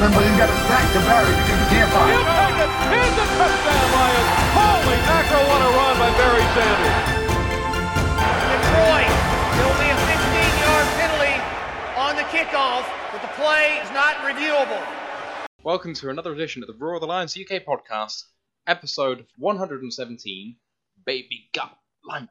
him, but he's got his back to Barry because he can't find him. take it. Here's a touchdown, Lions. Holy mackerel, what a run by Barry Sanders. Detroit. There'll be a 15-yard penalty on the kickoff, but the play is not reviewable. Welcome to another edition of the Roar of the Lions UK podcast, episode 117. Baby got lions.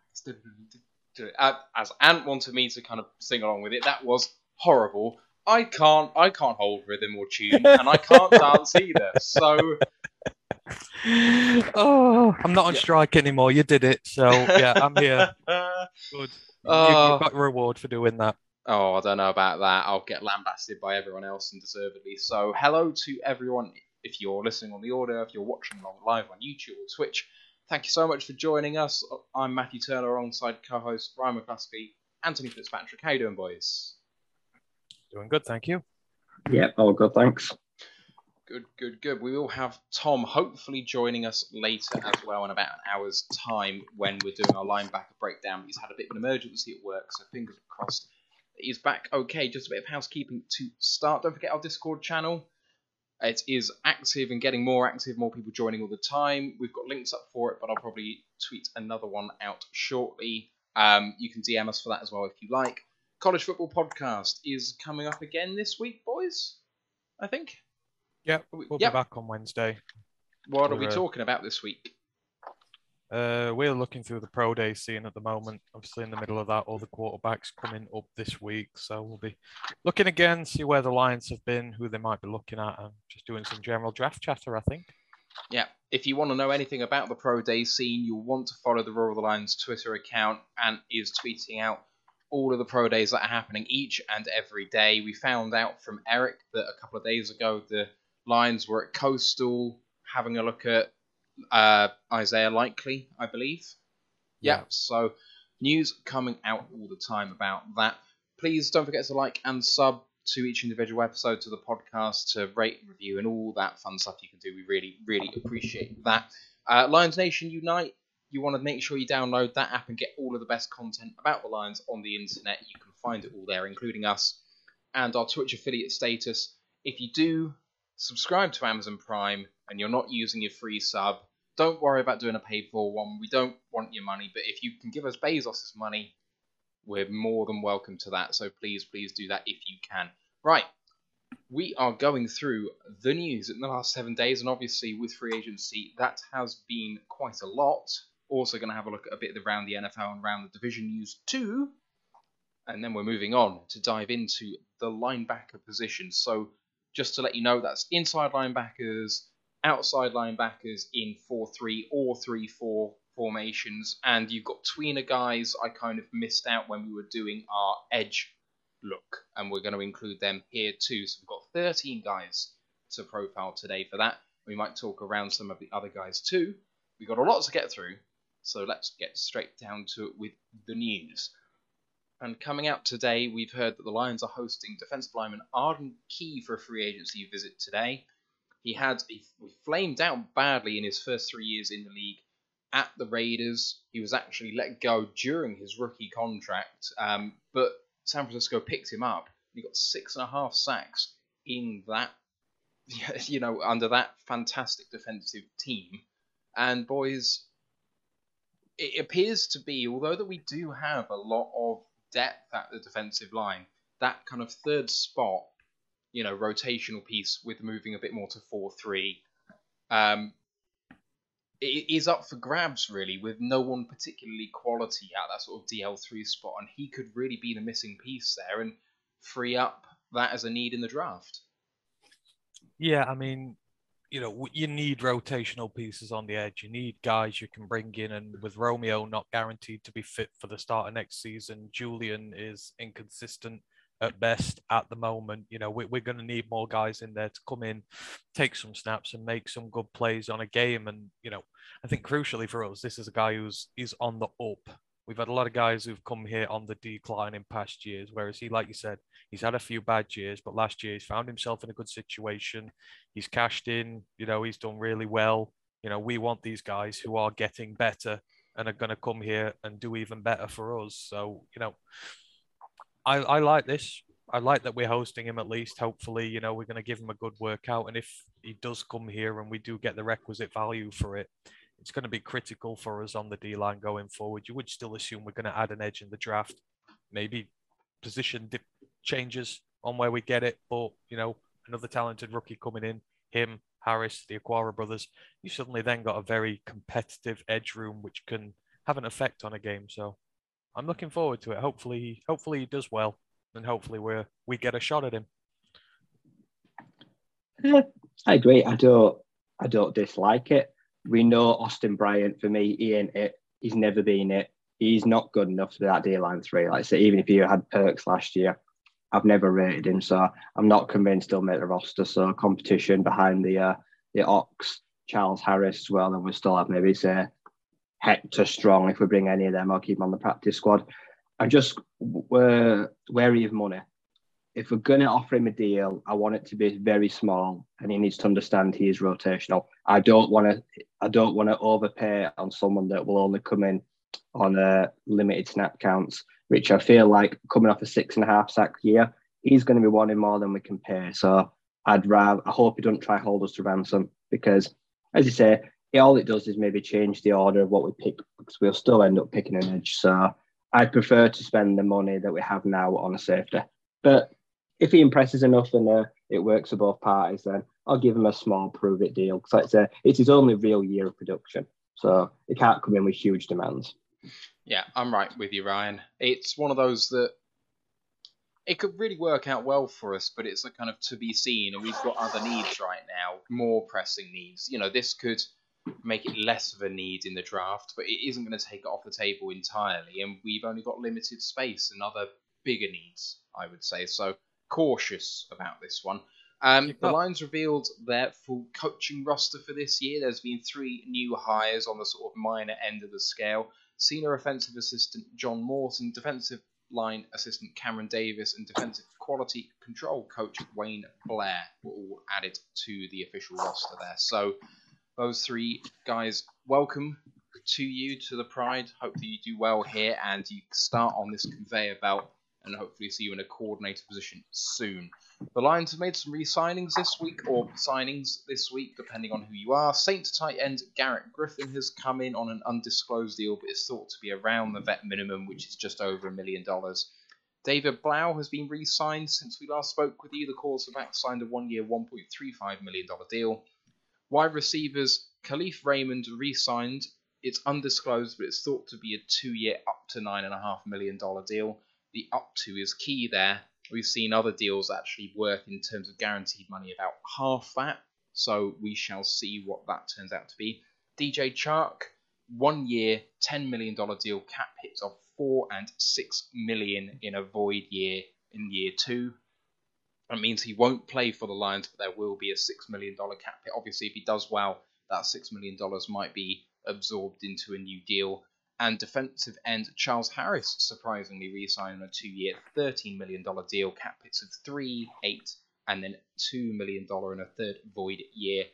Uh, As Ant wanted me to kind of sing along with it, that was horrible. I can't, I can't hold rhythm or tune, and I can't dance either. So oh, I'm not on strike anymore. You did it, so yeah, I'm here. Good. You, Oh. you uh, got a reward for doing that. Oh, I don't know about that. I'll get lambasted by everyone else and deservedly. So, hello to everyone. If you're listening on the audio, if you're watching along live on YouTube or Twitch, thank you so much for joining us. I'm Matthew Turner alongside co-host Ryan McCluskey, Anthony Fitzpatrick. How you doing, boys? Doing good, thank you. Yeah, all good, thanks. Good, good, good. We will have Tom hopefully joining us later as well in about an hour's time when we're doing our linebacker breakdown. He's had a bit of an emergency at work, so fingers crossed he's back okay. Just a bit of housekeeping to start. Don't forget our Discord channel. It is active and getting more active, more people joining all the time. We've got links up for it, but I'll probably tweet another one out shortly. Um, you can DM us for that as well if you like. College Football Podcast is coming up again this week, boys. I think. Yeah, We- we'll yep. be back on Wednesday. What are we We're, uh, talking about this week? Uh, we're looking through the pro day scene at the moment. Obviously, in the middle of that, all the quarterbacks coming up this week, so we'll be looking again, see where the Lions have been, who they might be looking at, and just doing some general draft chatter. I think. Yeah, if you want to know anything about the pro day scene, you'll want to follow the the Lions Twitter account and is tweeting out all of the pro days that are happening each and every day. We found out from Eric that a couple of days ago the Lions were at Coastal having a look at uh, Isaiah Likely, I believe. Yep, Yeah. so news coming out all the time about that. Please don't forget to like and sub to each individual episode to the podcast, to rate and review, and all that fun stuff you can do. We really, really appreciate that. Uh, Lions Nation Unite, you want to make sure you download that app and get all of the best content about the Lions on the internet. You can find it all there, including us and our Twitch affiliate status. If you do subscribe to Amazon Prime and you're not using your free sub, don't worry about doing a paid for one. We don't want your money, but if you can give us Bezos' money, we're more than welcome to that. So please, please do that if you can. Right, we are going through the news in the last seven days, and obviously with free agency, that has been quite a lot. Also, going to have a look at a bit around the NFL and around the division news too. And then we're moving on to dive into the linebacker position. So, just to let you know, that's inside linebackers, outside linebackers in 4 3 or 3 4 formations. And you've got tweener guys I kind of missed out when we were doing our edge look. And we're going to include them here too. So, we've got 13 guys to profile today for that. We might talk around some of the other guys too. We've got a lot to get through. So, let's get straight down to it with the news. And coming out today, we've heard that the Lions are hosting defensive lineman Arden Key for a free agency visit today. He had he flamed out badly in his first three years in the league at the Raiders. He was actually let go during his rookie contract, um, but San Francisco picked him up. He got six and a half sacks in that, you know, under that fantastic defensive team. And boys, it appears to be, although that we do have a lot of depth at the defensive line, that kind of third spot, you know, rotational piece with moving a bit more to 4 3, um, it is up for grabs, really, with no one particularly quality at that sort of DL3 spot. And he could really be the missing piece there and free up that as a need in the draft. Yeah, I mean, you know, you need rotational pieces on the edge. You need guys you can bring in, and with Romeo not guaranteed to be fit for the start of next season, Julian is inconsistent at best at the moment. You know, we, we're going to need more guys in there to come in, take some snaps, and make some good plays on a game. And you know, I think crucially for us, this is a guy who's is on the up We've had a lot of guys who've come here on the decline in past years, whereas he, like you said, he's had a few bad years, but last year he's found himself in a good situation. He's cashed in, you know, he's done really well. You know, we want these guys who are getting better and are going to come here and do even better for us. So, you know, I, I like this. I like that we're hosting him at least. Hopefully, you know, we're going to give him a good workout. And if he does come here and we do get the requisite value for it, it's going to be critical for us on the D line going forward. You would still assume we're going to add an edge in the draft, maybe position dip changes on where we get it, but you know, another talented rookie coming in, him, Harris, the Okwara brothers, you suddenly then got a very competitive edge room which can have an effect on a game. So I'm looking forward to it. Hopefully, hopefully he does well, and hopefully we we get a shot at him. I agree. I don't I don't dislike it we know Austin Bryant for me, he ain't it. He's never been it. He's not good enough for that D line three. Like I say, even if you had perks last year, I've never rated him, so I'm not convinced he'll make the roster. So competition behind the uh, the Ox, Charles Harris as well, and we still have maybe say Hector Strong. If we bring any of them, I'll keep him on the practice squad. I'm just uh, wary of money if we're going to offer him a deal, I want it to be very small, and he needs to understand he is rotational. I don't want to. I don't want to overpay on someone that will only come in on a limited snap counts, which I feel like coming off a six and a half sack year, he's going to be wanting more than we can pay. So I'd rather. I hope he don't try hold us to ransom because, as you say, all it does is maybe change the order of what we pick because we'll still end up picking an edge. So I'd prefer to spend the money that we have now on a safety. But if he impresses enough and uh, it works for both parties, then I'll give him a small prove it deal because it's, it's his only real year of production. So he can't come in with huge demands. Yeah, I'm right with you, Ryan. It's one of those that it could really work out well for us, but it's a kind of to be seen, and we've got other needs right now, more pressing needs. You know, this could make it less of a need in the draft, but it isn't going to take it off the table entirely, and we've only got limited space and other bigger needs, I would say. So cautious about this one. Um, the Lions revealed their full coaching roster for this year. There's been three new hires on the sort of minor end of the scale. Senior offensive assistant John Morton, defensive line assistant Cameron Davis, and defensive quality control coach Wayne Blair were all added to the official roster there. So those three guys, welcome to you to the Pride. Hope that you do well here and you start on this conveyor belt and hopefully see you in a coordinator position soon. The Lions have made some re-signings this week, or signings this week, depending on who you are. Saints tight end Garrett Griffin has come in on an undisclosed deal, but is thought to be around the vet minimum, which is just over a million dollars. David Blough has been re-signed since we last spoke with you. The quarterback signed a one-year, $1.35 million deal. Wide receivers Kalif Raymond re-signed. It's undisclosed, but it's thought to be a two-year, up to $9.5 million deal the up to is key there. We've seen other deals actually worth in terms of guaranteed money about half that, so we shall see what that turns out to be. DJ Chark, one year, $10 million deal, cap hits of 4 and 6 million in a void year in year two. That means he won't play for the Lions, but there will be a $6 million cap hit. Obviously, if he does well, that $6 million might be absorbed into a new deal and defensive end Charles Harris surprisingly re-signed on a two-year, $13 million deal, cap hits of three, eight, and then $2 million in a third void year.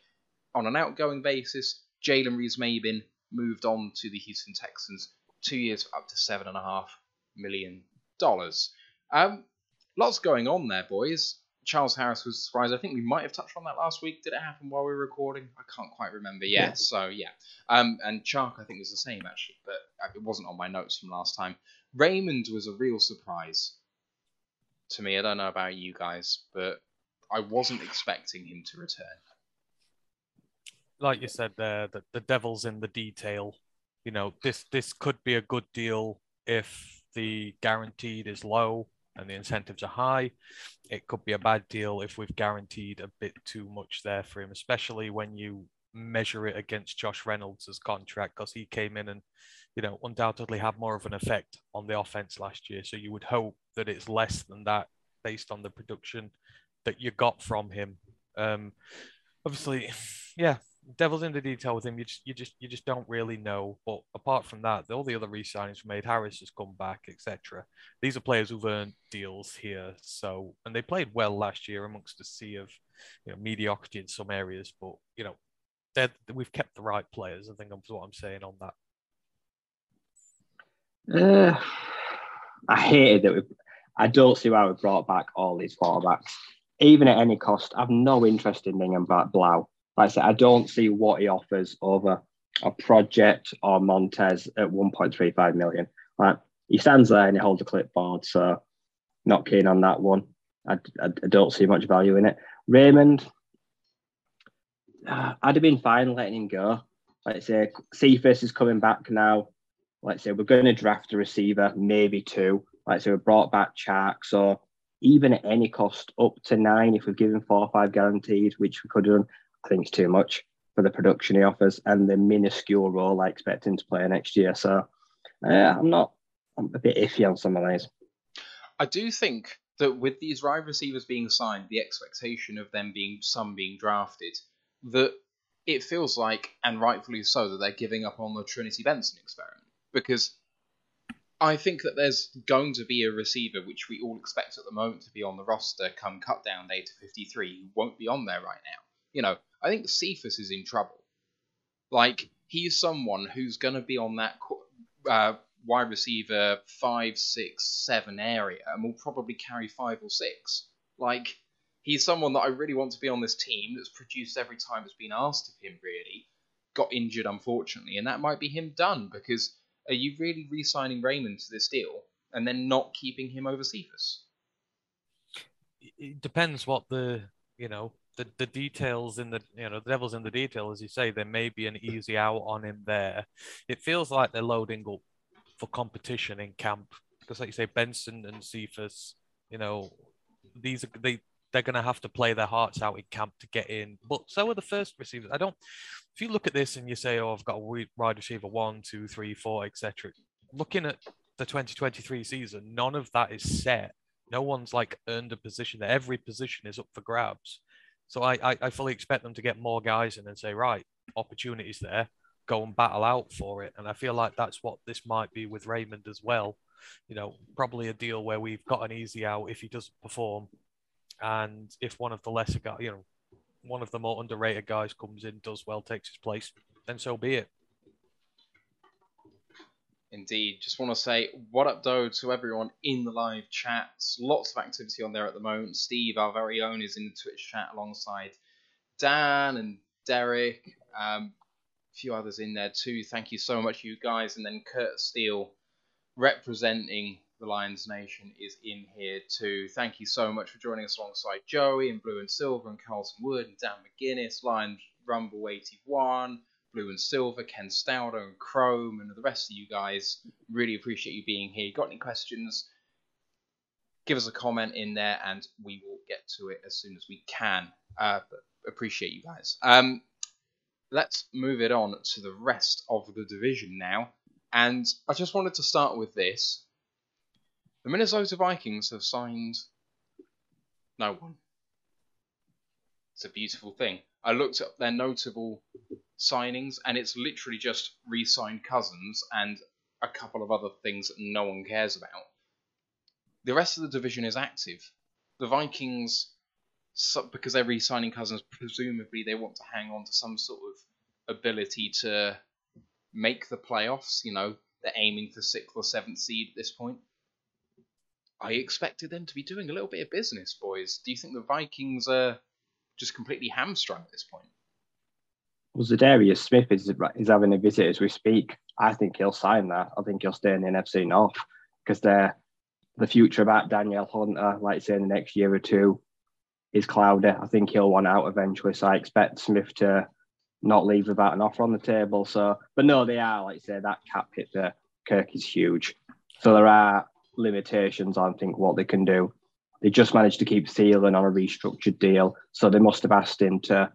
On an outgoing basis, Jalen Reeves-Maybin moved on to the Houston Texans, two years up to $7.5 million. Um, lots going on there, boys. Charles Harris was surprised. I think we might have touched on that last week. Did it happen while we were recording? I can't quite remember. Yeah, yeah. so yeah. Um, and Chark, I think, was the same actually, but uh, it wasn't on my notes from last time. Raymond was a real surprise to me. I don't know about you guys, but I wasn't expecting him to return. Like you said there, the, the devil's in the detail. You know, this this could be a good deal if the guaranteed is low and the incentives are high. It could be a bad deal if we've guaranteed a bit too much there for him, especially when you measure it against Josh Reynolds' contract because he came in and, you know, undoubtedly had more of an effect on the offense last year. So you would hope that it's less than that based on the production that you got from him. Um, obviously, yeah, devil's in the detail with him. You just you just you just don't really know. But apart from that, all the other re-signings made. Harris has come back, etc. These are players who've earned deals here. So and they played well last year amongst a sea of you know mediocrity in some areas. But you know, we've kept the right players. I think that's what I'm saying on that. Uh, I hated that we. I don't see why we brought back all these quarterbacks, even at any cost. I've no interest in back Blough like I said, I don't see what he offers over a project or Montez at 1.35 million. Like he stands there and he holds a clipboard, so not keen on that one. I, I, I don't see much value in it. Raymond, uh, I'd have been fine letting him go. Like I say, Cephus is coming back now. Like I say, we're going to draft a receiver, maybe two. Like I say, we brought back Chark. So even at any cost, up to nine, if we've given four or five guaranteed, which we could have done, I think it's too much for the production he offers and the minuscule role I expect him to play next year. So uh, I'm not, I'm a bit iffy on some of these. I do think that with these wide receivers being signed, the expectation of them being some being drafted, that it feels like, and rightfully so, that they're giving up on the Trinity Benson experiment. Because I think that there's going to be a receiver which we all expect at the moment to be on the roster come cut down day to 53 who won't be on there right now. You know, I think Cephus is in trouble. Like he's someone who's going to be on that uh, wide receiver five, six, seven area, and will probably carry five or six. Like he's someone that I really want to be on this team that's produced every time it's been asked of him. Really got injured, unfortunately, and that might be him done. Because are you really re-signing Raymond to this deal and then not keeping him over Cephus? It depends what the you know the, the details in the you know the devil's in the detail as you say there may be an easy out on him there. It feels like they're loading up for competition in camp because like you say benson and Cephus you know these are they they're going to have to play their hearts out in camp to get in. But so are the first receivers. I don't if you look at this and you say oh i've got a wide receiver one two three four etc looking at the 2023 season none of that is set. No one's like earned a position every position is up for grabs so I, I, I fully expect them to get more guys in and say, right, opportunities there, go and battle out for it. And I feel like that's what this might be with Raymond as well. You know, probably a deal where we've got an easy out if he doesn't perform. And if one of the lesser guys, you know, one of the more underrated guys comes in, does well, takes his place, then so be it. Indeed. Just want to say what up, though, to everyone in the live chats. Lots of activity on there at the moment. Steve, our very own, is in the Twitch chat alongside Dan and Derek. Um, a few others in there too. Thank you so much, you guys. And then Kurt Steele, representing the Lions Nation, is in here too. Thank you so much for joining us alongside Joey and Blue and Silver and Carlton Wood and Dan McGuinness, Lions Rumble 81. Blue and Silver, Ken Stauder and Chrome, and the rest of you guys. Really appreciate you being here. Got any questions? Give us a comment in there, and we will get to it as soon as we can. Uh, appreciate you guys. Um, let's move it on to the rest of the division now. And I just wanted to start with this. The Minnesota Vikings have signed no one. It's a beautiful thing. I looked up their notable signings, and it's literally just re-signed Cousins and a couple of other things that no one cares about. The rest of the division is active. The Vikings, because they're re-signing Cousins, presumably they want to hang on to some sort of ability to make the playoffs. You know, they're aiming for sixth or seventh seed at this point. I expected them to be doing a little bit of business, boys. Do you think the Vikings are just completely hamstrung at this point? Well, Za'Darius Smith is is having a visit as we speak. I think he'll sign that. I think he'll stay in the NFC North because they're the future about Danielle Hunter, like say in the next year or two, is cloudy. I think he'll want out eventually. So I expect Smith to not leave without an offer on the table. So, but no, they are like say that cap hit there. Kirk is huge. So there are limitations on I think what they can do. They just managed to keep Thielen on a restructured deal, so they must have asked him to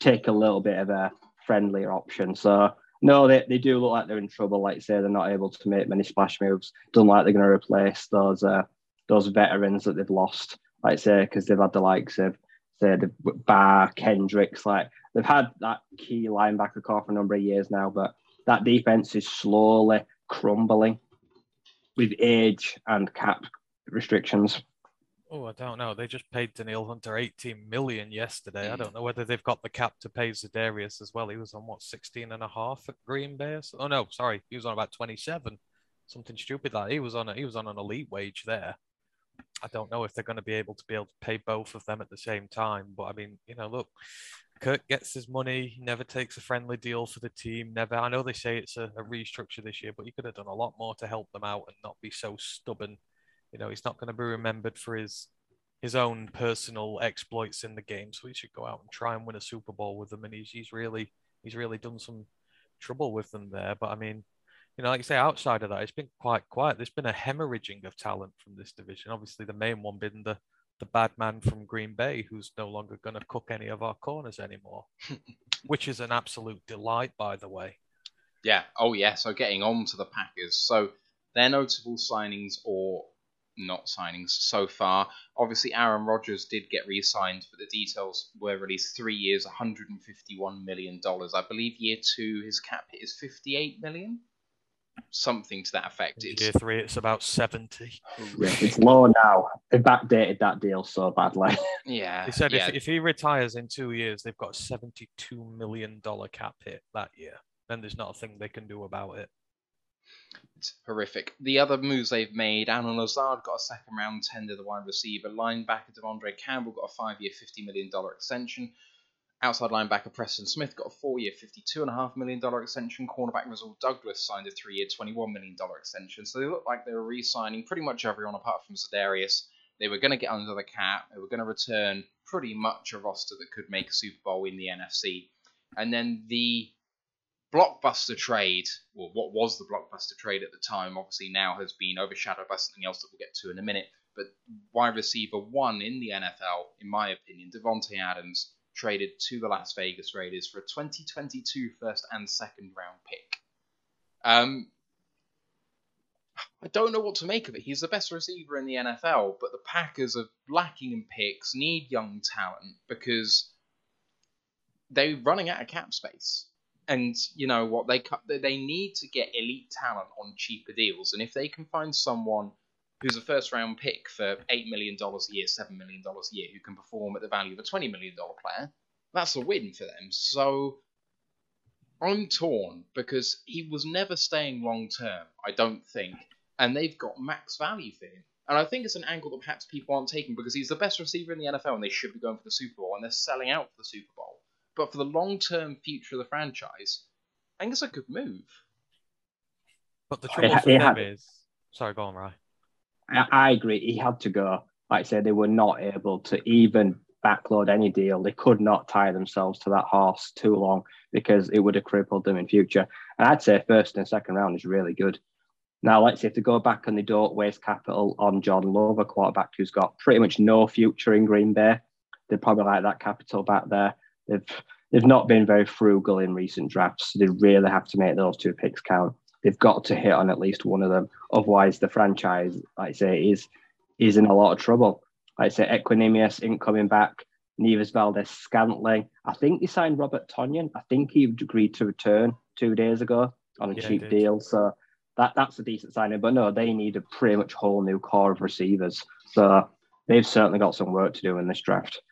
take a little bit of a friendlier option. So no, they, they do look like they're in trouble. Like say, they're not able to make many splash moves. Don't like they're going to replace those uh, those veterans that they've lost. Like say, because they've had the likes of say the Barr Kendricks, like they've had that key linebacker core for a number of years now, but that defense is slowly crumbling with age and cap restrictions. Oh, I don't know. They just paid Danielle Hunter 18 million yesterday. Mm. I don't know whether they've got the cap to pay Za'Darius as well. He was on what 16 and a half at Green Bay. so- Oh no, sorry, he was on about 27. Something stupid like he was on a, he was on an elite wage there. I don't know if they're going to be able to be able to pay both of them at the same time. But I mean, you know, look, Kurt gets his money, never takes a friendly deal for the team. Never. I know they say it's a, a restructure this year, but he could have done a lot more to help them out and not be so stubborn. You know, he's not going to be remembered for his his own personal exploits in the game, so he should go out and try and win a Super Bowl with them. And he's he's really he's really done some trouble with them there. But I mean, you know, like you say, outside of that, it's been quite quiet. There's been a hemorrhaging of talent from this division. Obviously, the main one being the the bad man from Green Bay, who's no longer going to cook any of our corners anymore, which is an absolute delight, by the way. Yeah. Oh, yeah. So getting on to the Packers. So their notable signings or not signings so far. Obviously, Aaron Rodgers did get re-signed, but the details were released: three years, 151 million dollars. I believe year two, his cap hit is 58 million. something to that effect. It's Year three, it's about 70. Yeah, it's low now. They backdated that deal so badly. yeah. They said yeah. if, if he retires in two years, they've got a $72 million cap hit that year. Then there's not a thing they can do about it. Horrific. The other moves they've made, Allen Lazard got a second round tender, the wide receiver. Linebacker De'Vondre Campbell got a five year, $50 million extension. Outside linebacker Preston Smith got a four year, $52.5 million extension. Cornerback Rasul Douglas signed a three year, $21 million extension. So they look like they were re signing pretty much everyone apart from Za'Darius. They were going to get under the cap. They were going to return pretty much a roster that could make a Super Bowl in the NFC. And then the blockbuster trade, or what was the blockbuster trade at the time, obviously now has been overshadowed by something else that we'll get to in a minute. But wide receiver one in the NFL, in my opinion, Davante Adams, traded to the Las Vegas Raiders for a 2022 first and second round pick. Um, I don't know what to make of it. He's the best receiver in the NFL, but the Packers are lacking in picks, need young talent because they're running out of cap space. And you know what they? They need to get elite talent on cheaper deals. And if they can find someone who's a first round pick for eight million dollars a year, seven million dollars a year, who can perform at the value of a twenty million dollar player, that's a win for them. So I'm torn because he was never staying long term. I don't think, and they've got max value for him. And I think it's an angle that perhaps people aren't taking because he's the best receiver in the NFL and they should be going for the Super Bowl and they're selling out for the Super Bowl. But for the long term future of the franchise, I think it's a good move. But the trouble ha- for had- is. Sorry, go on, Ryan. I, I agree. He had to go. Like I said, they were not able to even backload any deal. They could not tie themselves to that horse too long because it would have crippled them in future. And I'd say first and second round is really good. Now, let's say if they go back and they don't waste capital on Jordan Love, a quarterback who's got pretty much no future in Green Bay, they'd probably like that capital back there. They've they've not been very frugal in recent drafts. They really have to make those two picks count. They've got to hit on at least one of them. Otherwise, the franchise, like I say, is is in a lot of trouble. Like I say, Equanimeous ain't coming back. Neves Valdes Scantling. I think they signed Robert Tonyan. I think he agreed to return two days ago on a Yeah, cheap deal. So that that's a decent signing. But no, they need a pretty much whole new core of receivers. So they've certainly got some work to do in this draft.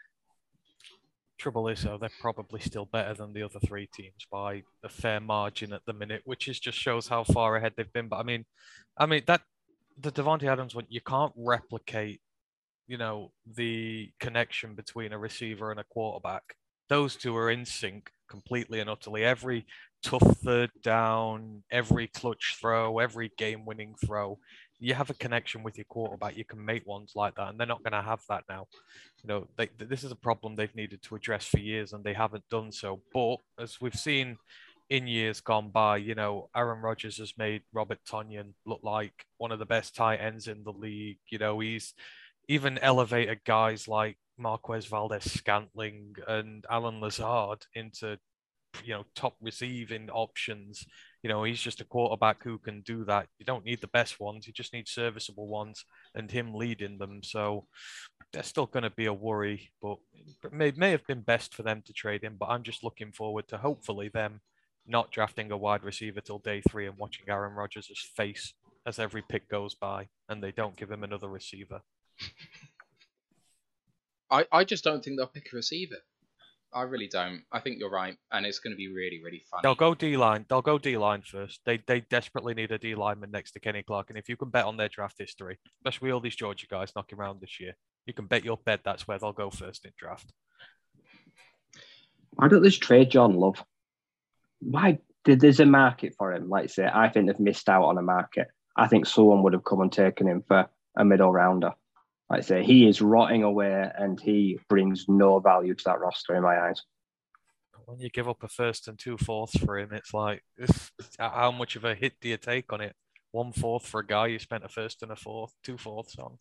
Trouble is, though, they're probably still better than the other three teams by a fair margin at the minute, which is just shows how far ahead they've been. But I mean, I mean that the Davante Adams one, you can't replicate, you know, the connection between a receiver and a quarterback. Those two are in sync completely and utterly. Every tough third down, every clutch throw, every game-winning throw, you have a connection with your quarterback. You can make ones like that, and they're not going to have that now you know, they, this is a problem they've needed to address for years and they haven't done so. But as we've seen in years gone by, you know, Aaron Rodgers has made Robert Tonyan look like one of the best tight ends in the league. You know, he's even elevated guys like Marquez Valdes Scantling and Allen Lazard into, you know, top receiving options. You know, he's just a quarterback who can do that. You don't need the best ones, you just need serviceable ones and him leading them. So, they're still going to be a worry, but it may may have been best for them to trade him. But I'm just looking forward to hopefully them not drafting a wide receiver till day three and watching Aaron Rodgers' face as every pick goes by, and they don't give him another receiver. I, I just don't think they'll pick a receiver. I really don't. I think you're right, and it's going to be really, really fun. They'll go D line. They'll go D line first. They they desperately need a D lineman next to Kenny Clark, and if you can bet on their draft history, especially all these Georgia guys knocking around this year, you can bet your bed that's where they'll go first in draft. Why don't they trade John Love? Why did there's a market for him? Like I say, I think they've missed out on a market. I think someone would have come and taken him for a middle rounder. Like I say, he is rotting away and he brings no value to that roster in my eyes. When you give up a first and two fourths for him, it's like it's, how much of a hit do you take on it? One fourth for a guy you spent a first and a fourth, two fourths on.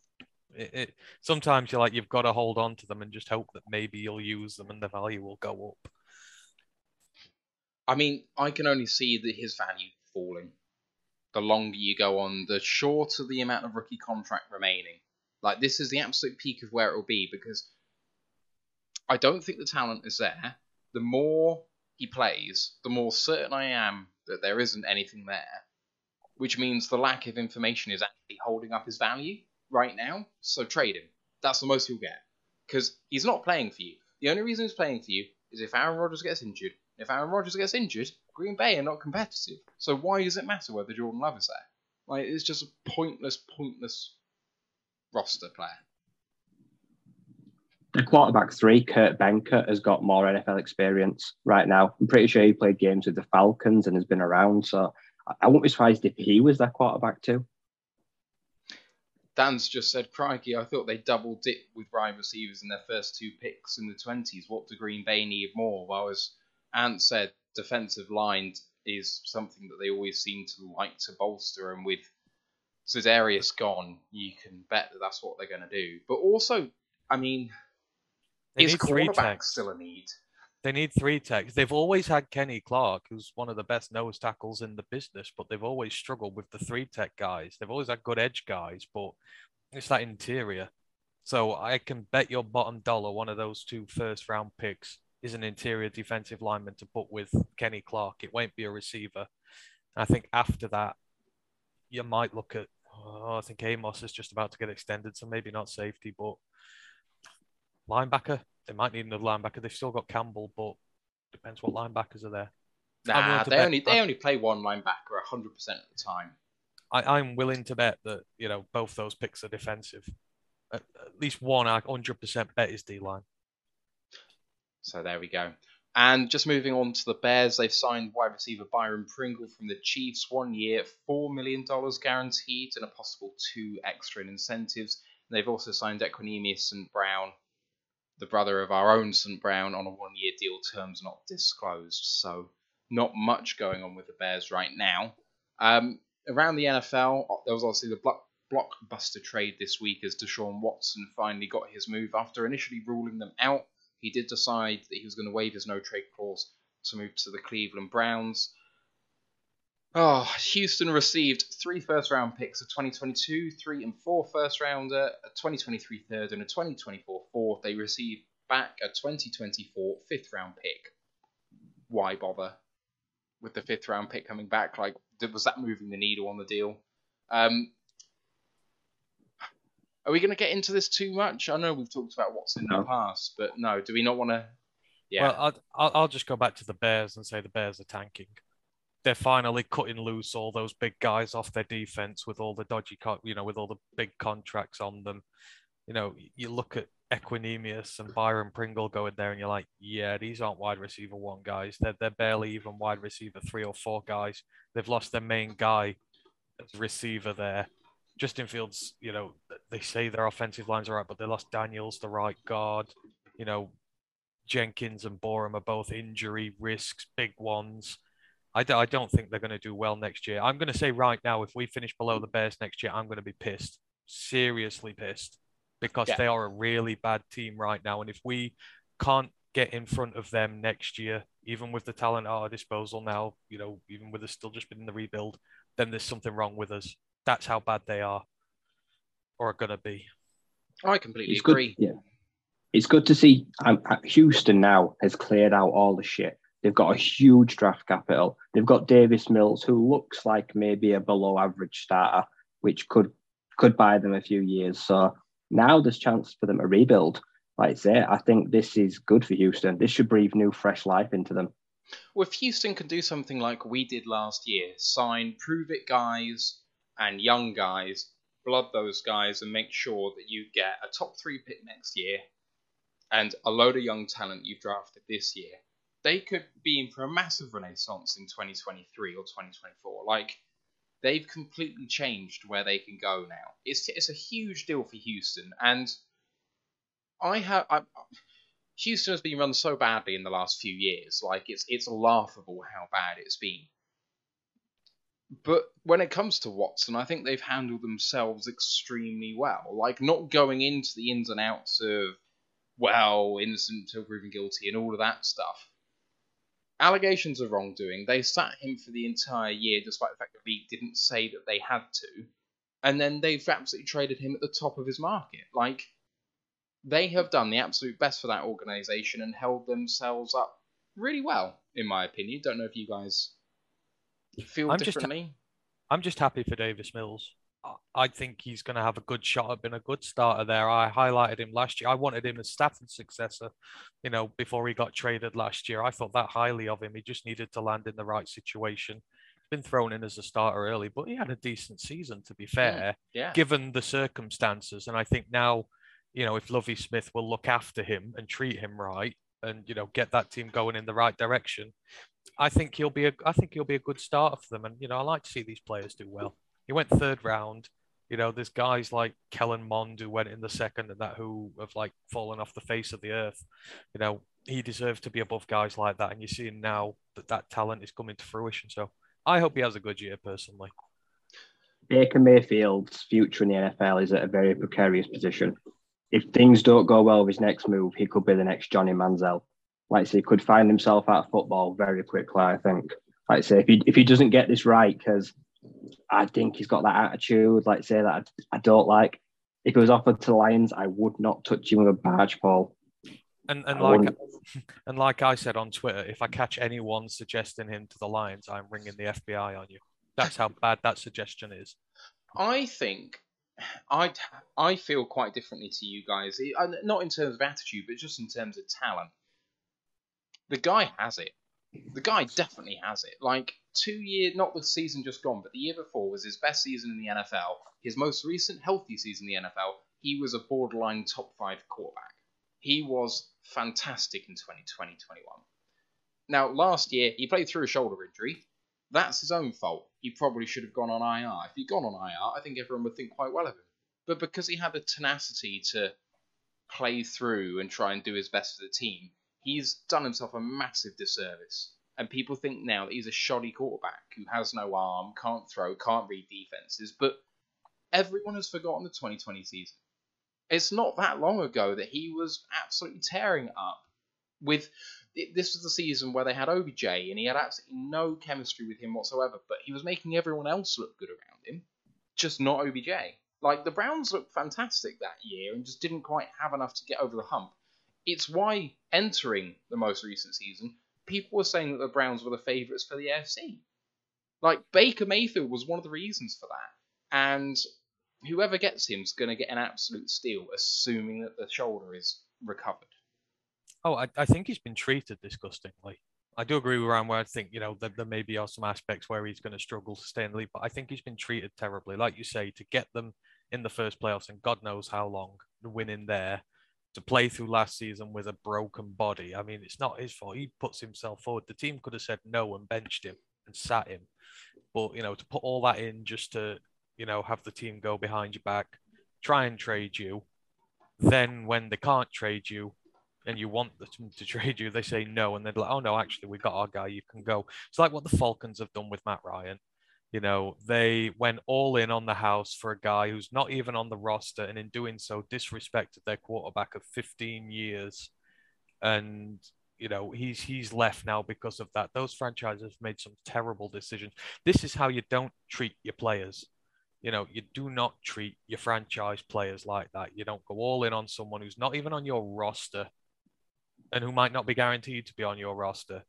It, it sometimes you're like you've got to hold on to them and just hope that maybe you'll use them and the value will go up. I mean, I can only see that his value falling. The longer you go on, the shorter the amount of rookie contract remaining. Like this is the absolute peak of where it will be because I don't think the talent is there. The more he plays, the more certain I am that there isn't anything there, which means the lack of information is actually holding up his value right now. So trade him. That's the most you'll get because he's not playing for you. The only reason he's playing for you is if Aaron Rodgers gets injured. If Aaron Rodgers gets injured, Green Bay are not competitive. So why does it matter whether Jordan Love is there? Like it's just a pointless, pointless roster player. The quarterback three, Kurt Benkert, has got more NFL experience right now. I'm pretty sure he played games with the Falcons and has been around. So I wouldn't be surprised if he was their quarterback too. Dan's just said, crikey, I thought they double dipped with wide receivers in their first two picks in the 20s. What do Green Bay need more? Well, as Ant said, defensive line is something that they always seem to like to bolster. And with Za'Darius gone, you can bet that that's what they're going to do. But also, I mean, They is quarterback still a need? They need three techs. They've always had Kenny Clark, who's one of the best nose tackles in the business, but they've always struggled with the three tech guys. They've always had good edge guys, but it's that interior. So I can bet your bottom dollar one of those two first round picks is an interior defensive lineman to put with Kenny Clark. It won't be a receiver. I think after that, you might look at. Oh, I think Amos is just about to get extended, so maybe not safety, but linebacker. They might need another linebacker. They've still got Campbell, but depends what linebackers are there. Nah, they only they only play one linebacker 100% of the time. I, I'm willing to bet that you know both those picks are defensive. At, at least one, 100% bet is D line. So there we go. And just moving on to the Bears, they've signed wide receiver Byron Pringle from the Chiefs, one year, $4 million guaranteed, and a possible two extra in incentives. And they've also signed Equanimeous St. Brown, the brother of our own St. Brown, on a one year deal, terms not disclosed. So not much going on with the Bears right now. Um, around the NFL, there was obviously the block, blockbuster trade this week as Deshaun Watson finally got his move after initially ruling them out he did decide that he was going to waive his no trade clause to move to the Cleveland Browns. Oh, Houston received three first round picks a 2022, three and four first rounder, a 2023 third, and a 2024 fourth. They received back a 2024 fifth round pick. Why bother with the fifth round pick coming back? Like, was that moving the needle on the deal? Um, are we going to get into this too much? I know we've talked about what's in the past, but no, do we not want to? Yeah, Well, I'll, I'll, I'll just go back to the Bears and say the Bears are tanking. They're finally cutting loose all those big guys off their defense with all the dodgy, co- you know, with all the big contracts on them. You know, you look at Equanimeous and Byron Pringle going there, and you're like, yeah, these aren't wide receiver one guys. They're they're barely even wide receiver three or four guys. They've lost their main guy as receiver there. Justin Fields, you know, they say their offensive lines are right, but they lost Daniels, the right guard. You know, Jenkins and Borom are both injury risks, big ones. I, d- I don't think they're going to do well next year. I'm going to say right now, if we finish below the Bears next year, I'm going to be pissed, seriously pissed, because Yeah. they are a really bad team right now. And if we can't get in front of them next year, even with the talent at our disposal now, you know, even with us still just been in the rebuild, then there's something wrong with us. That's how bad they are or are going to be. I completely It's agree. good. Yeah, it's good to see. Um, uh, Houston now has cleared out all the shit. They've got a huge draft capital. They've got Davis Mills, who looks like maybe a below average starter, which could could buy them a few years. So now there's chance for them to rebuild. Like I say, I think this is good for Houston. This should breathe new, fresh life into them. Well, if Houston can do something like we did last year, sign prove it guys and young guys, blood those guys, and make sure that you get a top three pick next year and a load of young talent you've drafted this year, they could be in for a massive renaissance in 2023 or 2024. Like, they've completely changed where they can go now. It's, it's a huge deal for Houston, and I have. I, Houston has been run so badly in the last few years. Like it's it's laughable how bad it's been. But when it comes to Watson, I think they've handled themselves extremely well. Like not going into the ins and outs of well, innocent until proven guilty and all of that stuff. Allegations of wrongdoing. They sat him for the entire year, despite the fact that league didn't say that they had to. And then they've absolutely traded him at the top of his market. Like they have done the absolute best for that organization and held themselves up really well, in my opinion. Don't know if you guys feel I'm just- differently. I'm just happy for Davis Mills. I- I think he's going to have a good shot at being a good starter there. I highlighted him last year. I wanted him as Stafford's successor, you know, before he got traded last year. I thought that highly of him. He just needed to land in the right situation. He's been thrown in as a starter early, but he had a decent season, to be fair, yeah. given the circumstances. And I think now, you know, if Lovie Smith will look after him and treat him right and, you know, get that team going in the right direction, I think he'll be a I think he'll be a good starter for them. And you know, I like to see these players do well. He went third round. You know, there's guys like Kellen Mond who went in the second and that who have like fallen off the face of the earth. You know, he deserves to be above guys like that. And you're seeing now that that talent is coming to fruition. So I hope he has a good year personally. Baker Mayfield's future in the NFL is at a very precarious position. If things don't go well with his next move, he could be the next Johnny Manziel. Like I say, he could find himself out of football very quickly, I think. Like I say, if he, if he doesn't get this right, because I think he's got that attitude, like I say, that I, I don't like. If he was offered to the Lions, I would not touch him with a barge pole. And and I like wouldn't- and like I said on Twitter, if I catch anyone suggesting him to the Lions, I'm ringing the FBI on you. That's how bad that suggestion is. I think I I feel quite differently to you guys. I- I- Not in terms of attitude, but just in terms of talent. The guy has it. The guy definitely has it. Like two year, not the season just gone, but the year before was his best season in the NFL. His most recent healthy season in the NFL, he was a borderline top five quarterback. He was fantastic in 2020 21. Now, last year, he played through a shoulder injury. That's his own fault. He probably should have gone on IR. If he'd gone on IR, I think everyone would think quite well of him. But because he had the tenacity to play through and try and do his best for the team, he's done himself a massive disservice. And people think now that he's a shoddy quarterback who has no arm, can't throw, can't read defenses. But everyone has forgotten the 2020 season. It's not that long ago that he was absolutely tearing up with this was the season where they had OBJ and he had absolutely no chemistry with him whatsoever, but he was making everyone else look good around him, just not OBJ. Like the Browns looked fantastic that year and just didn't quite have enough to get over the hump. It's why entering the most recent season, people were saying that the Browns were the favourites for the AFC. Like Baker Mayfield was one of the reasons for that, and whoever gets him is going to get an absolute steal, assuming that the shoulder is recovered. Oh, I, I think he's been treated disgustingly. I do agree with Ryan where I think, you know, that there maybe are some aspects where he's going to struggle to stay in the league, but I think he's been treated terribly. Like you say, to get them in the first playoffs and God knows how long, the win in there, to play through last season with a broken body. I mean, it's not his fault. He puts himself forward. The team could have said no and benched him and sat him. But, you know, to put all that in just to, you know, have the team go behind your back, try and trade you. Then when they can't trade you, and you want them to trade you, they say no, and they're like, oh no, actually, we got our guy, you can go. It's like what the Falcons have done with Matt Ryan. You know, they went all in on the house for a guy who's not even on the roster, and in doing so, disrespected their quarterback of 15 years. And you know, he's he's left now because of that. Those franchises made some terrible decisions. This is how you don't treat your players. You know, you do not treat your franchise players like that. You don't go all in on someone who's not even on your roster and who might not be guaranteed to be on your roster,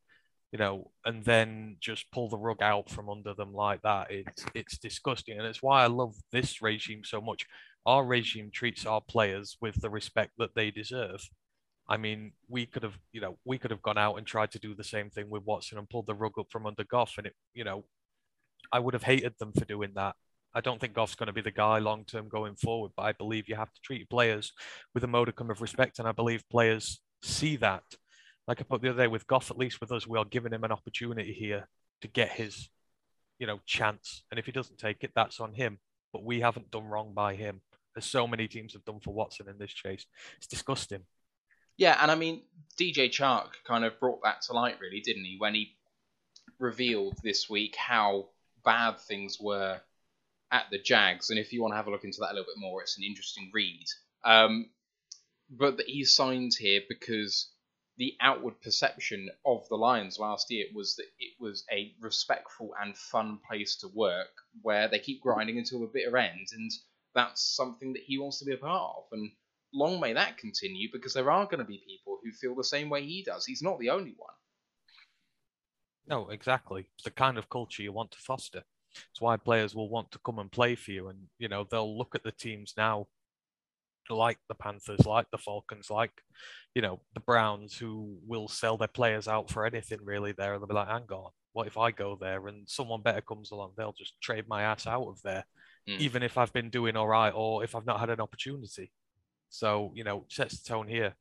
you know, and then just pull the rug out from under them like that. It's it's disgusting. And it's why I love this regime so much. Our regime treats our players with the respect that they deserve. I mean, we could have, you know, we could have gone out and tried to do the same thing with Watson and pulled the rug up from under Goff, and it, you know, I would have hated them for doing that. I don't think Goff's going to be the guy long term going forward, but I believe you have to treat players with a modicum of respect, and I believe players see that. Like I put the other day with Goff, at least with us, we are giving him an opportunity here to get his, you know, chance, and if he doesn't take it, that's on him. But we haven't done wrong by him, as so many teams have done for Watson in this chase. It's disgusting. Yeah, and I mean, DJ Chark kind of brought that to light, really, didn't he, when he revealed this week how bad things were at the Jags. And if you want to have a look into that a little bit more, it's an interesting read. Um, but that he signed here because the outward perception of the Lions last year was that it was a respectful and fun place to work where they keep grinding until the bitter end. And that's something that he wants to be a part of. And long may that continue because there are going to be people who feel the same way he does. He's not the only one. No, exactly. It's the kind of culture you want to foster. It's why players will want to come and play for you, and you know they'll look at the teams now, like the Panthers, like the Falcons, like you know the Browns, who will sell their players out for anything really. There, they'll be like, "Hang on, what if I go there and someone better comes along? They'll just trade my ass out of there, Mm. even if I've been doing all right or if I've not had an opportunity." So you know, sets the tone here.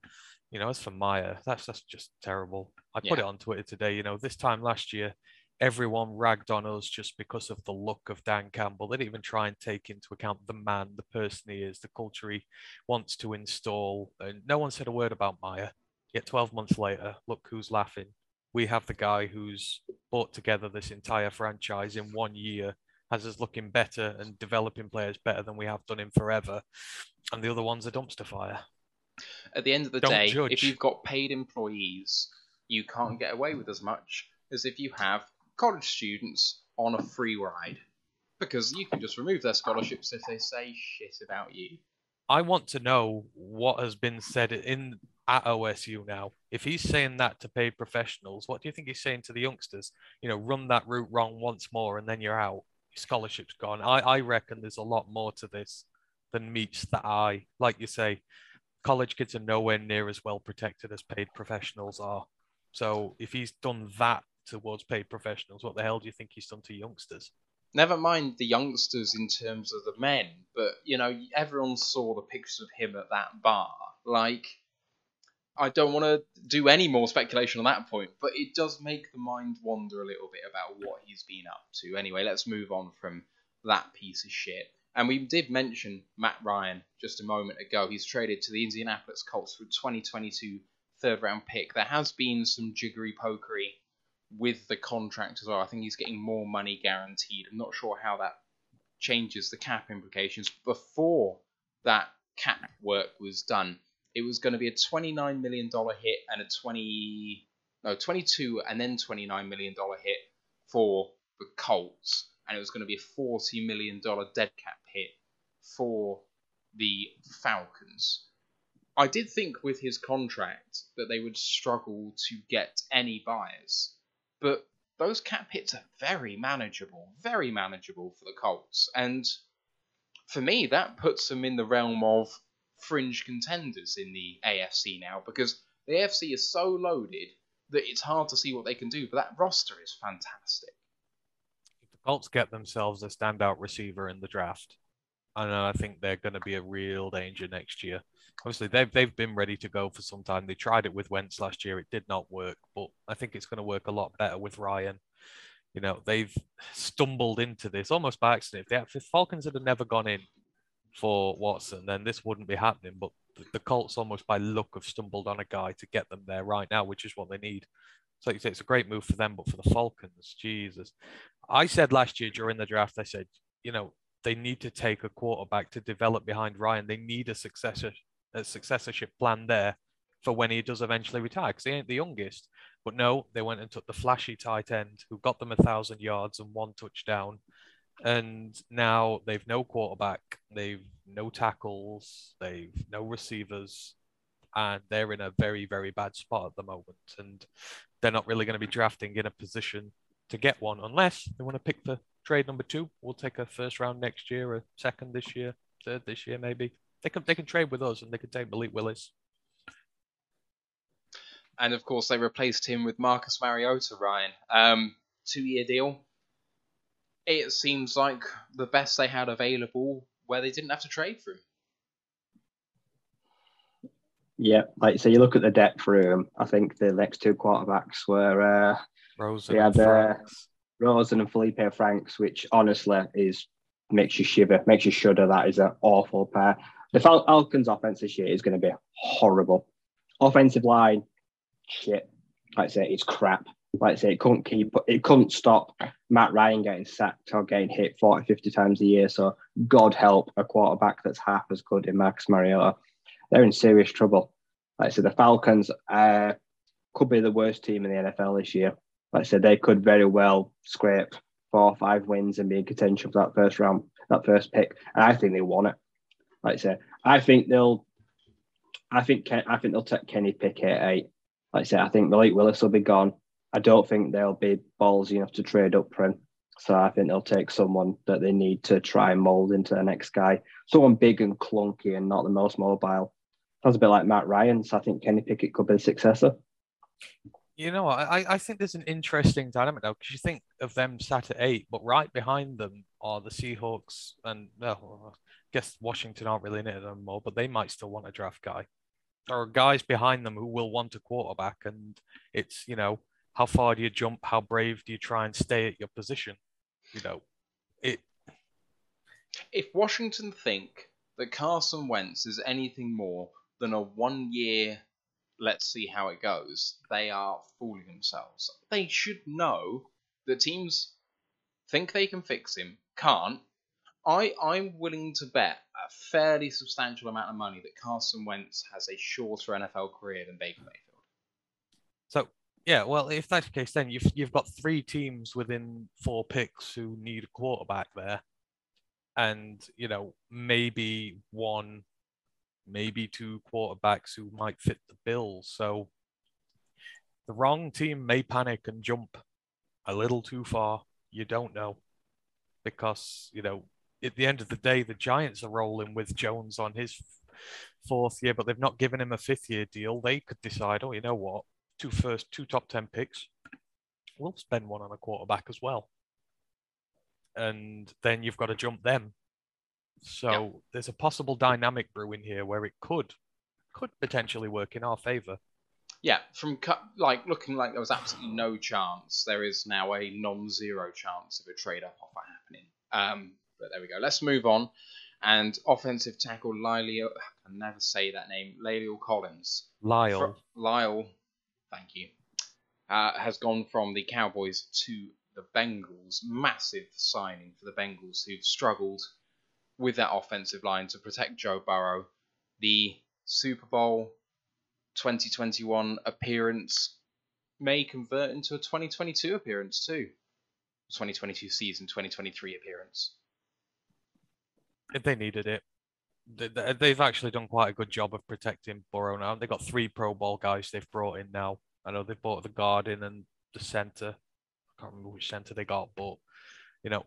You know, as for Meyer, that's that's just terrible. I put Yeah. it on Twitter today. You know, this time last year, everyone ragged on us just because of the look of Dan Campbell. They didn't even try and take into account the man, the person he is, the culture he wants to install. And no one said a word about Meyer. Yet 12 months later, look who's laughing. We have the guy who's brought together this entire franchise in one year, has us looking better and developing players better than we have done in forever. And the other one's a dumpster fire. At the end of the Don't day, judge. if you've got paid employees, you can't get away with as much as if you have college students on a free ride. Because you can just remove their scholarships if they say shit about you. I want to know what has been said in at OSU now. If he's saying that to paid professionals, what do you think he's saying to the youngsters? You know, run that route wrong once more and then you're out. Your scholarship's gone. I, I reckon there's a lot more to this than meets the eye. Like you say, college kids are nowhere near as well protected as paid professionals are. So if he's done that towards paid professionals, what the hell do you think he's done to youngsters? Never mind the youngsters in terms of the men, but you know, everyone saw the pictures of him at that bar. Like, I don't want to do any more speculation on that point, but it does make the mind wander a little bit about what he's been up to. Anyway, let's move on from that piece of shit. And we did mention Matt Ryan just a moment ago. He's traded to the Indianapolis Colts for a 2022 third round pick. There has been some jiggery pokery with the contract as well. I think he's getting more money guaranteed. I'm not sure how that changes the cap implications. Before that cap work was done, it was going to be a $29 million hit and a 20 no 22 and then 29 million dollar hit for the Colts, and it was going to be a 40 million dollar dead cap hit for the Falcons. I did think with his contract that they would struggle to get any buyers, but those cap hits are very manageable, very manageable for the Colts, and for me that puts them in the realm of fringe contenders in the AFC now because the AFC is so loaded that it's hard to see what they can do, but that roster is fantastic. If the Colts get themselves a standout receiver in the draft, and I think they're going to be a real danger next year. Obviously, they've they've been ready to go for some time. They tried it with Wentz last year; it did not work, but I think it's going to work a lot better with Ryan. You know, they've stumbled into this almost by accident. If the, if the Falcons had never gone in for Watson, then this wouldn't be happening. But the, the Colts, almost by luck, have stumbled on a guy to get them there right now, which is what they need. So like you say, it's a great move for them, but for the Falcons, Jesus. I said last year during the draft, I said, you know, they need to take a quarterback to develop behind Ryan. They need a successor, a successorship plan there for when he does eventually retire, because he ain't the youngest. But no, they went and took the flashy tight end who got them a thousand yards and one touchdown, And now they've no quarterback, they've no tackles, they've no receivers, and they're in a very, very bad spot at the moment. And they're not really going to be drafting in a position to get one unless they want to pick the trade number two. We'll take a first round next year, a second this year, third this year, maybe. They can they can trade with us and they can take Malik Willis. And of course, they replaced him with Marcus Mariota, Ryan. Um, two year deal. It seems like the best they had available where they didn't have to trade for him. Yeah, like so you look at the depth room. I think the next two quarterbacks were uh, Rosen they and had uh, Rosen and Felipe Franks, which honestly is makes you shiver, makes you shudder. That is an awful pair. The Fal- Falcons' offense this year is going to be horrible. Offensive line, shit. Like I say, it's crap. Like I say, it couldn't keep, it couldn't stop Matt Ryan getting sacked or getting hit 40, 50 times a year. So God help a quarterback that's half as good in Max Mariota. They're in serious trouble. Like I said, the Falcons uh, could be the worst team in the NFL this year. Like I said, they could very well scrape four or five wins and be in contention for that first round, that first pick. And I think they won it. Like I said, I think they'll, I think Ken, I think they'll take Kenny Pickett eight. Like I said, I think Malik Willis will be gone. I don't think they'll be ballsy enough to trade up for him. So I think they'll take someone that they need to try and mold into the next guy. Someone big and clunky and not the most mobile. Sounds a bit like Matt Ryan. So I think Kenny Pickett could be the successor. You know, I, I think there's an interesting dynamic now because you think of them sat at eight, but right behind them are the Seahawks and well, guess Washington aren't really in it anymore, but they might still want a draft guy. There are guys behind them who will want a quarterback, and it's you know how far do you jump? How brave do you try and stay at your position? You know, it. If Washington think that Carson Wentz is anything more than a one year, let's see how it goes, they are fooling themselves. They should know that teams think they can fix him, can't. I, I'm willing to bet a fairly substantial amount of money that Carson Wentz has a shorter NFL career than Baker Mayfield. So yeah, well, if that's the case, then you've you've got three teams within four picks who need a quarterback there, and you know maybe one, maybe two quarterbacks who might fit the bill. So the wrong team may panic and jump a little too far. You don't know because you know at the end of the day, the Giants are rolling with Jones on his fourth year, but they've not given him a fifth year deal. They could decide, oh, you know what, two first, two top ten picks, we'll spend one on a quarterback as well, and then you've got to jump them. So Yeah. there's a possible dynamic brewing here where it could could potentially work in our favor. Yeah, from cu- like looking like there was absolutely no chance, there is now a non-zero chance of a trade-up offer happening. Um, but there we go. Let's move on. And offensive tackle Lyle, I can never say that name, Lyle Collins. Lyle, Lyle, thank you, uh, has gone from the Cowboys to the Bengals. Massive signing for the Bengals, who've struggled with that offensive line to protect Joe Burrow. The Super Bowl 2021 appearance may convert into a 2022 appearance too. 2022 season, 2023 appearance. If they needed it. They- they- They've actually done quite a good job of protecting Burrow now. They've got three Pro Bowl guys they've brought in now. I know they've brought the guard in and the center. I can't remember which center they got, but you know,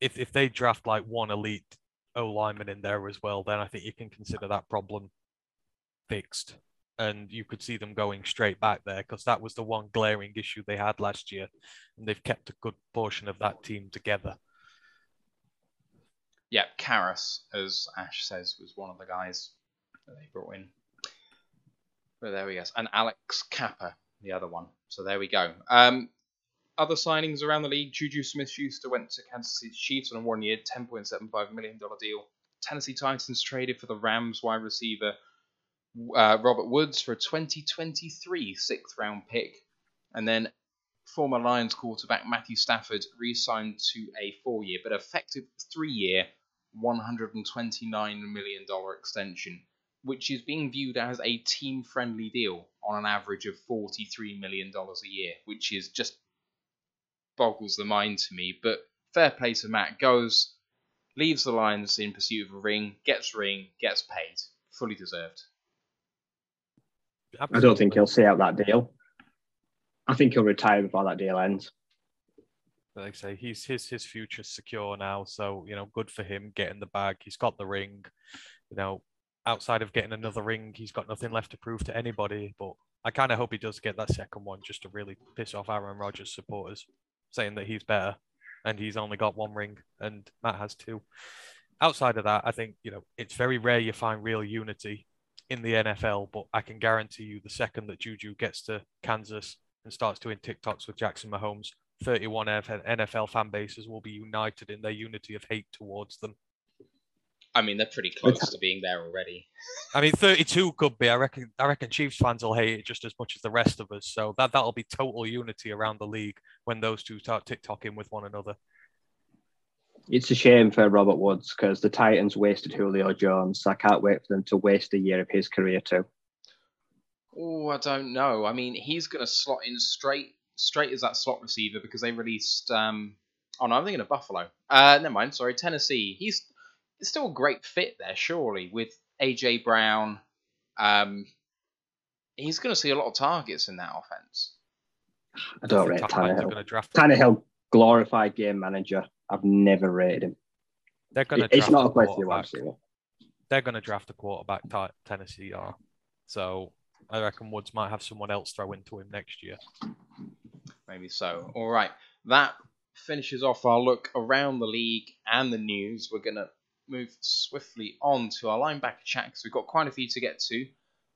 if if they draft like one elite O lineman in there as well, then I think you can consider that problem fixed. And you could see them going straight back there because that was the one glaring issue they had last year, and they've kept a good portion of that team together. Yeah, Karras, as Ash says, was one of the guys that they brought in. But there we go. And Alex Cappa, the other one. So there we go. Um, other signings around the league: Juju Smith-Schuster went to Kansas City Chiefs on a point seven five million dollar deal. Tennessee Titans traded for the Rams wide receiver uh, Robert Woods for a 2023 sixth round pick, and then former Lions quarterback Matthew Stafford re-signed to a four-year but effective three-year, 129 million dollar extension, which is being viewed as a team-friendly deal on an average of 43 million dollars a year, which is just boggles the mind to me. But fair play to Matt. Goes, leaves the Lions in pursuit of a ring, gets ring, gets paid, fully deserved. I don't think he'll see out that deal. I think he'll retire before that deal ends. like I say, he's his his future's secure now. So you know, good for him getting the bag. He's got the ring. You know, outside of getting another ring, he's got nothing left to prove to anybody. But I kind of hope he does get that second one just to really piss off Aaron Rodgers supporters, saying that he's better and he's only got one ring and Matt has two. Outside of that, I think you know it's very rare you find real unity in the NFL. But I can guarantee you, the second that Juju gets to Kansas and starts doing TikToks with Jackson Mahomes, 31 NFL fan bases will be united in their unity of hate towards them. I mean, they're pretty close to being there already. I mean, 32 could be. I reckon. I reckon Chiefs fans will hate it just as much as the rest of us. So that that'll be total unity around the league when those two start TikToking with one another. It's a shame for Robert Woods because the Titans wasted Julio Jones. I can't wait for them to waste a year of his career too. Oh, I don't know. I mean, he's going to slot in straight straight as that slot receiver because they released. Um, oh no, I'm thinking of Buffalo. Uh, never mind. Sorry, Tennessee. He's it's still a great fit there, surely, with AJ Brown. Um, he's going to see a lot of targets in that offense. I don't rate Tannehill. Tannehill, glorified game manager. I've never rated him. They're going to. It's not a question you want to They're going to draft a quarterback. Tennessee are. So I reckon Woods might have someone else throw into him next year. Maybe so. All right, that finishes off our look around the league and the news. We're going to move swiftly on to our linebacker chat because we've got quite a few to get to.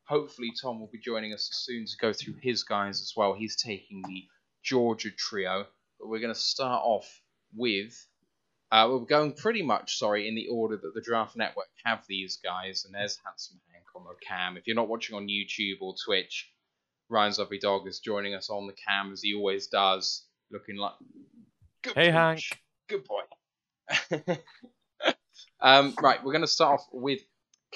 Hopefully, Tom will be joining us soon to go through his guys as well. He's taking the Georgia trio, but we're going to start off with. Uh, we're going pretty much, sorry, in the order that the Draft Network have these guys, and there's Handsome on the cam. If you're not watching on YouTube or Twitch, Ryan's Lovely Dog is joining us on the cam as he always does, looking like. Good hey, Hank. Good boy. Um, right, we're going to start off with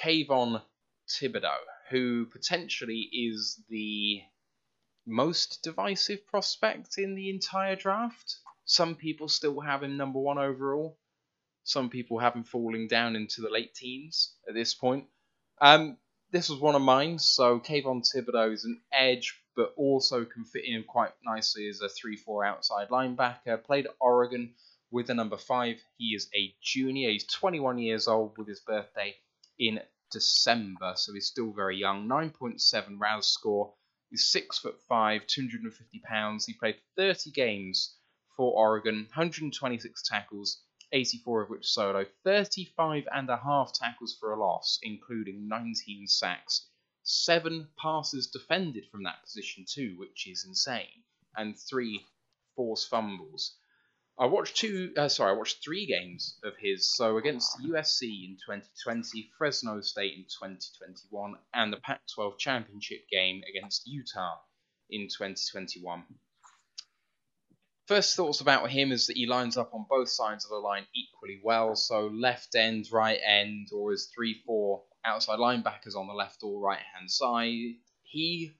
Kayvon Thibodeaux, who potentially is the most divisive prospect in the entire draft. Some people still have him number one overall. Some people have him falling down into the late teens at this point. Um, this was one of mine. So Kayvon Thibodeaux is an edge, but also can fit in quite nicely as a 3-4 outside linebacker. Played at Oregon with the number five. He is a junior. He's 21 years old with his birthday in December, so he's still very young. 9.7 RAS score. He's six foot five, 250 pounds. He played 30 games for Oregon, 126 tackles, 84 of which solo, 35 and a half tackles for a loss, including 19 sacks, seven passes defended from that position too, which is insane, and three forced fumbles. I watched two. Uh, sorry, I watched three games of his. So against USC in 2020, Fresno State in 2021, and the Pac-12 championship game against Utah in 2021. First thoughts about him is that he lines up on both sides of the line equally well. So left end, right end, or as three, four outside linebackers on the left or right hand side. He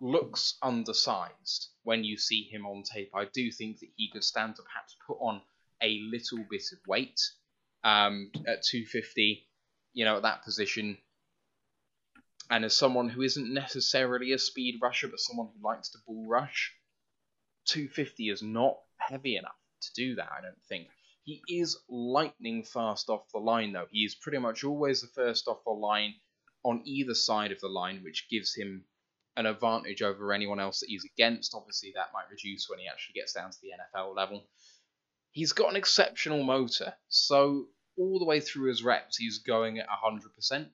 looks undersized when you see him on tape. I do think that he could stand to perhaps put on a little bit of weight um, at 250, you know, at that position. And as someone who isn't necessarily a speed rusher, but someone who likes to bull rush, 250 is not heavy enough to do that, I don't think. He is lightning fast off the line, though. He is pretty much always the first off the line on either side of the line, which gives him an advantage over anyone else that he's against. Obviously, that might reduce when he actually gets down to the NFL level. He's got an exceptional motor, so all the way through his reps, he's going at 100%.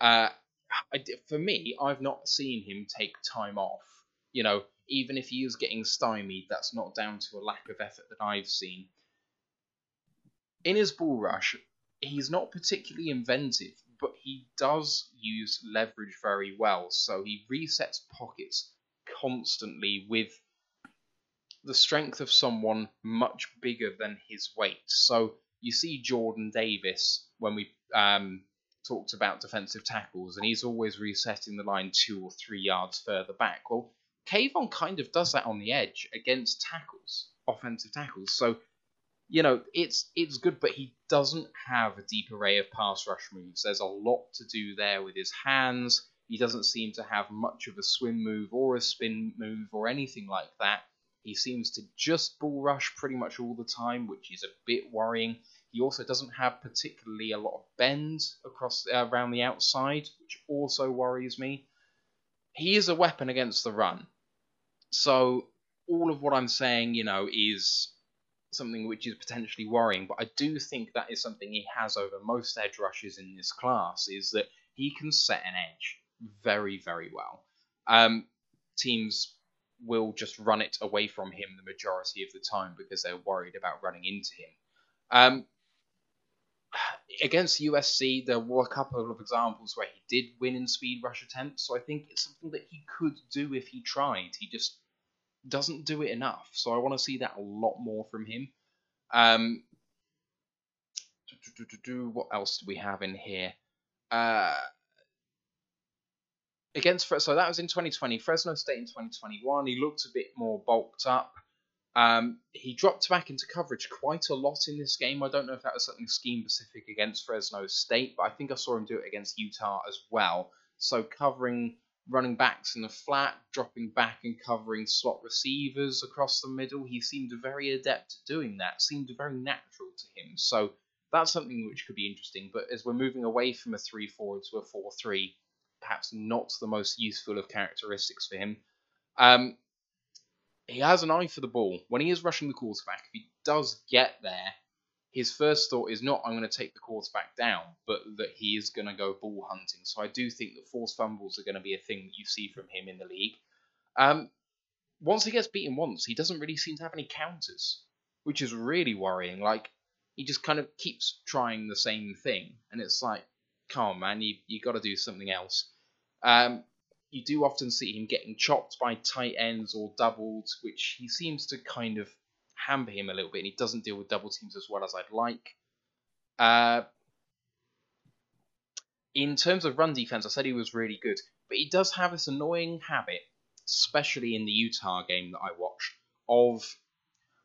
Uh, I, for me, I've not seen him take time off. You know, even if he is getting stymied, that's not down to a lack of effort that I've seen. In his bull rush, he's not particularly inventive but he does use leverage very well. So he resets pockets constantly with the strength of someone much bigger than his weight. So you see Jordan Davis when we um, talked about defensive tackles, and he's always resetting the line two or three yards further back. Well, Kayvon kind of does that on the edge against tackles, offensive tackles. So you know, it's it's good, but he doesn't have a deep array of pass rush moves. There's a lot to do there with his hands. He doesn't seem to have much of a swim move or a spin move or anything like that. He seems to just bull rush pretty much all the time, which is a bit worrying. He also doesn't have particularly a lot of bend across uh, around the outside, which also worries me. He is a weapon against the run. So all of what I'm saying, you know, is something which is potentially worrying, but I do think that is something he has over most edge rushes in this class is that he can set an edge very, very well. Um, teams will just run it away from him the majority of the time because they're worried about running into him. Um, against USC, there were a couple of examples where he did win in speed rush attempts, so I think it's something that he could do if he tried. He just doesn't do it enough, so I want to see that a lot more from him. Um, what else do we have in here? Uh, against so that was in 2020. Fresno State in 2021. He looked a bit more bulked up. Um, he dropped back into coverage quite a lot in this game. I don't know if that was something scheme specific against Fresno State, but I think I saw him do it against Utah as well. So covering running backs in the flat, dropping back and covering slot receivers across the middle. He seemed very adept at doing that. Seemed very natural to him. So that's something which could be interesting. But as we're moving away from a 3 4 to a 4 3, perhaps not the most useful of characteristics for him. Um, he has an eye for the ball. When he is rushing the quarterback, if he does get there, his first thought is not, I'm going to take the quarterback down, but that he is going to go ball hunting. So I do think that forced fumbles are going to be a thing that you see from him in the league. Um, once he gets beaten once, he doesn't really seem to have any counters, which is really worrying. Like, he just kind of keeps trying the same thing. And it's like, come on, man, you, you got to do something else. Um, you do often see him getting chopped by tight ends or doubled, which he seems to kind of hamper him a little bit, and he doesn't deal with double teams as well as I'd like. Uh, in terms of run defense, I said he was really good, but he does have this annoying habit, especially in the Utah game that I watched, of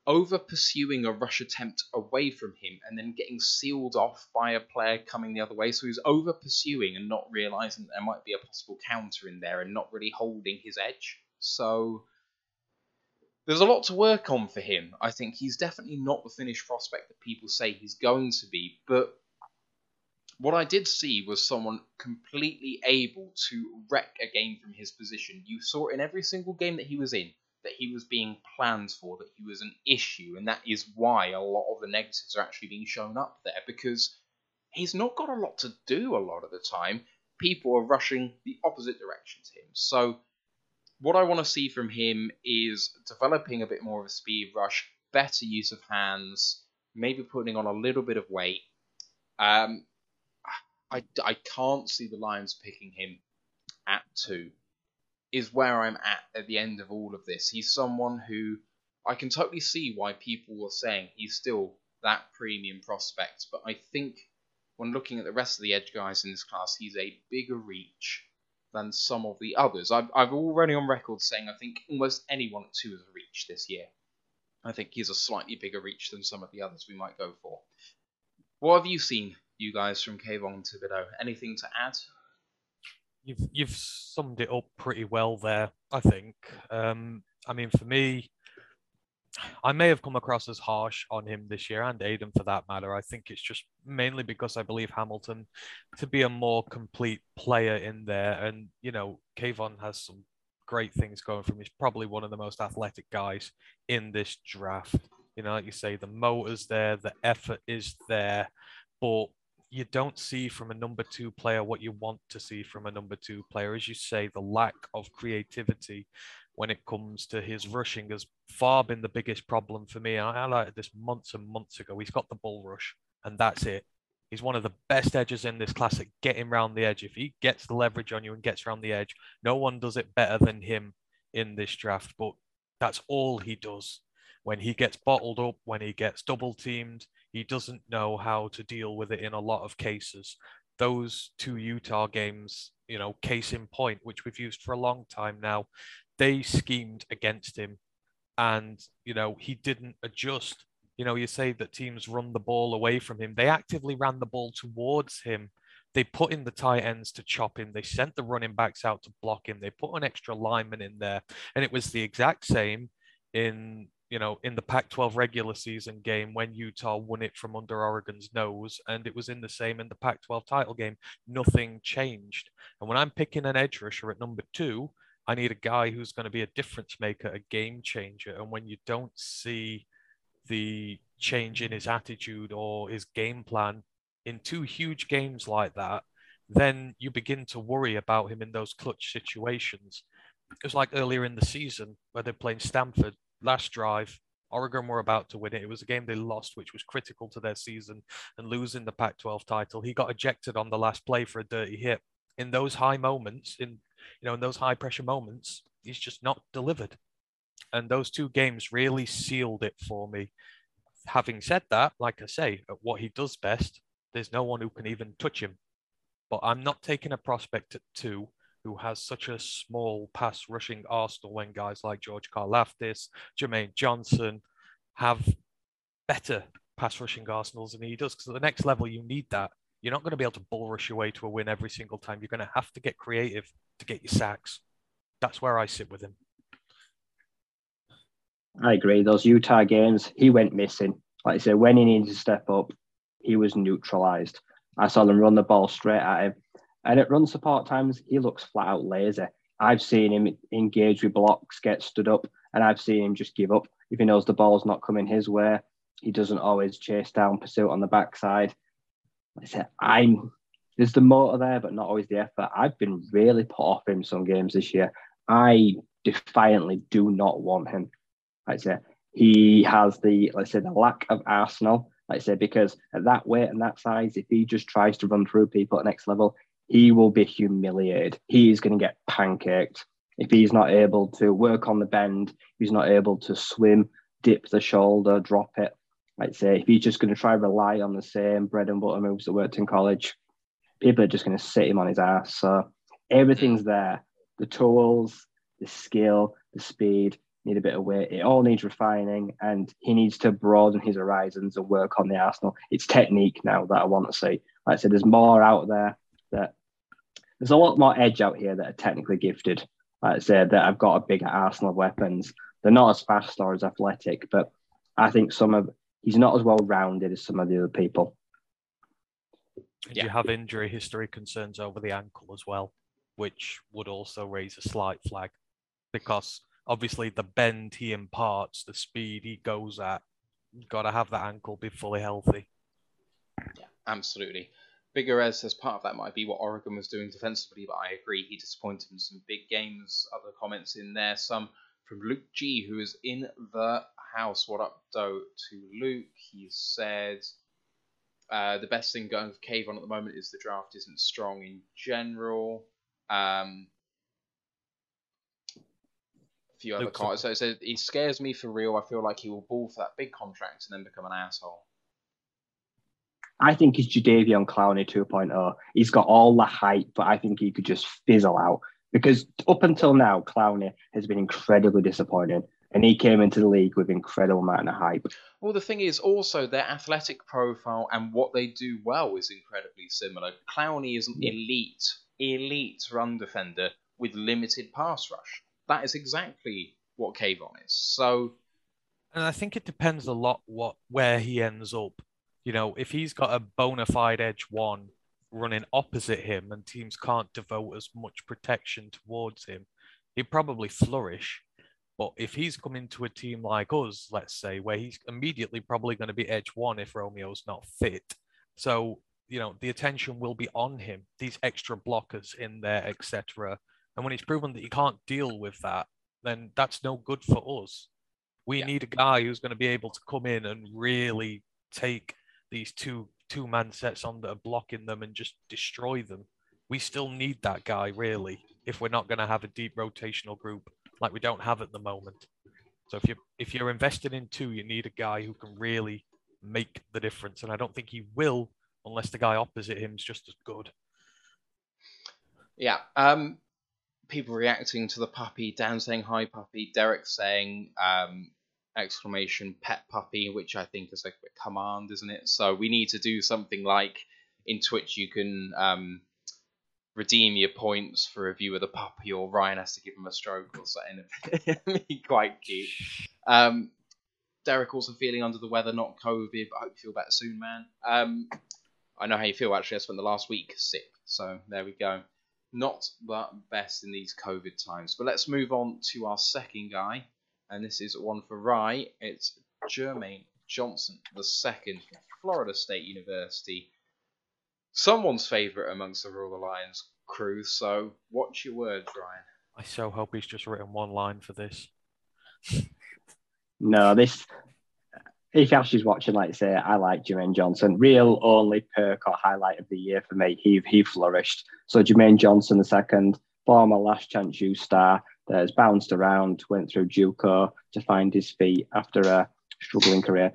over pursuing a rush attempt away from him and then getting sealed off by a player coming the other way. So he's over pursuing and not realizing there might be a possible counter in there and not really holding his edge. So there's a lot to work on for him. I think he's definitely not the finished prospect that people say he's going to be, but what I did see was someone completely able to wreck a game from his position. You saw in every single game that he was in that he was being planned for, that he was an issue, and that is why a lot of the negatives are actually being shown up there because he's not got a lot to do a lot of the time. People are rushing the opposite direction to him. So, what I want to see from him is developing a bit more of a speed rush, better use of hands, maybe putting on a little bit of weight. Um, I, I can't see the Lions picking him at two is where I'm at at the end of all of this. He's someone who I can totally see why people were saying he's still that premium prospect, but I think when looking at the rest of the edge guys in this class, he's a bigger reach than some of the others. I've, I've already on record saying I think almost anyone at two is a reach this year. I think he's a slightly bigger reach than some of the others we might go for. What have you seen, you guys from Kayvon Thibodeaux? Anything to add? You've you've summed it up pretty well there, I think. Um, I mean, for me, I may have come across as harsh on him this year and Aidan for that matter. I think it's just mainly because I believe Hamilton to be a more complete player in there. And, you know, Kayvon has some great things going for him. He's probably one of the most athletic guys in this draft. You know, like you say, the motor's there, the effort is there, but you don't see from a number two player what you want to see from a number two player. As you say, the lack of creativity when it comes to his rushing has far been the biggest problem for me. I highlighted this months and months ago. He's got the bull rush, and that's it. He's one of the best edges in this class at getting around the edge. If he gets the leverage on you and gets around the edge, no one does it better than him in this draft. But that's all he does. When he gets bottled up, when he gets double teamed, he doesn't know how to deal with it in a lot of cases. Those two Utah games, you know, case in point, which we've used for a long time now, they schemed against him and, you know, he didn't adjust. You know, you say that teams run the ball away from him. They actively ran the ball towards him. They put in the tight ends to chop him. They sent the running backs out to block him. They put an extra lineman in there. And it was the exact same in you know, in the Pac 12 regular season game when Utah won it from under Oregon's nose, and it was in the same in the Pac 12 title game. Nothing changed. And when I'm picking an edge rusher at number two, I need a guy who's going to be a difference maker, a game changer. And when you don't see the change in his attitude or his game plan in two huge games like that, then you begin to worry about him in those clutch situations. It was like earlier in the season where they're playing Stanford last drive. Oregon were about to win it. It was a game they lost, which was critical to their season and losing the Pac 12 title. He got ejected on the last play for a dirty hit. In those high moments, in you know, in those high pressure moments, he's just not delivered. And those two games really sealed it for me. Having said that, like I say, at what he does best, there's no one who can even touch him. But I'm not taking a prospect at two who has such a small pass rushing arsenal when guys like George Karlaftis, Jermaine Johnson have better pass rushing arsenals than he does. Because at the next level, you need that. You're not going to be able to bull rush your way to a win every single time. You're going to have to get creative to get your sacks. That's where I sit with him. I agree. Those Utah games, he went missing. Like I said, when he needed to step up, he was neutralized. I saw them run the ball straight at him. And at run support times, he looks flat out lazy. I've seen him engage with blocks, get stood up, and I've seen him just give up. If he knows the ball's not coming his way, he doesn't always chase down pursuit on the backside. I said, I'm there's the motor there, but not always the effort. I've been really put off him some games this year. I defiantly do not want him. Like I say, he has the, let's say, the lack of arsenal. Like I say, because at that weight and that size, if he just tries to run through people at next level, he will be humiliated. He is going to get pancaked if he's not able to work on the bend. He's not able to swim, dip the shoulder, drop it. I'd say if he's just going to try rely on the same bread and butter moves that worked in college, people are just going to sit him on his ass. So everything's there: the tools, the skill, the speed. Need a bit of weight. It all needs refining, and he needs to broaden his horizons and work on the arsenal. It's technique now that I want to see. Like I said, there's more out there that there's a lot more edge out here that are technically gifted. Like I said, that I've got a bigger arsenal of weapons. They're not as fast or as athletic, but I think some of he's not as well rounded as some of the other people. Yeah. You have injury history concerns over the ankle as well, which would also raise a slight flag because obviously the bend he imparts, the speed he goes at, got to have that ankle be fully healthy. Yeah, absolutely. Figueres says part of that might be what Oregon was doing defensively, but I agree he disappointed in some big games. Other comments in there, some from Luke G, who is in the house. What up, though, to Luke? He said uh, the best thing going for Kayvon at the moment is the draft isn't strong in general. Um, a few other comments. So it said he scares me for real. I feel like he will ball for that big contract and then become an asshole. I think he's Jadeveon Clowney 2.0. He's got all the hype, but I think he could just fizzle out because up until now, Clowney has been incredibly disappointing. And he came into the league with incredible amount of hype. Well, the thing is also their athletic profile and what they do well is incredibly similar. Clowney is an elite, elite run defender with limited pass rush. That is exactly what Kayvon is. So, and I think it depends a lot what where he ends up you know, if he's got a bona fide edge one running opposite him and teams can't devote as much protection towards him, he'd probably flourish. But if he's coming to a team like us, let's say, where he's immediately probably going to be edge one if Romeo's not fit. So, you know, the attention will be on him, these extra blockers in there, etc. And when he's proven that he can't deal with that, then that's no good for us. We yeah. need a guy who's going to be able to come in and really take these two two man sets on that are blocking them and just destroy them. We still need that guy really if we're not going to have a deep rotational group like we don't have at the moment. So if you if you're invested in two, you need a guy who can really make the difference, and I don't think he will unless the guy opposite him is just as good. Yeah. Um, people reacting to the puppy. Dan saying hi, puppy. Derek saying um, exclamation pet puppy, which I think is like a command, isn't it? So we need to do something like in Twitch you can um, redeem your points for a view of the puppy, or Ryan has to give him a stroke or something. Quite cute. Um, Derek also feeling under the weather, not COVID, but I hope you feel better soon, man. Um, I know how you feel actually. I spent the last week sick, so there we go. Not the best in these COVID times. But let's move on to our second guy, and this is one for Rye. It's Jermaine Johnson, the second from Florida State University. Someone's favourite amongst the Royal Alliance crew. So, watch your words, Ryan. I so hope he's just written one line for this. No, this. If Ash watching, like say, I like Jermaine Johnson. Real only perk or highlight of the year for me. He he flourished. So Jermaine Johnson, the second former last chance U star, that has bounced around, went through JUCO to find his feet after a struggling career.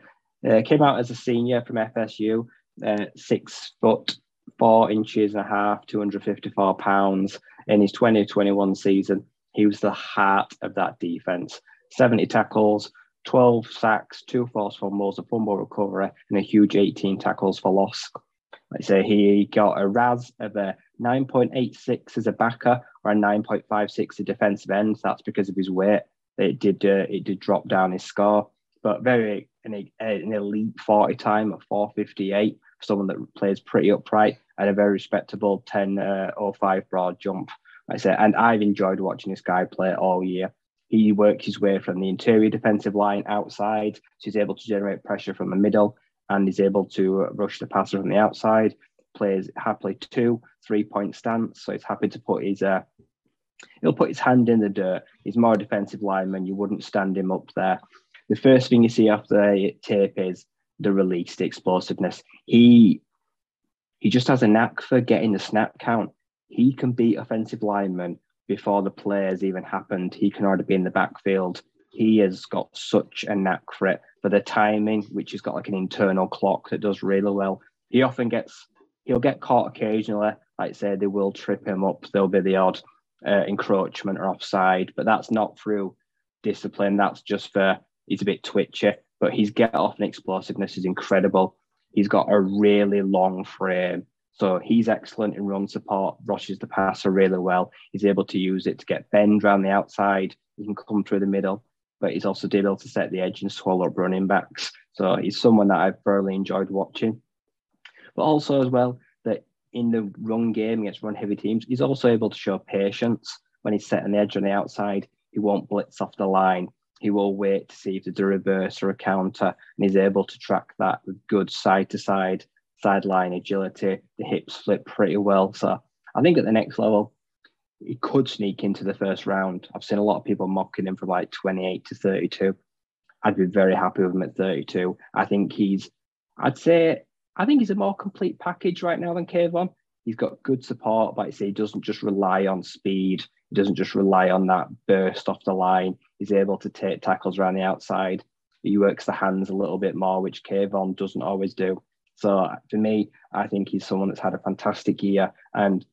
Uh, came out as a senior from FSU, uh, six foot four inches and a half, 254 pounds. In his 2021 season, he was the heart of that defense. 70 tackles, 12 sacks, two forced fumbles, a fumble recovery, and a huge 18 tackles for loss. Like I say, he got a RAS of a 9.86 as a backer or a 9.56 as a defensive end. That's because of his weight. It did uh, it did drop down his score, but very an, an elite 40 time at 458 someone that plays pretty upright and a very respectable 10 uh, or 5 broad jump. I say, and I've enjoyed watching this guy play all year. He works his way from the interior defensive line outside, so he's able to generate pressure from the middle, and he's able to rush the passer from the outside. Plays happily two, three point stance, so he's happy to put his uh, he'll put his hand in the dirt. He's more a defensive lineman. You wouldn't stand him up there. The first thing you see after the tape is the release, the explosiveness. He he just has a knack for getting the snap count. He can beat offensive linemen before the players even happened. He can already be in the backfield. He has got such a knack for it, for the timing, which has got like an internal clock that does really well. He often gets he'll get caught occasionally. Like say, they will trip him up. There'll be the odd uh, encroachment or offside, but that's not through discipline. That's just for he's a bit twitchy but his get off and explosiveness is incredible. He's got a really long frame. So he's excellent in run support, rushes the passer really well. He's able to use it to get bend around the outside. He can come through the middle, but he's also able to set the edge and swallow up running backs. So he's someone that I've thoroughly enjoyed watching. But also as well, that in the run game against run heavy teams, he's also able to show patience when he's setting the edge on the outside. He won't blitz off the line he will wait to see if there's a reverse or a counter, and he's able to track that with good side to side, sideline agility. The hips flip pretty well. So I think at the next level, he could sneak into the first round. I've seen a lot of people mocking him from like 28 to 32. I'd be very happy with him at 32. I think he's, I'd say, I think he's a more complete package right now than Kayvon. He's got good support, but I say he doesn't just rely on speed. He doesn't just rely on that burst off the line. He's able to take tackles around the outside. He works the hands a little bit more, which Kayvon doesn't always do. So for me, I think he's someone that's had a fantastic year. And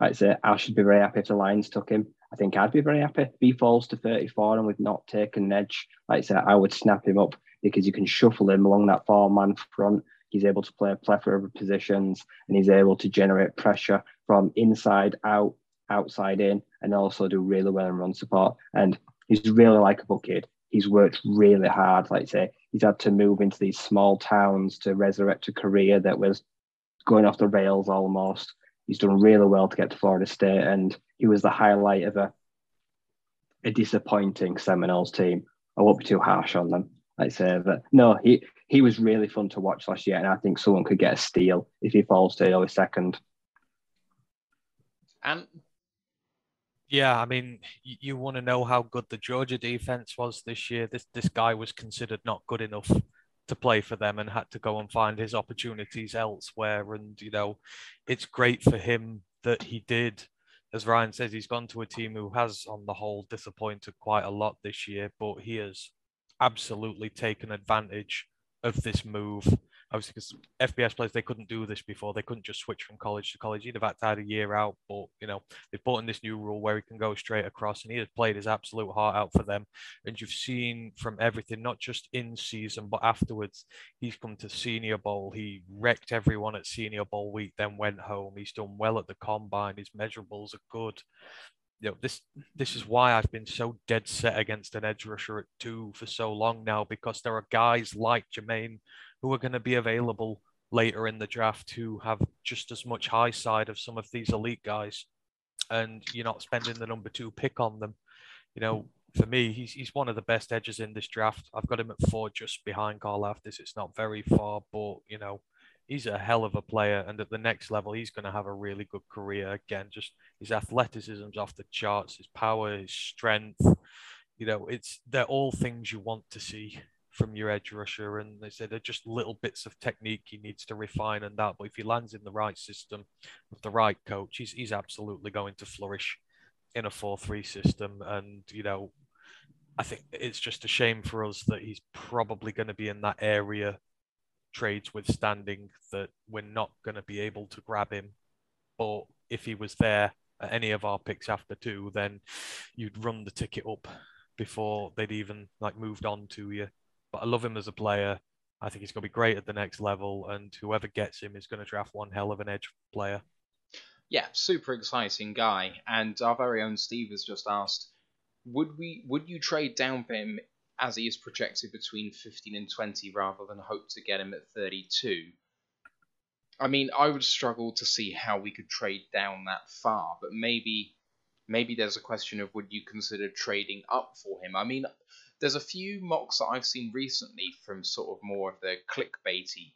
I say, I should be very happy if the Lions took him. I think I'd be very happy if he falls to 34 and we've not taken edge. Like I said, I would snap him up because you can shuffle him along that four man front. He's able to play a plethora of positions and he's able to generate pressure from inside out, outside in, and also do really well in run support. And he's really likable kid. He's worked really hard. Like say, he's had to move into these small towns to resurrect a career that was going off the rails almost. He's done really well to get to Florida State, and he was the highlight of a a disappointing Seminoles team. I won't be too harsh on them. Like I say, but no, he he was really fun to watch last year, and I think someone could get a steal if he falls to early second. And yeah, I mean, you, you want to know how good the Georgia defense was this year. This this guy was considered not good enough to play for them and had to go and find his opportunities elsewhere. And you know, it's great for him that he did. As Ryan says, he's gone to a team who has, on the whole, disappointed quite a lot this year, but he has absolutely taken advantage of this move obviously because FBS players they couldn't do this before. They couldn't just switch from college to college. He'd have had to have a year out, but you know they've brought in this new rule where he can go straight across, and he has played his absolute heart out for them. And you've seen from everything, not just in season but afterwards, he's come to Senior Bowl. He wrecked everyone at Senior Bowl week, then went home. He's done well at the combine. His measurables are good you know, this this is why I've been so dead set against an edge rusher at two for so long now because there are guys like Jermaine who are going to be available later in the draft who have just as much high side of some of these elite guys, and you're not spending the number two pick on them. You know, for me, he's he's one of the best edges in this draft. I've got him at four, just behind Karlaftis. It's not very far, but you know, he's a hell of a player, and at the next level, he's going to have a really good career again. Just his athleticism's off the charts, his power, his strength. You know, it's they're all things you want to see from your edge rusher, and they say they're just little bits of technique he needs to refine and that. But if he lands in the right system with the right coach, he's he's absolutely going to flourish in a four-three system. And you know, I think it's just a shame for us that he's probably going to be in that area trades withstanding that we're not going to be able to grab him. But if he was there at any of our picks after two, then you'd run the ticket up before they'd even like moved on to you. But I love him as a player. I think he's going to be great at the next level, and whoever gets him is going to draft one hell of an edge player. Yeah, super exciting guy. And our very own Steve has just asked, would we would you trade down for him as he is projected between 15 and 20 rather than hope to get him at 32. I mean, I would struggle to see how we could trade down that far, but maybe maybe there's a question of would you consider trading up for him? I mean, there's a few mocks that I've seen recently from sort of more of the clickbaity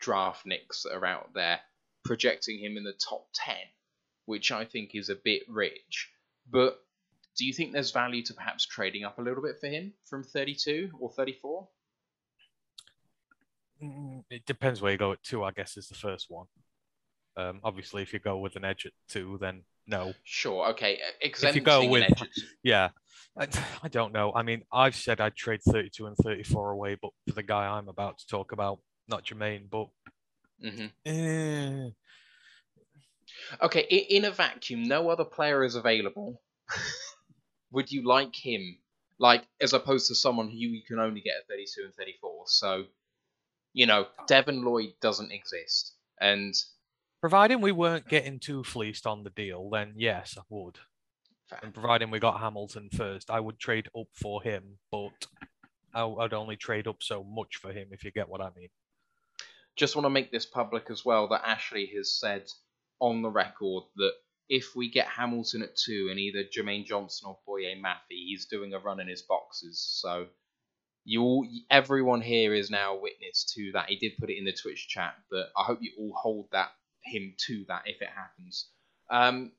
draft nicks that are out there projecting him in the top 10, which I think is a bit rich. But do you think there's value to perhaps trading up a little bit for him from 32 or 34? Mm, it depends where you go at two, I guess, is the first one. Um, obviously, if you go with an edge at two, then no. Sure, okay. If you go with, yeah, I, I, don't know. I mean, I've said I'd trade 32 and 34 away, but for the guy I'm about to talk about, not Jermaine, but. Mm-hmm. Eh. Okay, in a vacuum, no other player is available. would you like him, like as opposed to someone who you can only get at 32 and 34? So, you know, Devin Lloyd doesn't exist, and providing we weren't getting too fleeced on the deal, then yes, I would. Fair. And providing we got Hamilton first, I would trade up for him, but I'd only trade up so much for him if you get what I mean. Just want to make this public as well that Ashley has said on the record that if we get Hamilton at two and either Jermaine Johnson or Boye Mafe, he's doing a run in his boxes. So you all, everyone here is now a witness to that. He did put it in the Twitch chat, but I hope you all hold that him to that if it happens. Um,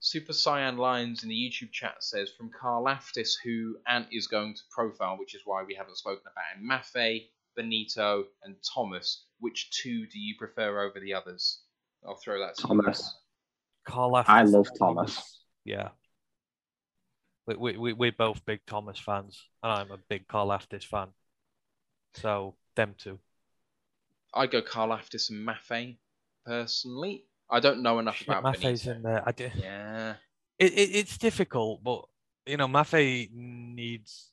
Super Cyan Lions in the YouTube chat says from Karlaftis, who Ant is going to profile, which is why we haven't spoken about him. Mafe, Bonitto, and Thomas. Which two do you prefer over the others? I'll throw that to Thomas. You. Carl I love Thomas. Yeah. We, we, we're both big Thomas fans, and I'm a big Karlaftis fan. So, them two. I'd go Karlaftis and Mafe, personally. I don't know enough Shit, about Mafe's Bonitto. in there. I do. Yeah. It, it, it's difficult, but, you know, Mafe needs.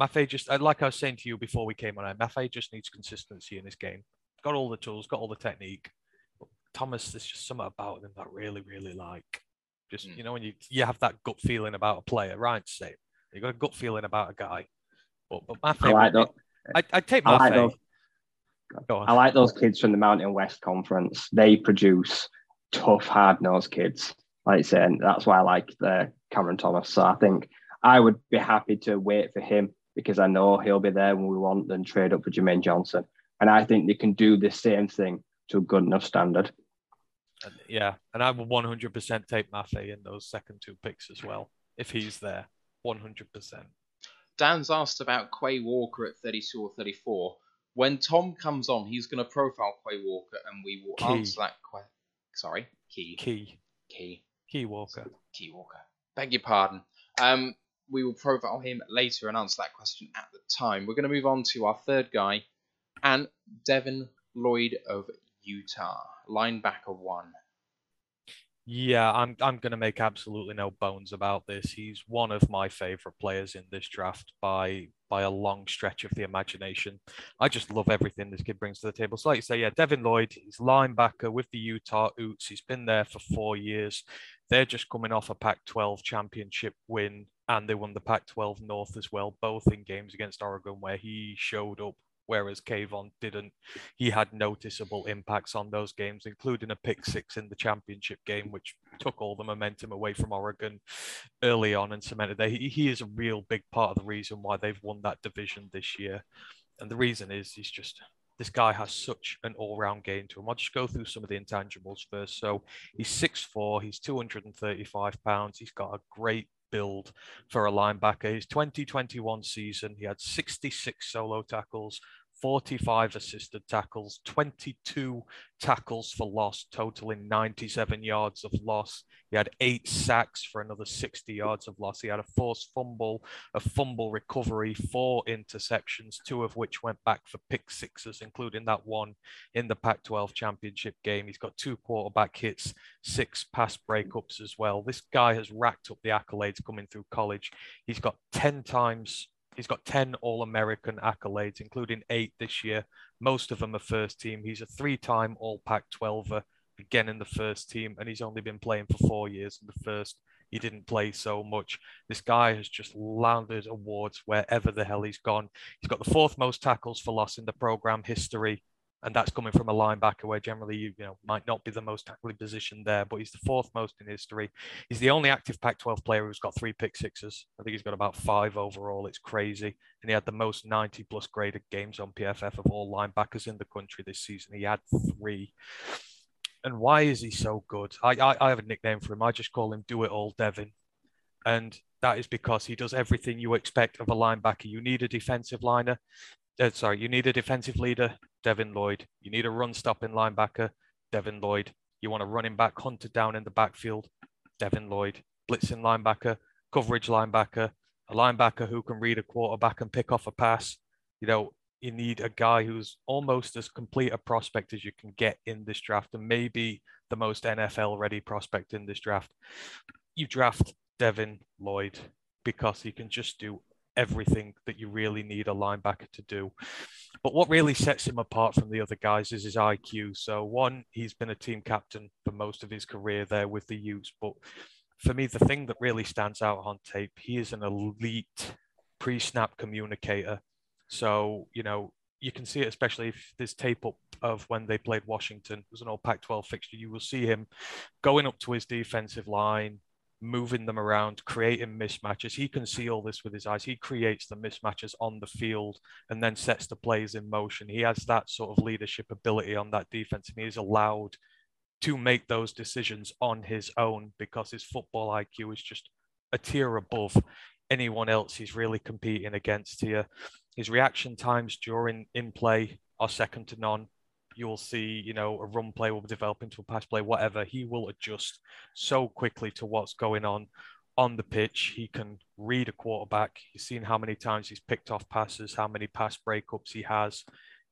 Mafe just, uh, like I was saying to you before we came on, Mafe just needs consistency in this game. Got all the tools, got all the technique. Thomas, there's just something about him that I really, really like. Just Mm. you know, when you you have that gut feeling about a player, right? Same. You got a gut feeling about a guy. But but Mafe, I like would that. I I take I like Mafe. those. Go on. I like those kids from the Mountain West Conference. They produce tough, hard nosed kids. Like I said, and that's why I like the Cameron Thomas. So I think I would be happy to wait for him because I know he'll be there when we want and trade up for Jermaine Johnson. And I think they can do the same thing to a good enough standard. And, yeah, and I will 100% take Mafe in those second two picks as well if he's there. 100%. Dan's asked about Quay Walker at 32 or 34. When Tom comes on, he's going to profile Quay Walker and we will Key. answer that question. Sorry, Key. Key. Key. Key Walker. Key Walker. Beg your pardon. Um, we will profile him later and answer that question at the time. We're going to move on to our third guy, and Devin Lloyd of Utah, linebacker one. Yeah, I'm I'm going to make absolutely no bones about this. He's one of my favorite players in this draft by by a long stretch of the imagination. I just love everything this kid brings to the table. So, like you say, yeah, Devin Lloyd, he's linebacker with the Utah Utes. He's been there for four years. They're just coming off a Pac-12 championship win, and they won the Pac-12 North as well, both in games against Oregon, where he showed up whereas Kayvon didn't. He had noticeable impacts on those games, including a pick six in the championship game, which took all the momentum away from Oregon early on and cemented that he, he is a real big part of the reason why they've won that division this year. And the reason is he's just this guy has such an all-round game to him. I'll just go through some of the intangibles first. So he's 6'4, he's 235 pounds, he's got a great build for a linebacker. His 2021 season, he had 66 solo tackles, 45 assisted tackles, 22 tackles for loss, totaling 97 yards of loss. He had eight sacks for another 60 yards of loss. He had a forced fumble, a fumble recovery, four interceptions, two of which went back for pick sixes, including that one in the Pac 12 championship game. He's got two quarterback hits, six pass breakups as well. This guy has racked up the accolades coming through college. He's got 10 times He's got 10 All American accolades, including eight this year. Most of them are first team. He's a three time All Pac 12er, again in the first team, and he's only been playing for four years in the first. He didn't play so much. This guy has just landed awards wherever the hell he's gone. He's got the fourth most tackles for loss in the program history and that's coming from a linebacker where generally you, you know might not be the most tactically positioned there, but he's the fourth most in history. He's the only active Pac-12 player who's got three pick sixes. I think he's got about five overall. It's crazy, and he had the most 90 plus graded games on PFF of all linebackers in the country this season. He had three. And why is he so good? I, I, I have a nickname for him. I just call him Do It All Devin. And that is because he does everything you expect of a linebacker. You need a defensive liner. Uh, sorry, you need a defensive leader Devin Lloyd. You need a run stopping linebacker, Devin Lloyd. You want a running back hunted down in the backfield, Devin Lloyd. Blitzing linebacker, coverage linebacker, a linebacker who can read a quarterback and pick off a pass. You know, you need a guy who's almost as complete a prospect as you can get in this draft, and maybe the most NFL ready prospect in this draft. You draft Devin Lloyd because he can just do everything that you really need a linebacker to do. But what really sets him apart from the other guys is his IQ. So, one, he's been a team captain for most of his career there with the Utes. But for me, the thing that really stands out on tape, he is an elite pre snap communicator. So, you know, you can see it, especially if there's tape up of when they played Washington. It was an all Pac 12 fixture. You will see him going up to his defensive line, moving them around, creating mismatches. He can see all this with his eyes. He creates the mismatches on the field and then sets the plays in motion. He has that sort of leadership ability on that defense, and he is allowed to make those decisions on his own because his football IQ is just a tier above anyone else he's really competing against here. His reaction times during in play are second to none you'll see, you know, a run play will develop into a pass play, whatever. He will adjust so quickly to what's going on on the pitch. He can read a quarterback. You've seen how many times he's picked off passes, how many pass breakups he has.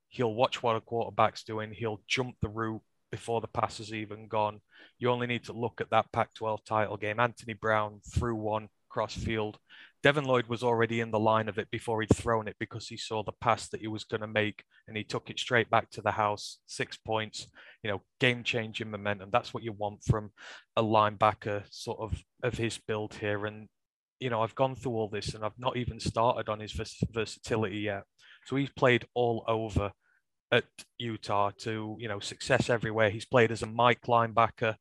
He'll watch what a quarterback's doing. He'll jump the route before the pass is even gone. You only need to look at that Pac 12 title game. Anthony Brown threw one cross field Devin Lloyd was already in the line of it before he'd thrown it because he saw the pass that he was going to make and he took it straight back to the house. Six points, you know, game changing momentum. That's what you want from a linebacker sort of of his build here. And, you know, I've gone through all this and I've not even started on his vers- versatility yet. So he's played all over at Utah to, you know, success everywhere. He's played as a Mike linebacker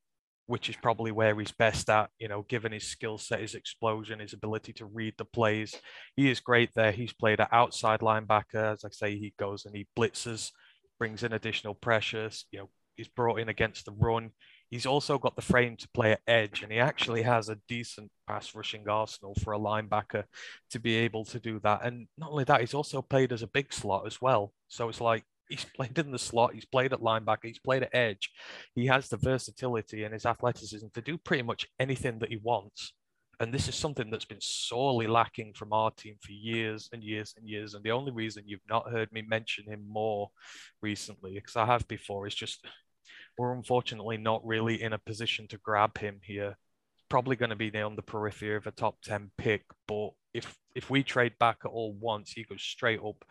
which is probably where he's best at, you know, given his skill set, his explosion, his ability to read the plays. He is great there. He's played at outside linebacker. As I say, he goes and he blitzes, brings in additional pressures, you know, he's brought in against the run. He's also got the frame to play at edge, and he actually has a decent pass rushing arsenal for a linebacker to be able to do that. And not only that, he's also played as a big slot as well. So it's like he's played in the slot, he's played at linebacker, he's played at edge. He has the versatility and his athleticism to do pretty much anything that he wants. And this is something that's been sorely lacking from our team for years and years and years. And the only reason you've not heard me mention him more recently, because I have before, is just we're unfortunately not really in a position to grab him here. Probably going to be on the periphery of a top 10 pick, but if if we trade back at all once, he goes straight up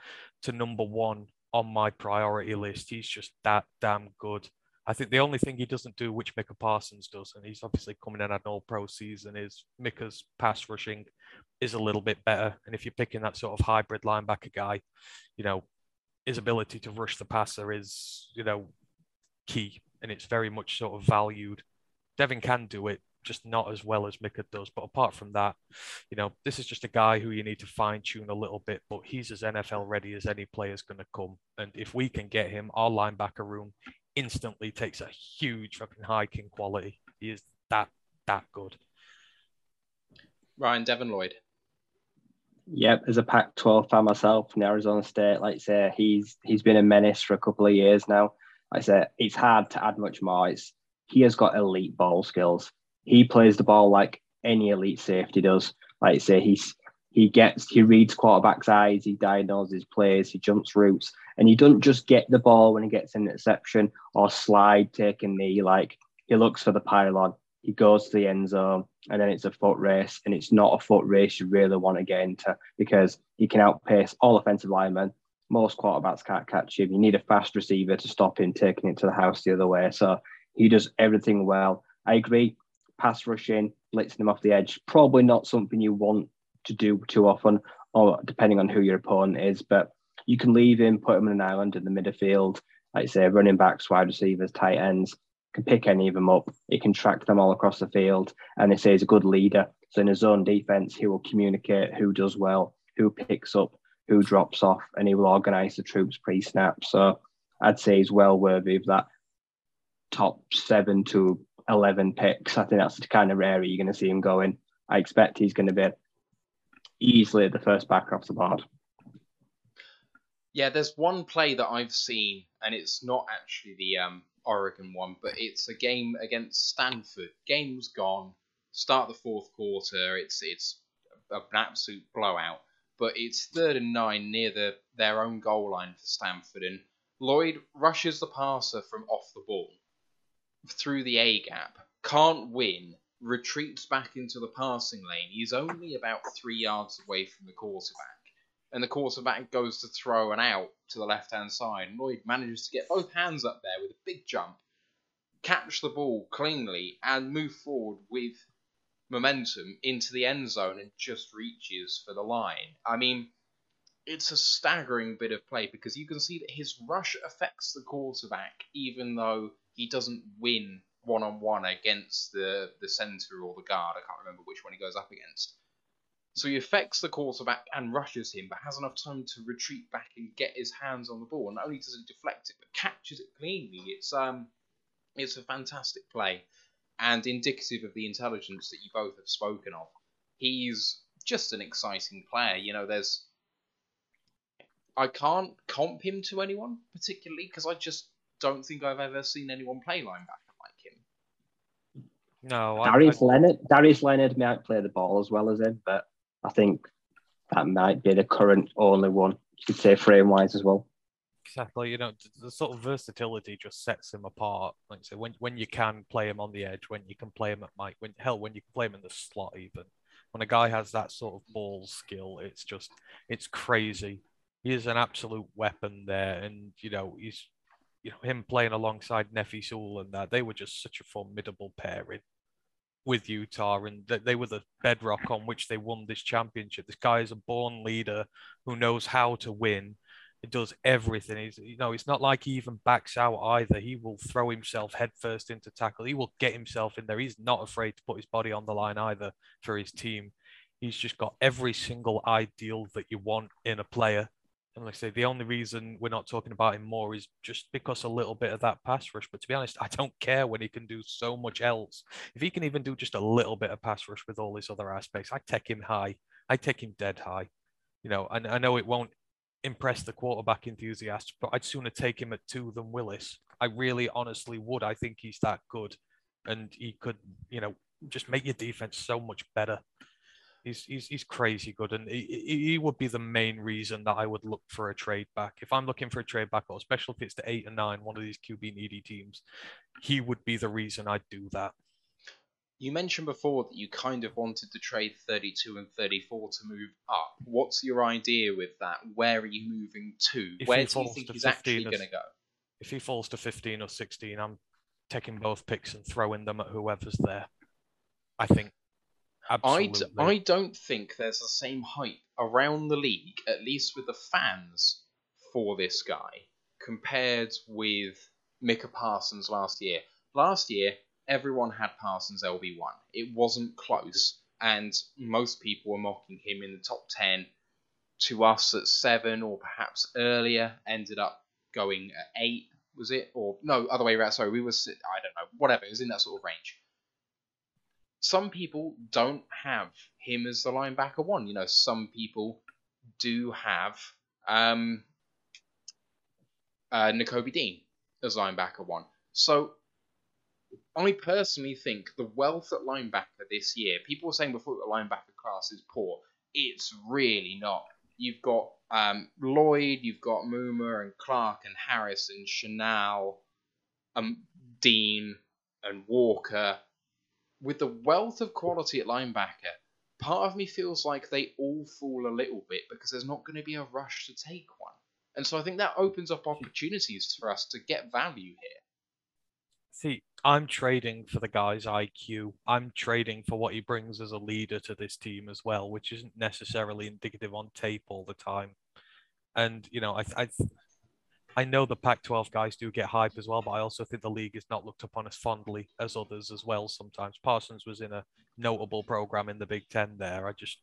to number one on my priority list. He's just that damn good. I think the only thing he doesn't do, which Micah Parsons does, and he's obviously coming in at an all pro season, is Micah's pass rushing is a little bit better. And if you're picking that sort of hybrid linebacker guy, you know, his ability to rush the passer is, you know, key and it's very much sort of valued. Devin can do it, just not as well as Micah does. But apart from that, you know, this is just a guy who you need to fine tune a little bit, but he's as NFL ready as any player is going to come. And if we can get him, our linebacker room instantly takes a huge fucking hike in quality. He is that, that good. Ryan Devin Lloyd. Yep, as a Pac-12 fan myself from Arizona State, like I say, he's he's been a menace for a couple of years now. Like I say, it's hard to add much more. It's, he has got elite ball skills. He plays the ball like any elite safety does. Like I say, he's he gets he reads quarterbacks' eyes, he diagnoses plays, he jumps routes, and he doesn't just get the ball when he gets an interception or slide, taking knee. Like he looks for the pylon, he goes to the end zone, and then it's a foot race, and it's not a foot race you really want to get into because he can outpace all offensive linemen most quarterbacks can't catch him. You need a fast receiver to stop him taking it to the house the other way. So he does everything well. I agree. Pass rushing, blitzing him off the edge, probably not something you want to do too often, or depending on who your opponent is. But you can leave him, put him in an island in the midfield, like I say, running backs, wide receivers, tight ends. Can pick any of them up. He can track them all across the field, and they say he's a good leader. So in his zone defense, he will communicate who does well, who picks up, who drops off, and he will organise the troops pre-snap. So I'd say he's well worthy of that top seven to eleven picks. I think that's kind of rare you're going to see him going. I expect he's going to be easily the first back off the board. Yeah, there's one play that I've seen, and it's not actually the um, Oregon one, but it's a game against Stanford. Game was gone. Start the fourth quarter. It's it's an absolute blowout but it's third and nine near the, their own goal line for Stanford, and Lloyd rushes the passer from off the ball through the A gap, can't win, retreats back into the passing lane. He's only about three yards away from the quarterback, and the quarterback goes to throw an out to the left hand side. Lloyd manages to get both hands up there with a big jump, catch the ball cleanly, and move forward with momentum into the end zone and just reaches for the line. I mean, it's a staggering bit of play because you can see that his rush affects the quarterback, even though he doesn't win one on one against the, the center or the guard. I can't remember which one he goes up against. So he affects the quarterback and rushes him, but has enough time to retreat back and get his hands on the ball. Not only does he deflect it, but catches it cleanly. It's um, it's a fantastic play and indicative of the intelligence that you both have spoken of. He's just an exciting player. You know, there's. I can't comp him to anyone particularly because I just don't think I've ever seen anyone play linebacker like him. No, Darius I, Leonard. Darius Leonard might play the ball as well as him, but I think that might be the current only one you could say frame wise as well. Exactly. You know, the sort of versatility just sets him apart. Like I say, when when you can play him on the edge, when you can play him at Mike, when hell, when you can play him in the slot, even when a guy has that sort of ball skill, it's just it's crazy. He is an absolute weapon there, and you know he's you know him playing alongside Nephi Sewell and that they were just such a formidable pairing with Utah, and that they were the bedrock on which they won this championship. This guy is a born leader who knows how to win it does everything. He's, you know, it's not like he even backs out either. He will throw himself headfirst into tackle. He will get himself in there. He's not afraid to put his body on the line either for his team. He's just got every single ideal that you want in a player. And like I say, the only reason we're not talking about him more is just because a little bit of that pass rush. But to be honest, I don't care when he can do so much else. If he can even do just a little bit of pass rush with all his other aspects, I take him high. I take him dead high. You know, and I know it won't impress the quarterback enthusiasts, but I'd sooner take him at two than Willis. I really honestly would. I think he's that good. And he could, you know, just make your defense so much better. He's he's he's crazy good, and he, he would be the main reason that I would look for a trade back. If I'm looking for a trade back, or especially if it's to eight and nine, one of these QB needy teams, he would be the reason I'd do that. You mentioned before that you kind of wanted to trade 32 and 34 to move up. What's your idea with that? Where are you moving to? If Where do you think he's actually going to go? If he falls to 15 or 16, I'm taking both picks and throwing them at whoever's there. I think. I, d- Absolutely. I don't think there's the same hype around the league, at least with the fans, for this guy compared with Micah Parsons last year. Last year, everyone had Parsons LB1. It wasn't close, and most people were mocking him in the top 10. To us at 7 or perhaps earlier, ended up going at 8, was it? Or no, other way around. Sorry, we were, I don't know, whatever. It was in that sort of range some people don't have him as the linebacker one. You know, some people do have um, uh, Nakobe Dean as linebacker one. So I personally think the wealth at linebacker this year, people were saying before the linebacker class is poor. It's really not. You've got um, Lloyd, you've got Muma and Clark and Harris and Chenal, um, Dean and Walker with the wealth of quality at linebacker, part of me feels like they all fall a little bit because there's not going to be a rush to take one. And so I think that opens up opportunities for us to get value here. See, I'm trading for the guy's IQ. I'm trading for what he brings as a leader to this team as well, which isn't necessarily indicative on tape all the time. And you know, I I I know the Pac-12 guys do get hype as well, but I also think the league is not looked upon as fondly as others as well. Sometimes Parsons was in a notable program in the Big Ten. There, I just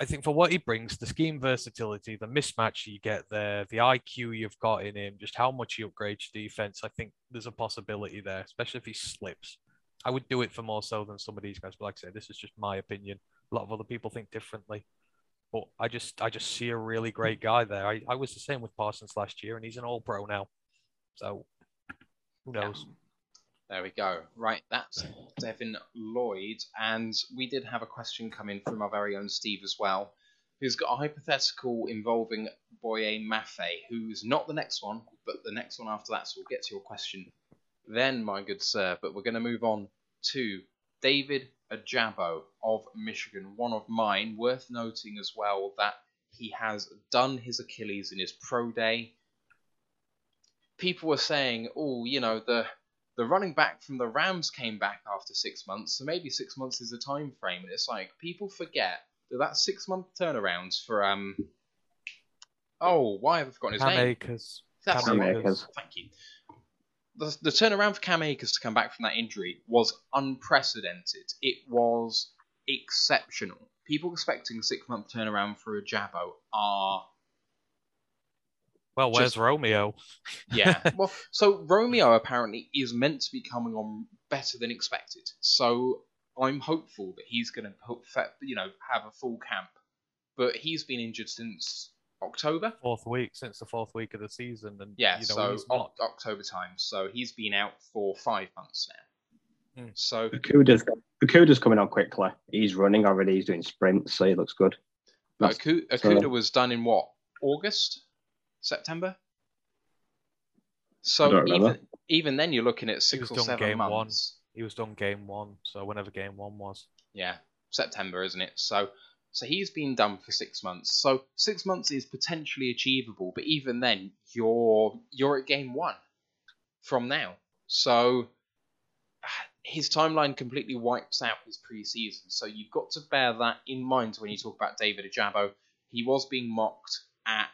I think for what he brings, the scheme versatility, the mismatch you get there, the IQ you've got in him, just how much he upgrades defense, I think there's a possibility there, especially if he slips. I would do it for more so than some of these guys, but like I say, this is just my opinion. A lot of other people think differently. But I just I just see a really great guy there. I, I was the same with Parsons last year, and he's an all pro now. So who knows? There we go. Right, that's Devin Lloyd. And we did have a question come in from our very own Steve as well, who's got a hypothetical involving Boye Mafe, who's not the next one, but the next one after that. So we'll get to your question then, my good sir. But we're going to move on to David Ojabo of Michigan, one of mine. Worth noting as well that he has done his Achilles in his pro day. People were saying, oh, you know, the the running back from the Rams came back after six months, so maybe six months is a time frame. And it's like people forget that that six month turnarounds for um. Oh, why have I forgotten his Cam name? Akers. That's Cam. Akers. Thank you. The, the turnaround for Cam Akers to come back from that injury was unprecedented. It was exceptional. People expecting a six month turnaround for Ojabo are Well, where's Just- Romeo? yeah. well, so Romeo apparently is meant to be coming on better than expected. So I'm hopeful that he's going to, you know, have a full camp. But he's been injured since October. Fourth week since the fourth week of the season, and Yeah, you know so he's not. Oc- October time. So he's been out for five months now. Hmm. So Okudah's, Okudah's coming on quickly. He's running already. He's doing sprints, so he looks good. but That's- Aku- Akuda was done in what? August? September? So even even then you're looking at six was or done seven game one. months. He was done game one, so whenever game one was. Yeah, September, isn't it? So so he's been done for six months. So six months is potentially achievable, but even then you're you're at game one from now. So his timeline completely wipes out his preseason. So you've got to bear that in mind when you talk about David Ojabo. He was being mocked at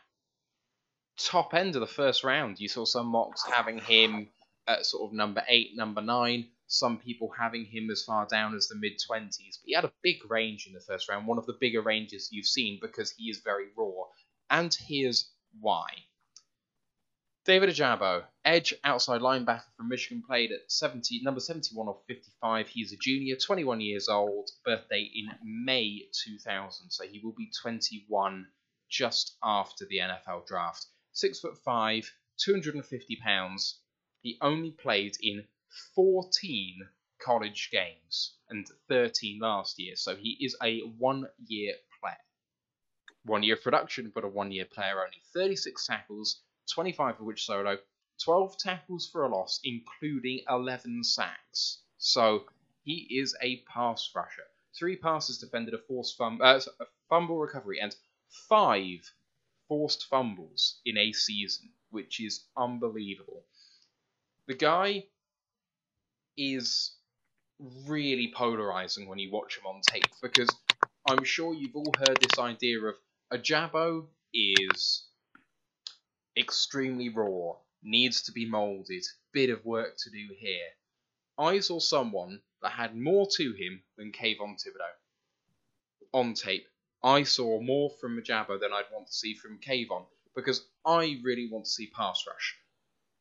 top end of the first round. You saw some mocks having him at sort of number eight, number nine. Some people having him as far down as the mid 20s. But he had a big range in the first round, one of the bigger ranges you've seen because he is very raw. And here's why. David Ojabo, edge outside linebacker from Michigan, played at 70, number 71 of 55. He's a junior, 21 years old, birthday in May 2000, so he will be 21 just after the NFL draft. Six foot five, 250 pounds. He only played in 14 college games and 13 last year. So he is a one year player. One year production, but a one year player only. 36 tackles, 25 of which solo, 12 tackles for a loss, including 11 sacks. So he is a pass rusher. Three passes defended, a forced fum- uh, a fumble recovery, and five forced fumbles in a season, which is unbelievable. The guy is really polarizing when you watch him on tape because I'm sure you've all heard this idea of Ojabo is extremely raw, needs to be molded, bit of work to do here. I saw someone that had more to him than Kayvon Thibodeaux on tape. I saw more from Ojabo than I'd want to see from Kayvon because I really want to see pass rush.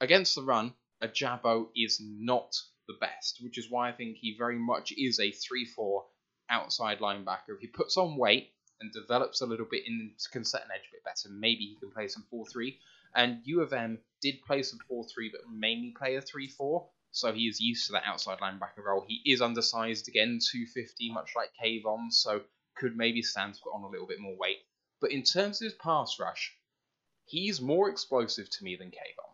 Against the run, Ojabo is not the best, which is why I think he very much is a 3 4 outside linebacker. If he puts on weight and develops a little bit and can set an edge a bit better, maybe he can play some 4 3. And U of M did play some 4 3, but mainly play a 3 4. So he is used to that outside linebacker role. He is undersized again, 250, much like Kayvon, so could maybe stand to put on a little bit more weight. But in terms of his pass rush, he's more explosive to me than Kayvon.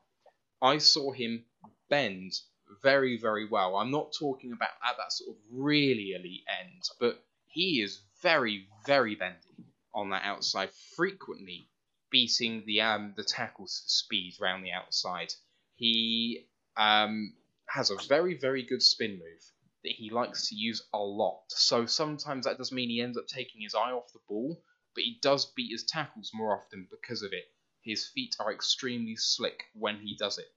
I saw him bend very, very well. I'm not talking about at that sort of really elite end, but he is very, very bendy on that outside, frequently beating the um the tackles for speed around the outside. He um has a very, very good spin move that he likes to use a lot. So sometimes that does mean he ends up taking his eye off the ball, but he does beat his tackles more often because of it. His feet are extremely slick when he does it.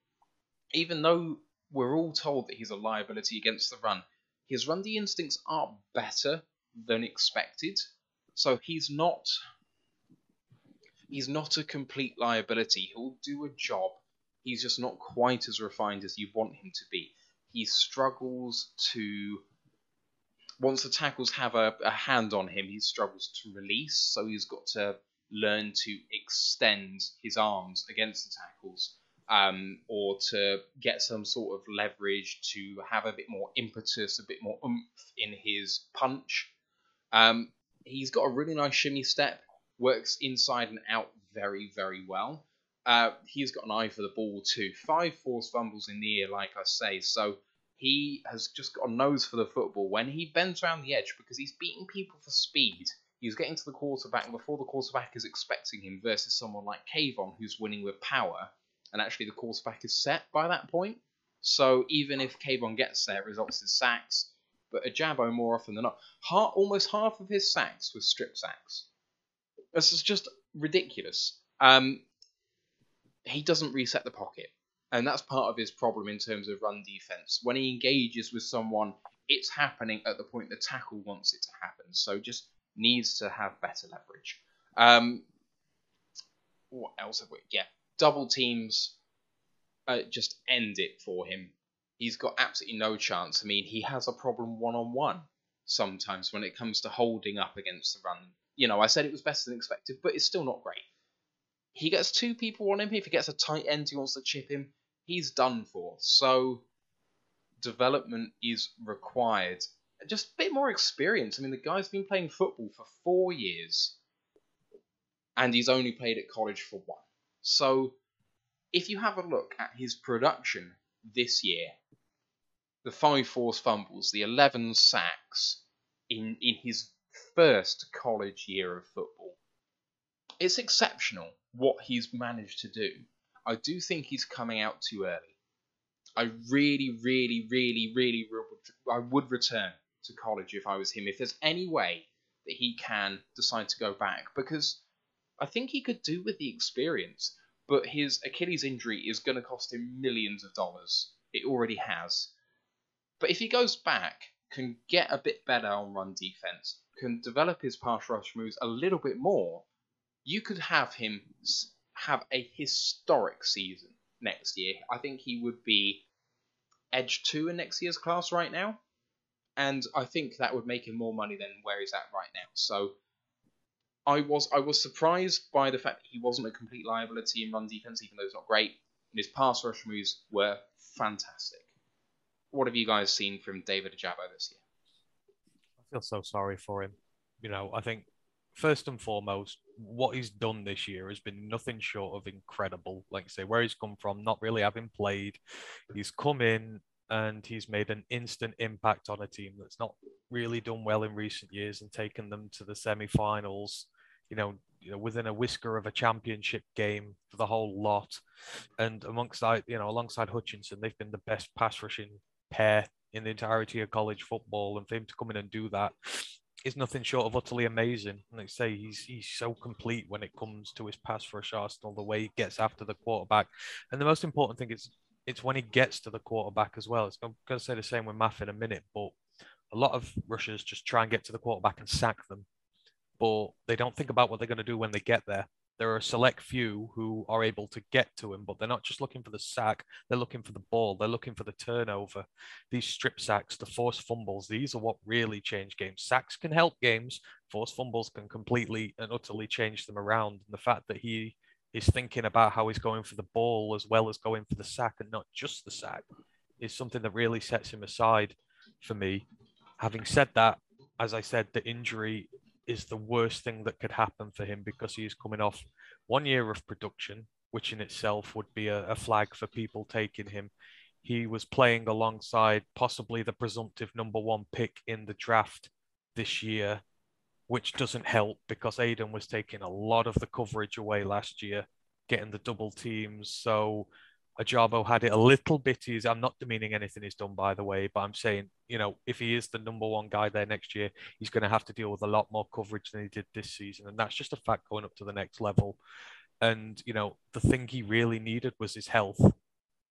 Even though we're all told that he's a liability against the run. His run D instincts are better than expected, so he's not he's not a complete liability. He'll do a job. He's just not quite as refined as you want him to be. He struggles to once the tackles have a, a hand on him, he struggles to release, so he's got to learn to extend his arms against the tackles um, or to get some sort of leverage to have a bit more impetus, a bit more oomph in his punch. Um, he's got a really nice shimmy step, works inside and out very, very well. Uh, he's got an eye for the ball too. Five forced fumbles in the year, like I say, so he has just got a nose for the football. When he bends around the edge, because he's beating people for speed, he's getting to the quarterback before the quarterback is expecting him, versus someone like Kayvon, who's winning with power and actually the quarterback is set by that point. So even if Kayvon gets there, it results in sacks. But Ojabo, more often than not, half, almost half of his sacks were strip sacks. This is just ridiculous. Um, he doesn't reset the pocket, and that's part of his problem in terms of run defense. When he engages with someone, it's happening at the point the tackle wants it to happen. So just needs to have better leverage. Um, what else have we? Yeah, double teams uh, just end it for him. He's got absolutely no chance. I mean, he has a problem one on one sometimes when it comes to holding up against the run. You know, I said it was better than expected, but it's still not great. He gets two people on him. If he gets a tight end he wants to chip him, he's done for. So, development is required. Just a bit more experience. I mean, the guy's been playing football for four years, and he's only played at college for one. So, if you have a look at his production this year, the five forced fumbles, the 11 sacks in, in his first college year of football, it's exceptional what he's managed to do. I do think he's coming out too early. I really, really, really, really, I would return to college if I was him. If there's any way that he can decide to go back, because I think he could do with the experience, but his Achilles injury is going to cost him millions of dollars. It already has. But if he goes back, can get a bit better on run defense, can develop his pass rush moves a little bit more, you could have him have a historic season next year. I think he would be edge two in next year's class right now. And I think that would make him more money than where he's at right now. So I was I was surprised by the fact that he wasn't a complete liability in run defense, even though he's not great. And his pass rush moves were fantastic. what have you guys seen from David Ojabo this year? I feel so sorry for him. You know, I think first and foremost, what he's done this year has been nothing short of incredible. Like I say, where he's come from, not really having played, he's come in and he's made an instant impact on a team that's not really done well in recent years and taken them to the semi-finals. You know, you know, within a whisker of a championship game for the whole lot, and amongst that, you know, alongside Hutchinson, they've been the best pass rushing pair in the entirety of college football, and for him to come in and do that is nothing short of utterly amazing. And they say he's he's so complete when it comes to his pass rush Arsenal, the way he gets after the quarterback, and the most important thing is it's when he gets to the quarterback as well. It's, I'm going to say the same with Maff in a minute, but a lot of rushers just try and get to the quarterback and sack them, but they don't think about what they're going to do when they get there there are a select few who are able to get to him, but they're not just looking for the sack, they're looking for the ball, they're looking for the turnover. These strip sacks, the forced fumbles, these are what really change games. Sacks can help games, forced fumbles can completely and utterly change them around. And the fact that he is thinking about how he's going for the ball as well as going for the sack and not just the sack is something that really sets him aside for me. Having said that, as I said, the injury is the worst thing that could happen for him because he's coming off one year of production, which in itself would be a, a flag for people taking him. He was playing alongside possibly the presumptive number one pick in the draft this year, which doesn't help because Aidan was taking a lot of the coverage away last year, getting the double teams. So Ojabo had it a little bit easy. I'm not demeaning anything he's done, by the way, but I'm saying, you know, if he is the number one guy there next year, he's going to have to deal with a lot more coverage than he did this season. And that's just a fact going up to the next level. And, you know, the thing he really needed was his health.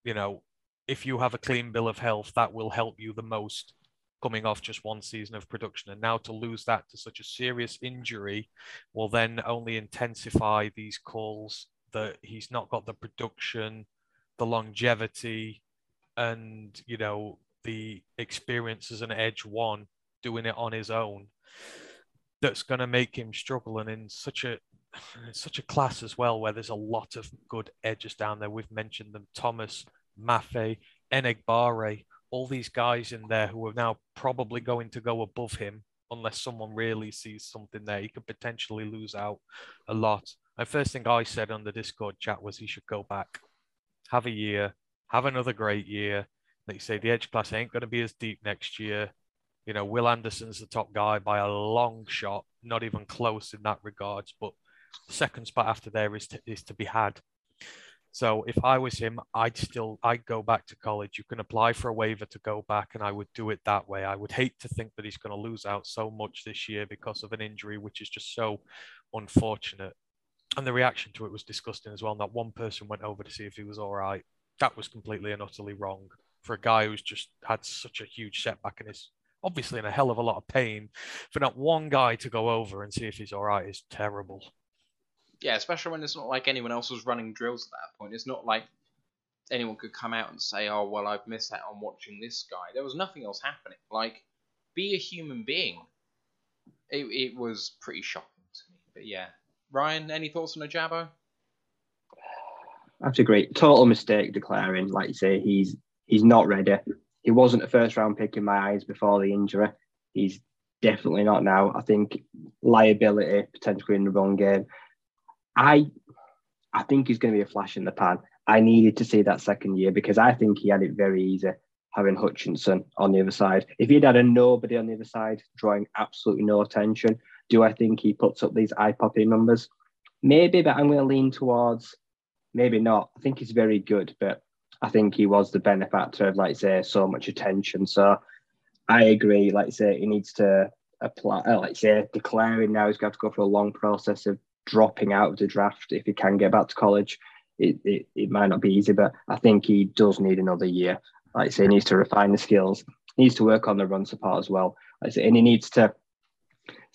You know, if you have a clean bill of health, that will help you the most coming off just one season of production. And now to lose that to such a serious injury will then only intensify these calls that he's not got the production the longevity and you know the experience as an edge one doing it on his own that's going to make him struggle. And in such a such a class as well where there's a lot of good edges down there. We've mentioned them thomas mafe enagbare all these guys in there who are now probably going to go above him unless someone really sees something there. He could potentially lose out a lot. And first thing i said on the discord chat was he should go back have a year, have another great year. Like you say, the edge class ain't going to be as deep next year. You know, Will Anderson's the top guy by a long shot, not even close in that regards. But second spot after there is to, is to be had. So if I was him, I'd still I'd go back to college. You can apply for a waiver to go back, and I would do it that way. I would hate to think that he's going to lose out so much this year because of an injury, which is just so unfortunate and the reaction to it was disgusting as well. Not one person went over to see if he was all right. That was completely and utterly wrong for a guy who's just had such a huge setback and is obviously in a hell of a lot of pain. For not one guy to go over and see if he's all right is terrible. Yeah, especially when it's not like anyone else was running drills at that point. It's not like anyone could come out and say, "Oh, well, I've missed out on watching this guy." There was nothing else happening. Like, be a human being. It, it was pretty shocking to me. But yeah, Ryan, any thoughts on Ojabo? I have to agree. Total mistake declaring, like you say, he's he's not ready. He wasn't a first round pick in my eyes before the injury. He's definitely not now. I think liability potentially in the wrong game. I I think he's going to be a flash in the pan. I needed to see that second year because I think he had it very easy having Hutchinson on the other side. If he'd had a nobody on the other side, drawing absolutely no attention, do I think he puts up these eye popping numbers? Maybe, but I'm going to lean towards maybe not. I think he's very good, but I think he was the benefactor of, like, say, so much attention. So I agree. Like, say, he needs to apply, uh, like, say, declaring now he's got to go through a long process of dropping out of the draft if he can get back to college. It, it, it might not be easy, but I think he does need another year. Like say, he needs to refine the skills, he needs to work on the run support as well. Like say, and he needs to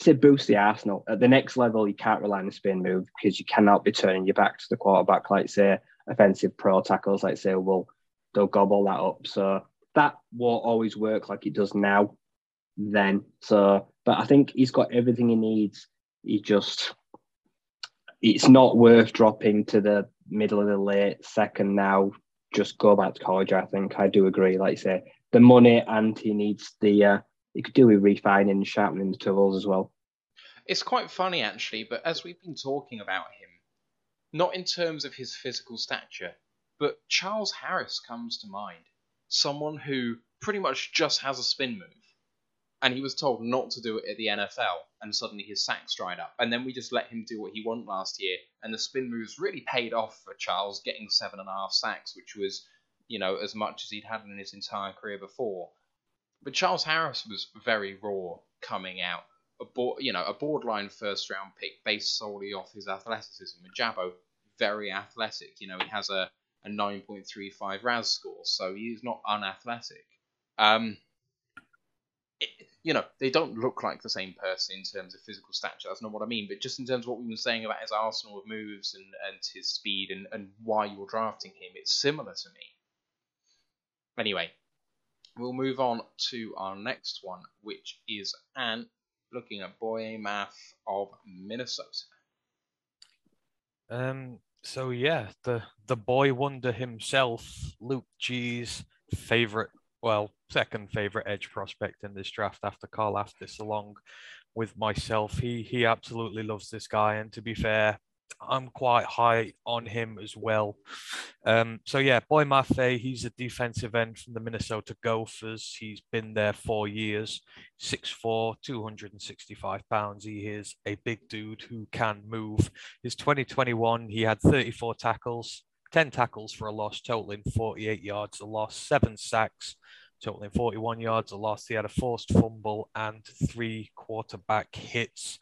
say boost the Arsenal. At the next level, you can't rely on the spin move because you cannot be turning your back to the quarterback, like say offensive pro tackles, like say, well, they'll gobble that up. So that won't always work like it does now, then. So, but I think he's got everything he needs. He just, it's not worth dropping to the middle of the late second now. Just go back to college. I think I do agree. Like you say, the money and he needs the. Uh, he could do with refining and sharpening the tools as well. It's quite funny actually, but as we've been talking about him, not in terms of his physical stature, but Charles Harris comes to mind. Someone who pretty much just has a spin move. And he was told not to do it at the NFL, and suddenly his sacks dried up. And then we just let him do what he wanted last year, and the spin moves really paid off for Charles, getting seven and a half sacks, which was, you know, as much as he'd had in his entire career before. But Charles Harris was very raw coming out. A bo- you know, a borderline first round pick based solely off his athleticism. And Jabo, very athletic. You know, he has a, a 9.35 RAS score, so he's not unathletic. Um, it, you know, they don't look like the same person in terms of physical stature. That's not what I mean. But just in terms of what we've been saying about his arsenal of moves and, and his speed and, and why you're drafting him, it's similar to me. Anyway, we'll move on to our next one, which is Ant looking at Boye Mafe of Minnesota. Um. So yeah, the the boy wonder himself, Luke G's favorite, well, second favorite edge prospect in this draft after Karlaftis, along with myself. He he absolutely loves this guy, and to be fair, I'm quite high on him as well. Um, so yeah, Boye Mafe, he's a defensive end from the Minnesota Gophers. He's been there four years, 6'4", 265 pounds. He is a big dude who can move. His 2021, he had 34 tackles, 10 tackles for a loss, totaling 48 yards a loss, seven sacks, totaling 41 yards a loss. He had a forced fumble and three quarterback hits.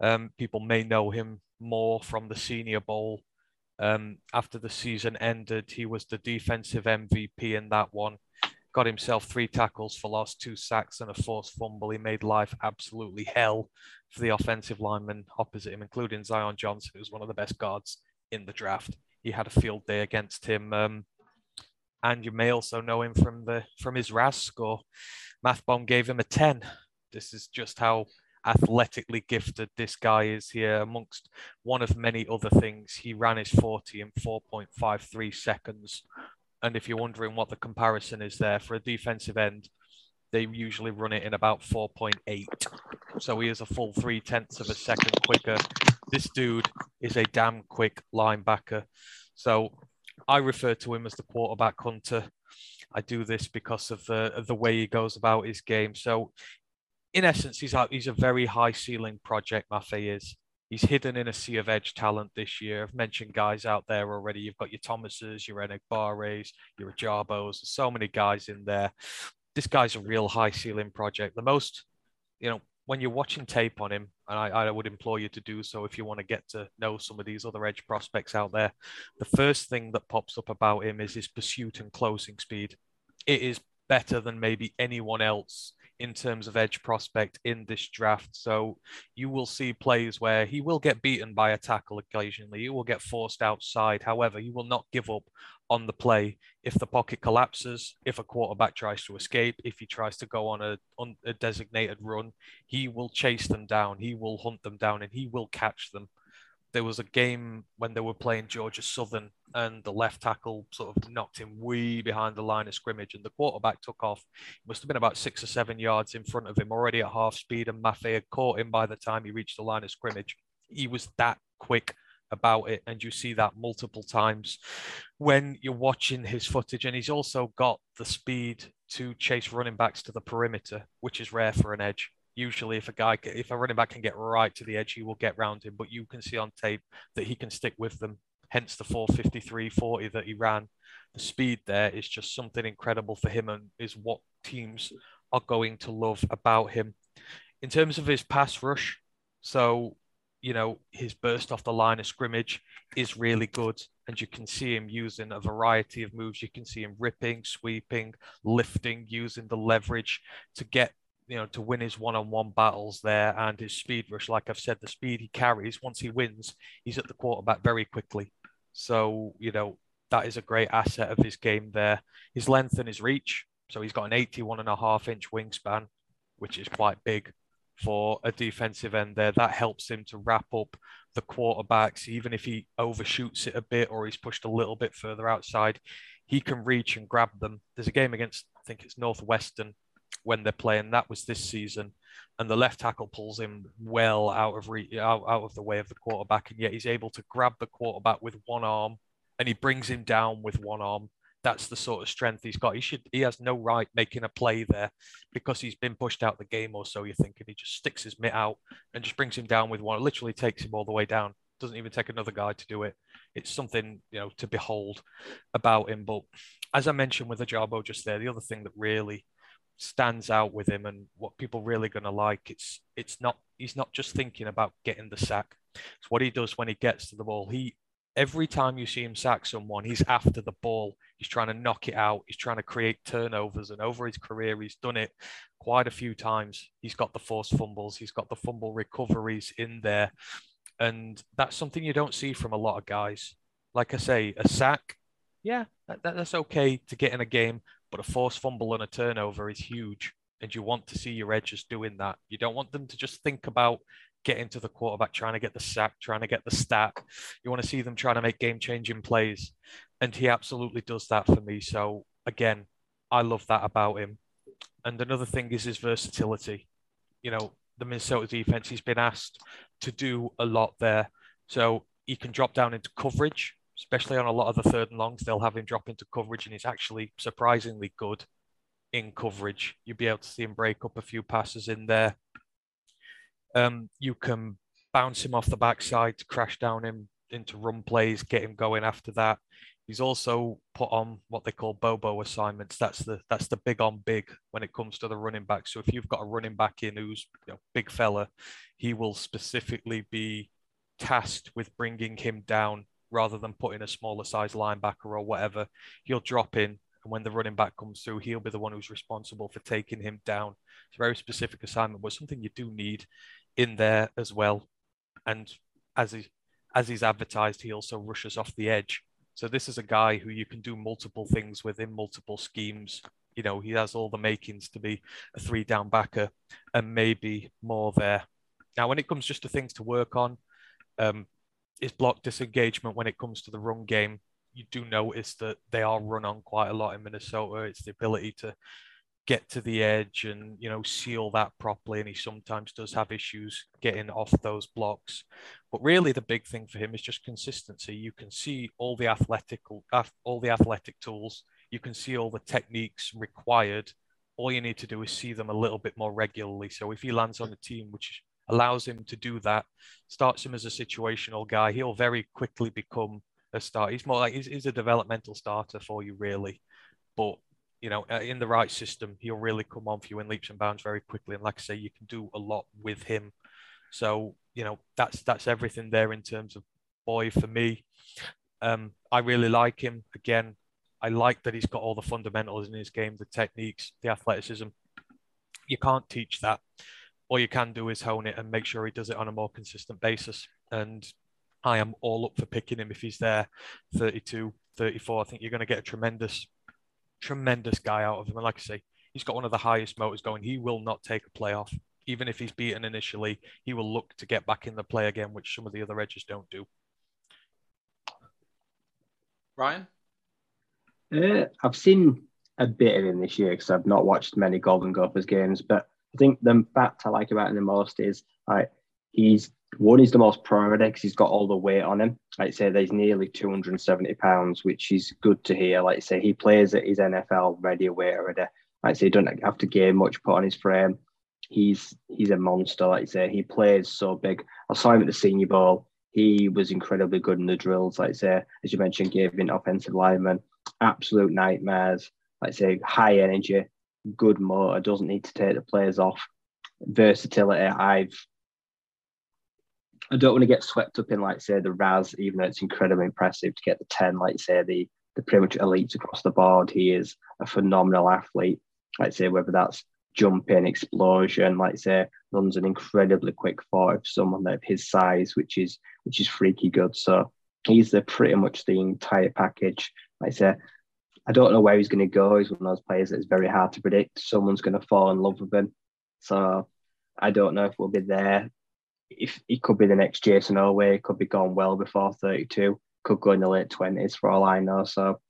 Um, people may know him more from the Senior Bowl. Um, after the season ended, he was the defensive MVP in that one. Got himself three tackles for loss, two sacks, and a forced fumble. He made life absolutely hell for the offensive linemen opposite him, including Zion Johnson, who's one of the best guards in the draft. He had a field day against him. Um, and you may also know him from the from his RAS score. Mathbomb gave him a 10. This is just how athletically gifted this guy is here amongst one of many other things. He ran his 40 in 4.53 seconds. And if you're wondering what the comparison is there for a defensive end they usually run it in about 4.8 so he is a full three tenths of a second quicker. This dude is a damn quick linebacker. So i refer to him as the quarterback hunter. I do this because of the the way he goes about his game. So in essence, he's a, he's a very high ceiling project. Mafe is. He's hidden in a sea of edge talent this year. I've mentioned guys out there already. You've got your Thomases, your Enagbare, your Jabos. So many guys in there. This guy's a real high ceiling project. The most, you know, when you're watching tape on him, and I, I, would implore you to do so if you want to get to know some of these other edge prospects out there, the first thing that pops up about him is his pursuit and closing speed. It is better than maybe anyone else in terms of edge prospect in this draft. So you will see plays where he will get beaten by a tackle occasionally. He will get forced outside. However, he will not give up on the play if the pocket collapses, if a quarterback tries to escape, if he tries to go on a, on a designated run, he will chase them down. He will hunt them down and he will catch them there was a game when they were playing Georgia Southern and the left tackle sort of knocked him way behind the line of scrimmage and the quarterback took off. It must have been about six or seven yards in front of him already at half speed and Mafe had caught him by the time he reached the line of scrimmage. He was that quick about it and you see that multiple times when you're watching his footage and he's also got the speed to chase running backs to the perimeter which is rare for an edge usually if a guy if a running back can get right to the edge he will get round him but you can see on tape that he can stick with them. Hence the 453 40 that he ran. The speed there is just something incredible for him and is what teams are going to love about him. In terms of his pass rush so you know his burst off the line of scrimmage is really good and you can see him using a variety of moves. You can see him ripping sweeping lifting using the leverage to get you know, to win his one-on-one battles there and his speed rush. Like I've said, the speed he carries once he wins, he's at the quarterback very quickly. So you know that is a great asset of his game there. His length and his reach. So he's got an 81 and a half inch wingspan, which is quite big for a defensive end there. That helps him to wrap up the quarterbacks, even if he overshoots it a bit or he's pushed a little bit further outside. He can reach and grab them. There's a game against I think it's Northwestern when they're playing. That was this season, and the left tackle pulls him well out of re- out, out of the way of the quarterback, and yet he's able to grab the quarterback with one arm, and he brings him down with one arm. That's the sort of strength he's got. He should he has no right making a play there because he's been pushed out the game or so. You're thinking he just sticks his mitt out and just brings him down with one. It literally takes him all the way down. Doesn't even take another guy to do it. It's something you know to behold about him. But as I mentioned with Ojabo just there, the other thing that really stands out with him and what people really going to like it's it's not he's not just thinking about getting the sack. It's what he does when he gets to the ball. He every time you see him sack someone he's after the ball. He's trying to knock it out. He's trying to create turnovers. And over his career he's done it quite a few times. He's got the forced fumbles. He's got the fumble recoveries in there. And that's something you don't see from a lot of guys. Like i say a sack yeah that, that's okay to get in a game but a forced fumble and a turnover is huge. And you want to see your edges doing that. You don't want them to just think about getting to the quarterback, trying to get the sack, trying to get the stat. You want to see them trying to make game changing plays. And he absolutely does that for me. So, again, I love that about him. And another thing is his versatility. You know, the Minnesota defense, he's been asked to do a lot there. So he can drop down into coverage especially on a lot of the third and longs, they'll have him drop into coverage, and he's actually surprisingly good in coverage. You'll be able to see him break up a few passes in there. Um, you can bounce him off the backside to crash down him into run plays, get him going after that. He's also put on what they call Bobo assignments. That's the that's the big on big when it comes to the running back. So if you've got a running back in who's you know, big fella, he will specifically be tasked with bringing him down rather than putting a smaller size linebacker or whatever. He'll drop in, and when the running back comes through, he'll be the one who's responsible for taking him down. It's a very specific assignment, but something you do need in there as well. And as he as he's advertised, he also rushes off the edge. So this is a guy who you can do multiple things within multiple schemes. You know, he has all the makings to be a three down backer and maybe more there. Now, when it comes just to things to work on, um, is block disengagement when it comes to the run game. You do notice that they are run on quite a lot in Minnesota. It's the ability to get to the edge and you know seal that properly and he sometimes does have issues getting off those blocks. But really the big thing for him is just consistency. You can see all the athletic all the athletic tools. You can see all the techniques required. All you need to do is see them a little bit more regularly. So if he lands on a team which allows him to do that, starts him as a situational guy, he'll very quickly become a start. He's more like he's, he's a developmental starter for you, really. But you know, uh, in the right system, he'll really come on for you in leaps and bounds very quickly. And like I say, you can do a lot with him. So you know, that's that's everything there in terms of boy for me. Um, I really like him. Again, I like that he's got all the fundamentals in his game, the techniques, the athleticism. You can't teach that all you can do is hone it and make sure he does it on a more consistent basis. And I am all up for picking him if he's there 32, 34. I think you're going to get a tremendous, tremendous guy out of him. And like I say, he's got one of the highest motors going. He will not take a playoff. Even if he's beaten initially, he will look to get back in the play again, which some of the other edges don't do. Ryan? Uh, I've seen a bit of him this year because I've not watched many Golden Gophers games, but I think the fact I like about him the most is like he's one is the most priority because he's got all the weight on him. Like say, there's nearly 270 pounds, which is good to hear. Like say, he plays at his NFL ready weight already. Like say, he doesn't have to gain much put on his frame. He's he's a monster. Like I say, he plays so big. I saw him at the Senior Bowl. He was incredibly good in the drills. Like say, as you mentioned, giving offensive linemen absolute nightmares. Like say, high energy, good motor, doesn't need to take the players off. Versatility, I've I don't want to get swept up in like say the RAS, even though it's incredibly impressive to get the 10, like say the the pretty much elites across the board. He is a phenomenal athlete. Like say whether that's jumping, explosion, like say, runs an incredibly quick forward for someone of his size, which is which is freaky good. So he's the pretty much the entire package. Like say, I don't know where he's going to go. He's one of those players that's very hard to predict. Someone's going to fall in love with him. So I don't know if we'll be there. If he could be the next Jayson Oweh, could be gone well before 32, could go in the late 20s for all I know. So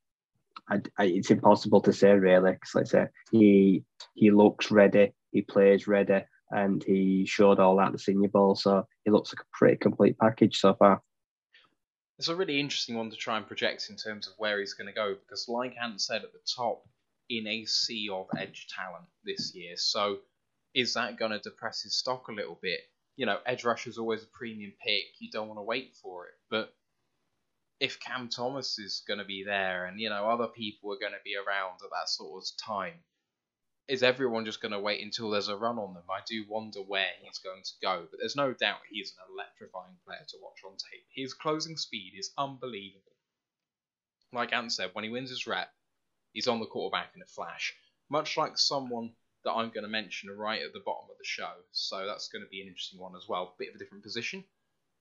I, I, it's impossible to say really. Because like I say, he he looks ready, he plays ready, and he showed all that at the Senior Bowl. So he looks like a pretty complete package so far. It's a really interesting one to try and project in terms of where he's going to go because, like Ant said at the top, in a sea of edge talent this year. So is that going to depress his stock a little bit? You know, edge rush is always a premium pick. You don't want to wait for it, but if Cam Thomas is going to be there and you know other people are going to be around at that sort of time, is everyone just going to wait until there's a run on them? I do wonder where he's going to go, but there's no doubt he's an electrifying player to watch on tape. His closing speed is unbelievable. Like Ant said, when he wins his rep, he's on the quarterback in a flash, much like someone that I'm going to mention right at the bottom of the show. So that's going to be an interesting one as well. Bit of a different position.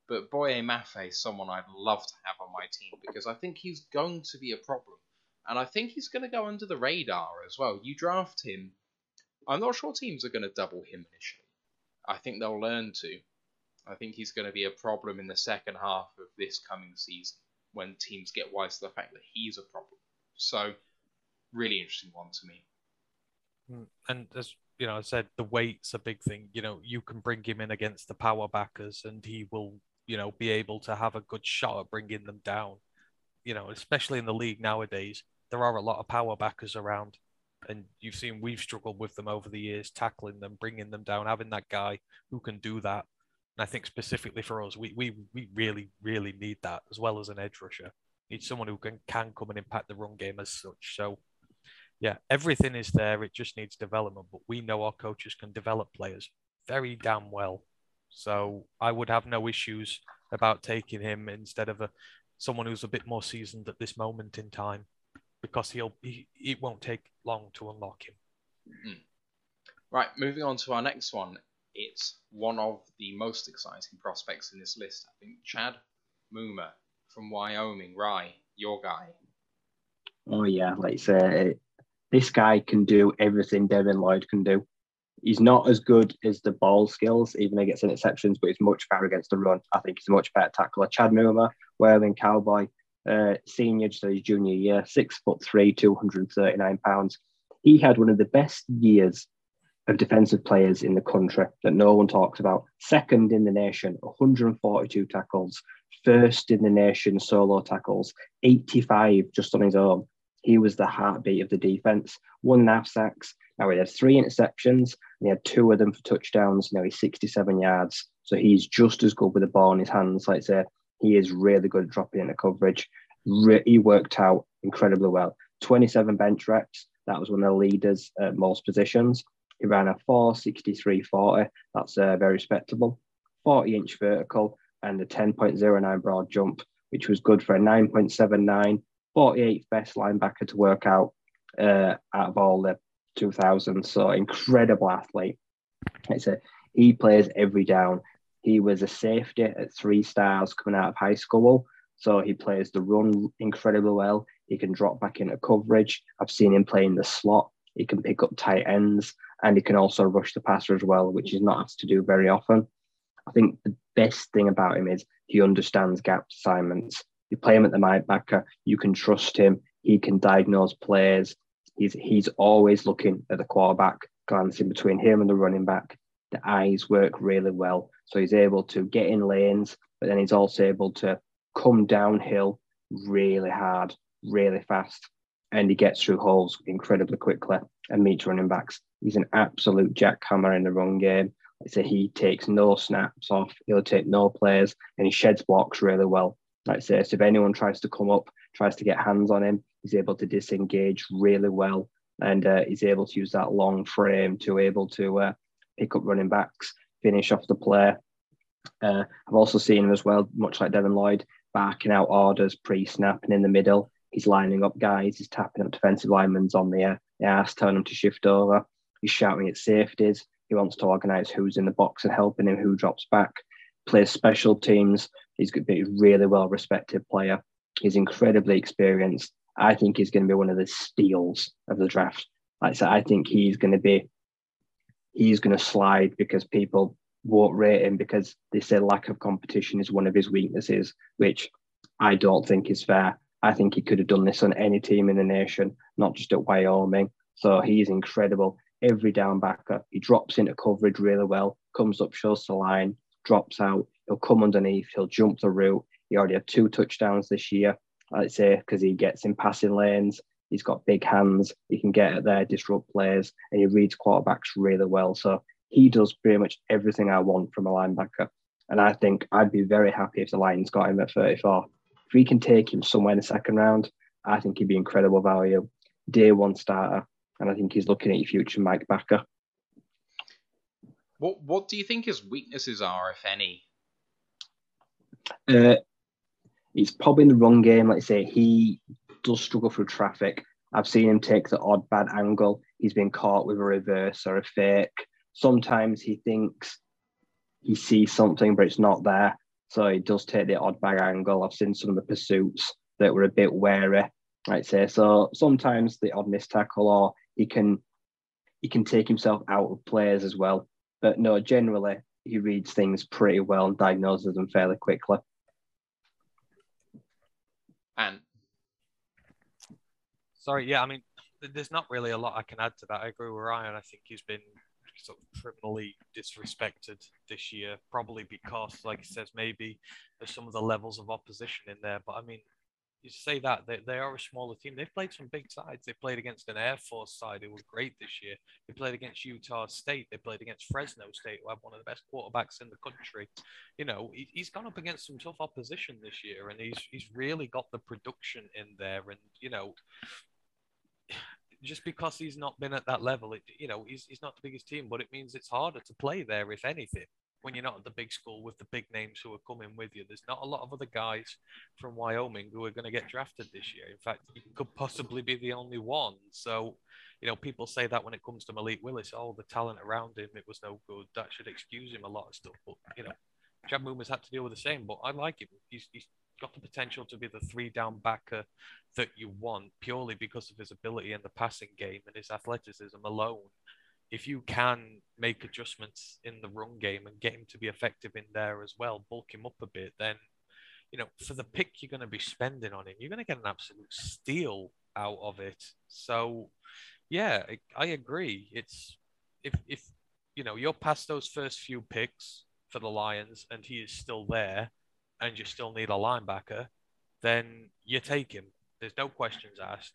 But Boye Mafe is someone I'd love to have on my team because I think he's going to be a problem. And I think he's going to go under the radar as well. You draft him. I'm not sure teams are going to double him initially. I think they'll learn to. I think he's going to be a problem in the second half of this coming season when teams get wise to the fact that he's a problem. So, really interesting one to me. Mm, and as you know, I said the weight's a big thing. You know, you can bring him in against the power backers, and he will, you know, be able to have a good shot at bringing them down. You know, especially in the league nowadays, there are a lot of power backers around, and you've seen we've struggled with them over the years, tackling them, bringing them down, having that guy who can do that. And I think specifically for us, we we, we really really need that as well as an edge rusher. Need someone who can can come and impact the run game as such. So yeah, everything is there. It just needs development. But we know our coaches can develop players very damn well. So I would have no issues about taking him instead of a someone who's a bit more seasoned at this moment in time, because he'll he, it won't take long to unlock him. Mm-hmm. Right, moving on to our next one. It's one of the most exciting prospects in this list. I think Chad Muma from Wyoming. Rye, your guy. Oh yeah, like say this guy can do everything Devin Lloyd can do. He's not as good as the ball skills, even against interceptions, but he's much better against the run. I think he's a much better tackler. Chad Muma, Wyoming Cowboy, uh, senior, so his junior year, six foot three, 239 pounds. He had one of the best years of defensive players in the country that no one talks about. Second in the nation, 142 tackles. First in the nation, solo tackles, 85 just on his own. He was the heartbeat of the defense. One and a half sacks. Now he had three interceptions and he had two of them for touchdowns. Now he's 67 yards. So he's just as good with the ball in his hands. Like I say, he is really good at dropping into coverage. Re- he worked out incredibly well. 27 bench reps. That was one of the leaders at most positions. He ran a 463.40. That's uh, very respectable. 40 inch vertical and a 10.09 broad jump, which was good for a 9.79 48th best linebacker to work out uh, out of all the 2000s. So incredible athlete. It's a, he plays every down. He was a safety at three stars coming out of high school. So he plays the run incredibly well. He can drop back into coverage. I've seen him play in the slot. He can pick up tight ends and he can also rush the passer as well, which is not asked to do very often. I think the best thing about him is he understands gap assignments. You play him at the linebacker, you can trust him. He can diagnose plays. He's he's always looking at the quarterback, glancing between him and the running back. The eyes work really well, so he's able to get in lanes, but then he's also able to come downhill really hard, really fast, and he gets through holes incredibly quickly and meets running backs. He's an absolute jackhammer in the run game. So he takes no snaps off, he'll take no plays, and he sheds blocks really well. Like I say, so if anyone tries to come up, tries to get hands on him, he's able to disengage really well, and uh, he's able to use that long frame to able to uh, pick up running backs, finish off the play. Uh, I've also seen him as well, much like Devin Lloyd, barking out orders pre-snap and in the middle. He's lining up guys, he's tapping up defensive linemen on the, uh, the ass, telling them to shift over. He's shouting at safeties. He wants to organise who's in the box and helping him, who drops back. Plays special teams, He's going to be a really well respected player. He's incredibly experienced. I think he's going to be one of the steals of the draft. Like I said, I think he's going to be he's going to slide because people won't rate him because they say lack of competition is one of his weaknesses, which I don't think is fair. I think he could have done this on any team in the nation, not just at Wyoming. So he's incredible. Every down backer, he drops into coverage really well, comes up, shows the line, drops out. He'll come underneath, he'll jump the route. He already had two touchdowns this year, I'd say, because he gets in passing lanes. He's got big hands. He can get at there, disrupt players, and he reads quarterbacks really well. So he does pretty much everything I want from a linebacker. And I think I'd be very happy if the Lions got him at 34. If we can take him somewhere in the second round, I think he'd be incredible value. Day one starter. And I think he's looking at your future Mike Backer. What What do you think his weaknesses are, if any? Uh, he's probably in the wrong game. Like I say, he does struggle through traffic. I've seen him take the odd bad angle. He's been caught with a reverse or a fake. Sometimes he thinks he sees something, but it's not there. So he does take the odd bad angle. I've seen some of the pursuits that were a bit wary, I'd say. So sometimes the odd missed tackle, or he can he can take himself out of players as well. But no, generally he reads things pretty well and diagnoses them fairly quickly. And Sorry, yeah, I mean, there's not really a lot I can add to that. I agree with Ryan. I think he's been sort of criminally disrespected this year, probably because, like he says, maybe there's some of the levels of opposition in there. But I mean, you say that they, they are a smaller team. They've played some big sides. They played against an Air Force side who were great this year. They played against Utah State. They played against Fresno State, who have one of the best quarterbacks in the country. You know, he, he's gone up against some tough opposition this year, and he's he's really got the production in there. And you know, just because he's not been at that level, it, you know, he's, he's not the biggest team, but it means it's harder to play there, if anything, when you're not at the big school with the big names who are coming with you. There's not a lot of other guys from Wyoming who are going to get drafted this year. In fact, he could possibly be the only one. So, you know, people say that when it comes to Malik Willis, oh, the talent around him, it was no good. That should excuse him a lot of stuff. But, you know, Chad Muma's had to deal with the same, but I like him. He's, he's got the potential to be the three down backer that you want purely because of his ability in the passing game and his athleticism alone. If you can make adjustments in the run game and get him to be effective in there as well, bulk him up a bit, then you know for the pick you're going to be spending on him, you're going to get an absolute steal out of it. So, yeah, I, I agree. It's if if you know you're past those first few picks for the Lions and he is still there, and you still need a linebacker, then you take him. There's no questions asked.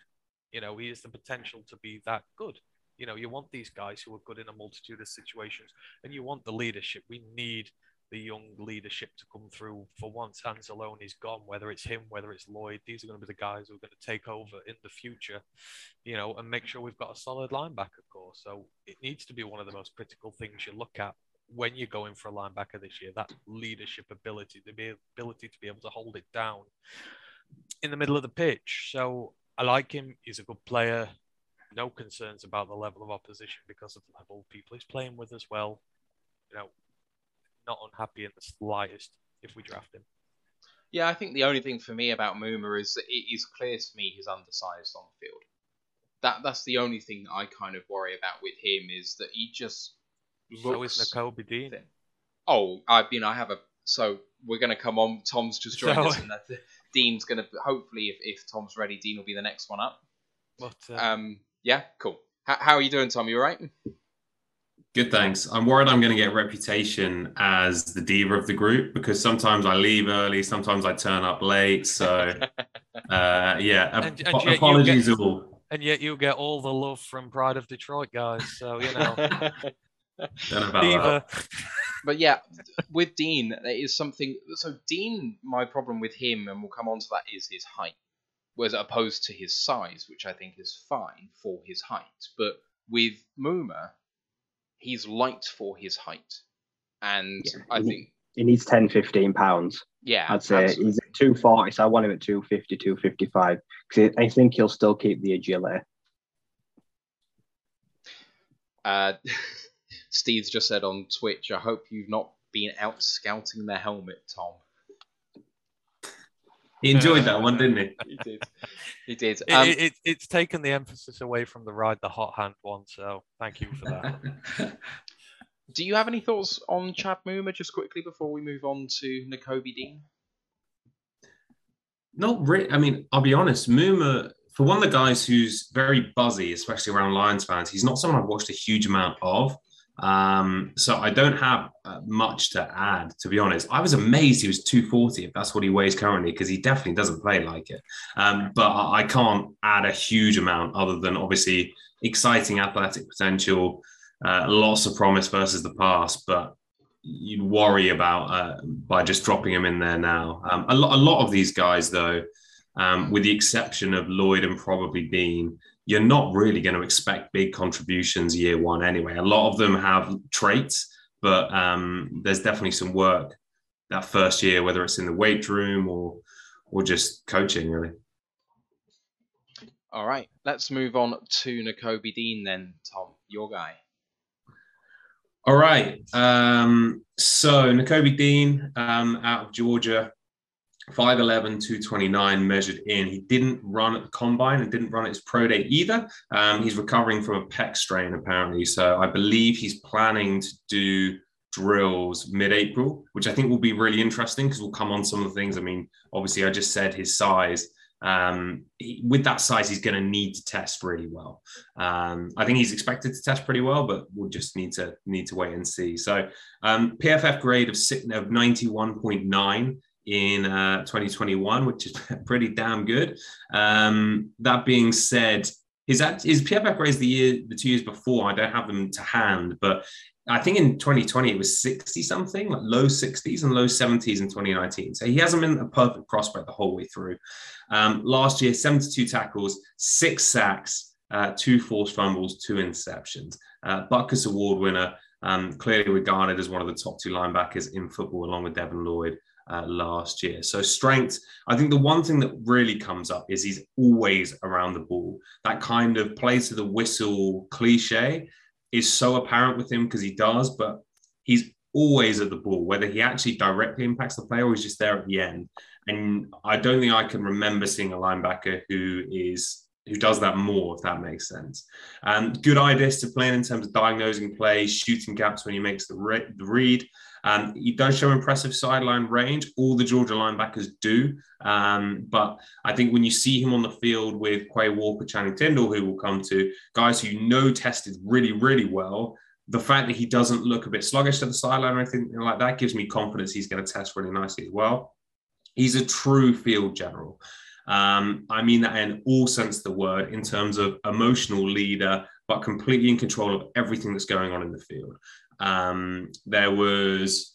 You know, he has the potential to be that good. You know, you want these guys who are good in a multitude of situations, and you want the leadership. We need the young leadership to come through for once Anzalone is gone, whether it's him, whether it's Lloyd, these are going to be the guys who are going to take over in the future, you know, and make sure we've got a solid linebacker core. So it needs to be one of the most critical things you look at when you're going for a linebacker this year, that leadership ability, the ability to be able to hold it down in the middle of the pitch. So I like him. He's a good player. No concerns about the level of opposition because of the level of people he's playing with as well. You know, not unhappy in the slightest if we draft him. yeah, I think the only thing for me about Muma is that it is clear to me he's undersized on the field. That that's the only thing that I kind of worry about with him is that he just So is looks Nakobe Dean. Oh, I mean, I have a. So we're going to come on. Tom's just joined So- us, and that Dean's going to. Hopefully, if, if Tom's ready, Dean will be the next one up. But uh, Um, yeah, cool. H- how are you doing, Tom? You all right? Good, thanks. I'm worried I'm going to get reputation as the diva of the group because sometimes I leave early, sometimes I turn up late. So, uh, yeah, ap- And- and yet you apologies get- all. and yet you get all the love from Pride of Detroit guys. So you know, Don't that. But yeah, with Dean, there is something. So Dean, my problem with him, and we'll come on to that, is his height, whereas opposed to his size, which I think is fine for his height. But with Muma, he's light for his height, and Yeah, I he- think He needs 10, 15 pounds. yeah, I'd say absolutely. he's at 240, so I want him at 250, 255. Because I think he'll still keep the agility. Uh, Steve's just said on Twitch, I hope you've not been out scouting the helmet, Tom. He enjoyed that one, didn't he? He did. He did. It, Um, it, it- it's taken the emphasis away from the ride the hot hand one. So thank you for that. do you have any thoughts on Chad Muma just quickly before we move on to Nakobe Dean? Not really. I mean, I'll be honest. Muma, for one of the guys who's very buzzy, especially around Lions fans, he's not someone I've watched a huge amount of. Um, so I don't have uh, much to add, to be honest. I was amazed he was 240 if that's what he weighs currently, because he definitely doesn't play like it. Um, but I can't add a huge amount other than obviously exciting athletic potential, uh, lots of promise versus the past, but you'd worry about uh, by just dropping him in there now. Um, a, lot, a lot of these guys, though, um, with the exception of Lloyd and probably Dean, you're not really going to expect big contributions year one anyway. A lot of them have traits, but um, there's definitely some work that first year, whether it's in the weight room or or just coaching, really. All right, let's move on to Nakobe Dean then, Tom, your guy. All right. Um, so Nakobe Dean um, out of Georgia, 5'11, 229 measured in. He didn't run at the combine and didn't run at his pro day either. Um, he's recovering from a pec strain, apparently. So I believe he's planning to do drills mid April, which I think will be really interesting because we'll come on some of the things. I mean, obviously, I just said his size um, he, with that size, he's going to need to test really well. Um, I think he's expected to test pretty well, but we'll just need to need to wait and see. So um, PFF grade of of ninety one point nine in uh, 2021, which is pretty damn good. Um, that being said, his his PFF grades the year the two years before I don't have them to hand, but I think in 2020 it was 60 something, like low 60s and low 70s in 2019. So he hasn't been a perfect prospect the whole way through. Um, last year, 72 tackles, six sacks, uh, two forced fumbles, two interceptions. Uh, Butkus Award winner, um, clearly regarded as one of the top two linebackers in football, along with Devin Lloyd. Uh, last year. So strength, I think the one thing that really comes up is he's always around the ball. That kind of play to the whistle cliche is so apparent with him because he does, but he's always at the ball, whether he actually directly impacts the play or he's just there at the end. And I don't think I can remember seeing a linebacker who is who does that more, if that makes sense. Um, good eye discipline in terms of diagnosing plays, shooting gaps when he makes the, re- the read. Um, he does show impressive sideline range. All the Georgia linebackers do. Um, but I think when you see him on the field with Quay Walker, Channing Tindall, who will come to, guys who you know tested really, really well, the fact that he doesn't look a bit sluggish to the sideline or anything like that gives me confidence he's going to test really nicely as well. He's a true field general. Um, I mean that in all sense of the word, in terms of emotional leader, but completely in control of everything that's going on in the field. Um, there was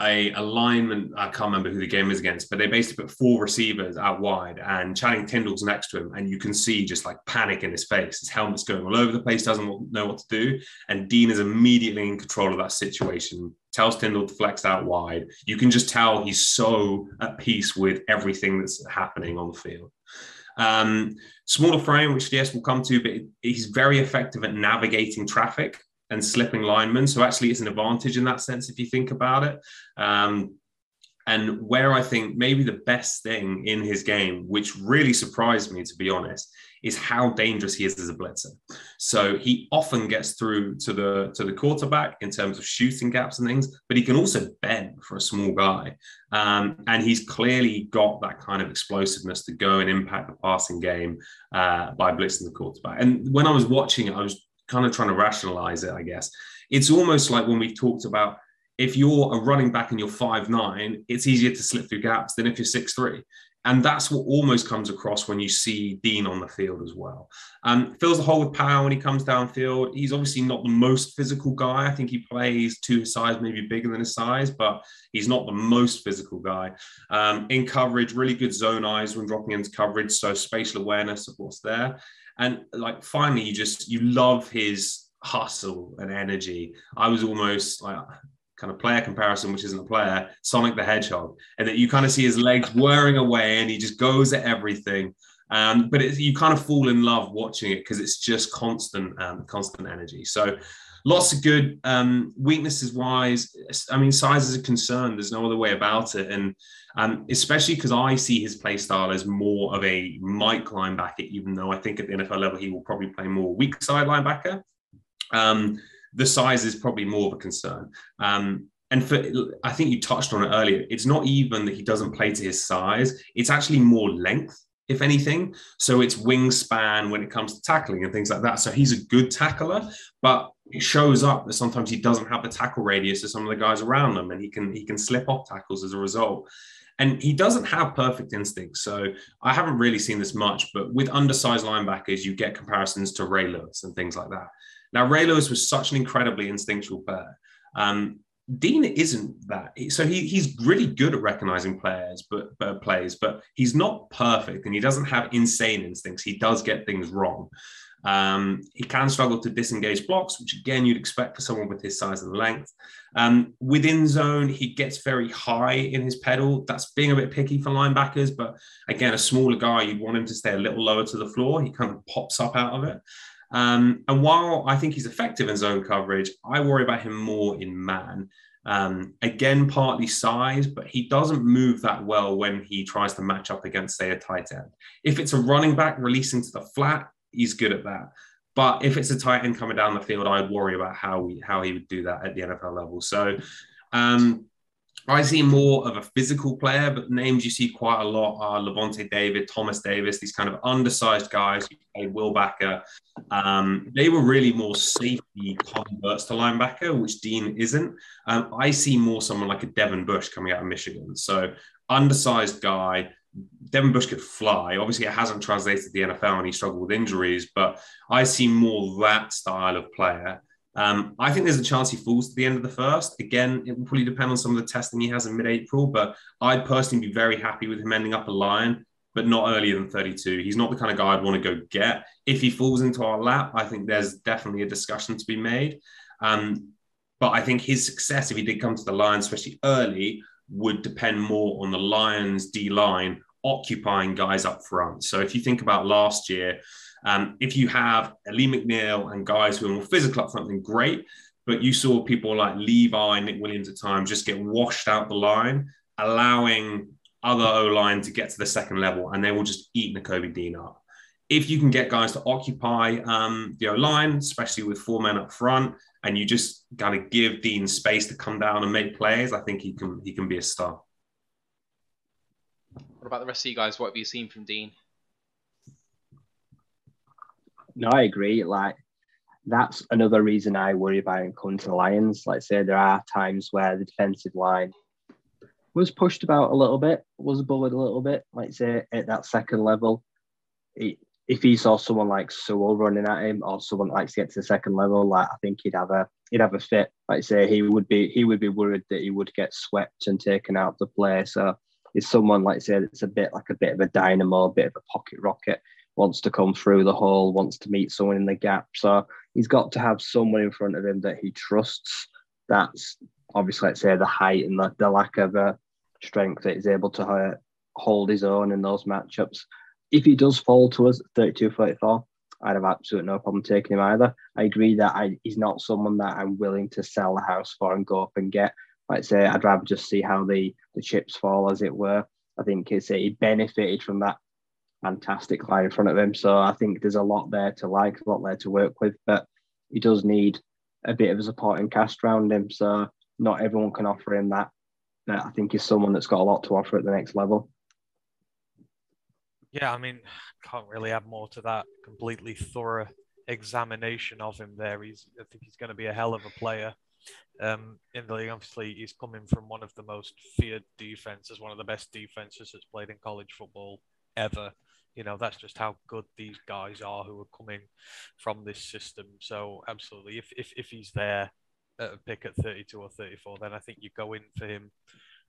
a alignment. I can't remember who the game was against, but they basically put four receivers out wide, and Channing Tindall's next to him, and you can see just like panic in his face. His helmet's going all over the place, doesn't know what to do, and Dean is immediately in control of that situation. Tells Tindall to flex out wide. You can just tell he's so at peace with everything that's happening on the field. Um, smaller frame, which DS will come to, but he's very effective at navigating traffic and slipping linemen. So actually, it's an advantage in that sense if you think about it. Um, and where I think maybe the best thing in his game, which really surprised me to be honest, is how dangerous he is as a blitzer. So he often gets through to the to the quarterback in terms of shooting gaps and things, but he can also bend for a small guy. Um, and he's clearly got that kind of explosiveness to go and impact the passing game uh, by blitzing the quarterback. And when I was watching it, I was kind of trying to rationalize it, I guess. It's almost like when we've talked about if you're a running back and you're five nine, it's easier to slip through gaps than if you're six three. And that's what almost comes across when you see Dean on the field as well. Um, fills the hole with power when he comes downfield. He's obviously not the most physical guy. I think he plays to his size, maybe bigger than his size, but he's not the most physical guy. Um, in coverage, really good zone eyes when dropping into coverage. So spatial awareness of what's there. And like finally, you just you love his hustle and energy. I was almost like kind of player comparison, which isn't a player, Sonic the Hedgehog, and that you kind of see his legs whirring away and he just goes at everything. Um, but you kind of fall in love watching it because it's just constant, um, constant energy. So lots of good um, weaknesses wise. I mean, size is a concern. There's no other way about it. And um, especially because I see his play style as more of a Mike linebacker, even though I think at the NFL level he will probably play more weak side linebacker. Um, the size is probably more of a concern. Um, And for I think you touched on it earlier. It's not even that he doesn't play to his size. It's actually more length, if anything. So it's wingspan when it comes to tackling and things like that. So he's a good tackler, but it shows up that sometimes he doesn't have the tackle radius of some of the guys around him, and he can he can slip off tackles as a result. And he doesn't have perfect instincts. So I haven't really seen this much, but with undersized linebackers, you get comparisons to Ray Lewis and things like that. Now, Ray Lewis was such an incredibly instinctual player. Um, Dean isn't that. So he, he's really good at recognizing players, but, but plays, but he's not perfect and he doesn't have insane instincts. He does get things wrong. Um, he can struggle to disengage blocks, which again you'd expect for someone with his size and length. Um, within zone, he gets very high in his pedal. That's being a bit picky for linebackers, but again, a smaller guy, you'd want him to stay a little lower to the floor. He kind of pops up out of it. Um, and while I think he's effective in zone coverage, I worry about him more in man. Um, again, partly size, but he doesn't move that well when he tries to match up against, say, a tight end. If it's a running back releasing to the flat, he's good at that. But if it's a tight end coming down the field, I'd worry about how we how he would do that at the NFL level. So um, I see more of a physical player, but names you see quite a lot are Lavonte David, Thomas Davis, these kind of undersized guys who played Will Backer. Um, they were really more safety converts to linebacker, which Dean isn't. Um, I see more someone like a Devin Bush coming out of Michigan. So undersized guy. Devin Bush could fly. Obviously, it hasn't translated to the NFL and he struggled with injuries, but I see more that style of player. Um, I think there's a chance he falls to the end of the first. Again, it will probably depend on some of the testing he has in mid-April, but I'd personally be very happy with him ending up a lion, but not earlier than 32. He's not the kind of guy I'd want to go get. If he falls into our lap, I think there's definitely a discussion to be made. Um, but I think his success, if he did come to the Lions, especially early, would depend more on the Lions D line occupying guys up front. So if you think about last year, um, if you have Alim McNeill and guys who are more physical up front, then great. But you saw people like Levi, Nick Williams at times just get washed out the line, allowing other O line to get to the second level, and they will just eat Nakobe Dean up. If you can get guys to occupy um, the O line, especially with four men up front, and you just got to give Dean space to come down and make plays, I think he can he can be a star. What about the rest of you guys? What have you seen from Dean? No, I agree. Like that's another reason I worry about coming to the Lions. Like say there are times where the defensive line was pushed about a little bit, was bullied a little bit. Like say at that second level, if he saw someone like Sewell running at him or someone likes to get to the second level, like I think he'd have a he'd have a fit. Like say he would be he would be worried that he would get swept and taken out of the play. So is someone like say that's a bit like a bit of a dynamo, a bit of a pocket rocket wants to come through the hole, wants to meet someone in the gap. So he's got to have someone in front of him that he trusts. That's obviously, let's say, the height and the, the lack of uh, strength that he's able to uh, hold his own in those matchups. If he does fall to us 32 34, I'd have absolutely no problem taking him either. I agree that I, he's not someone that I'm willing to sell the house for and go up and get. Like say, I'd rather just see how the, the chips fall, as it were. I think it's, he benefited from that fantastic line in front of him. So I think there's a lot there to like, a lot there to work with, but he does need a bit of a supporting cast around him. So not everyone can offer him that. But I think he's someone that's got a lot to offer at the next level. Yeah, I mean, can't really add more to that. Completely thorough examination of him there. He's, I think he's going to be a hell of a player um, in the league. Obviously, he's coming from one of the most feared defenses, one of the best defenses that's played in college football ever. You know, that's just how good these guys are who are coming from this system. So, absolutely, if, if, if he's there at a pick at 32 or 34, then I think you go in for him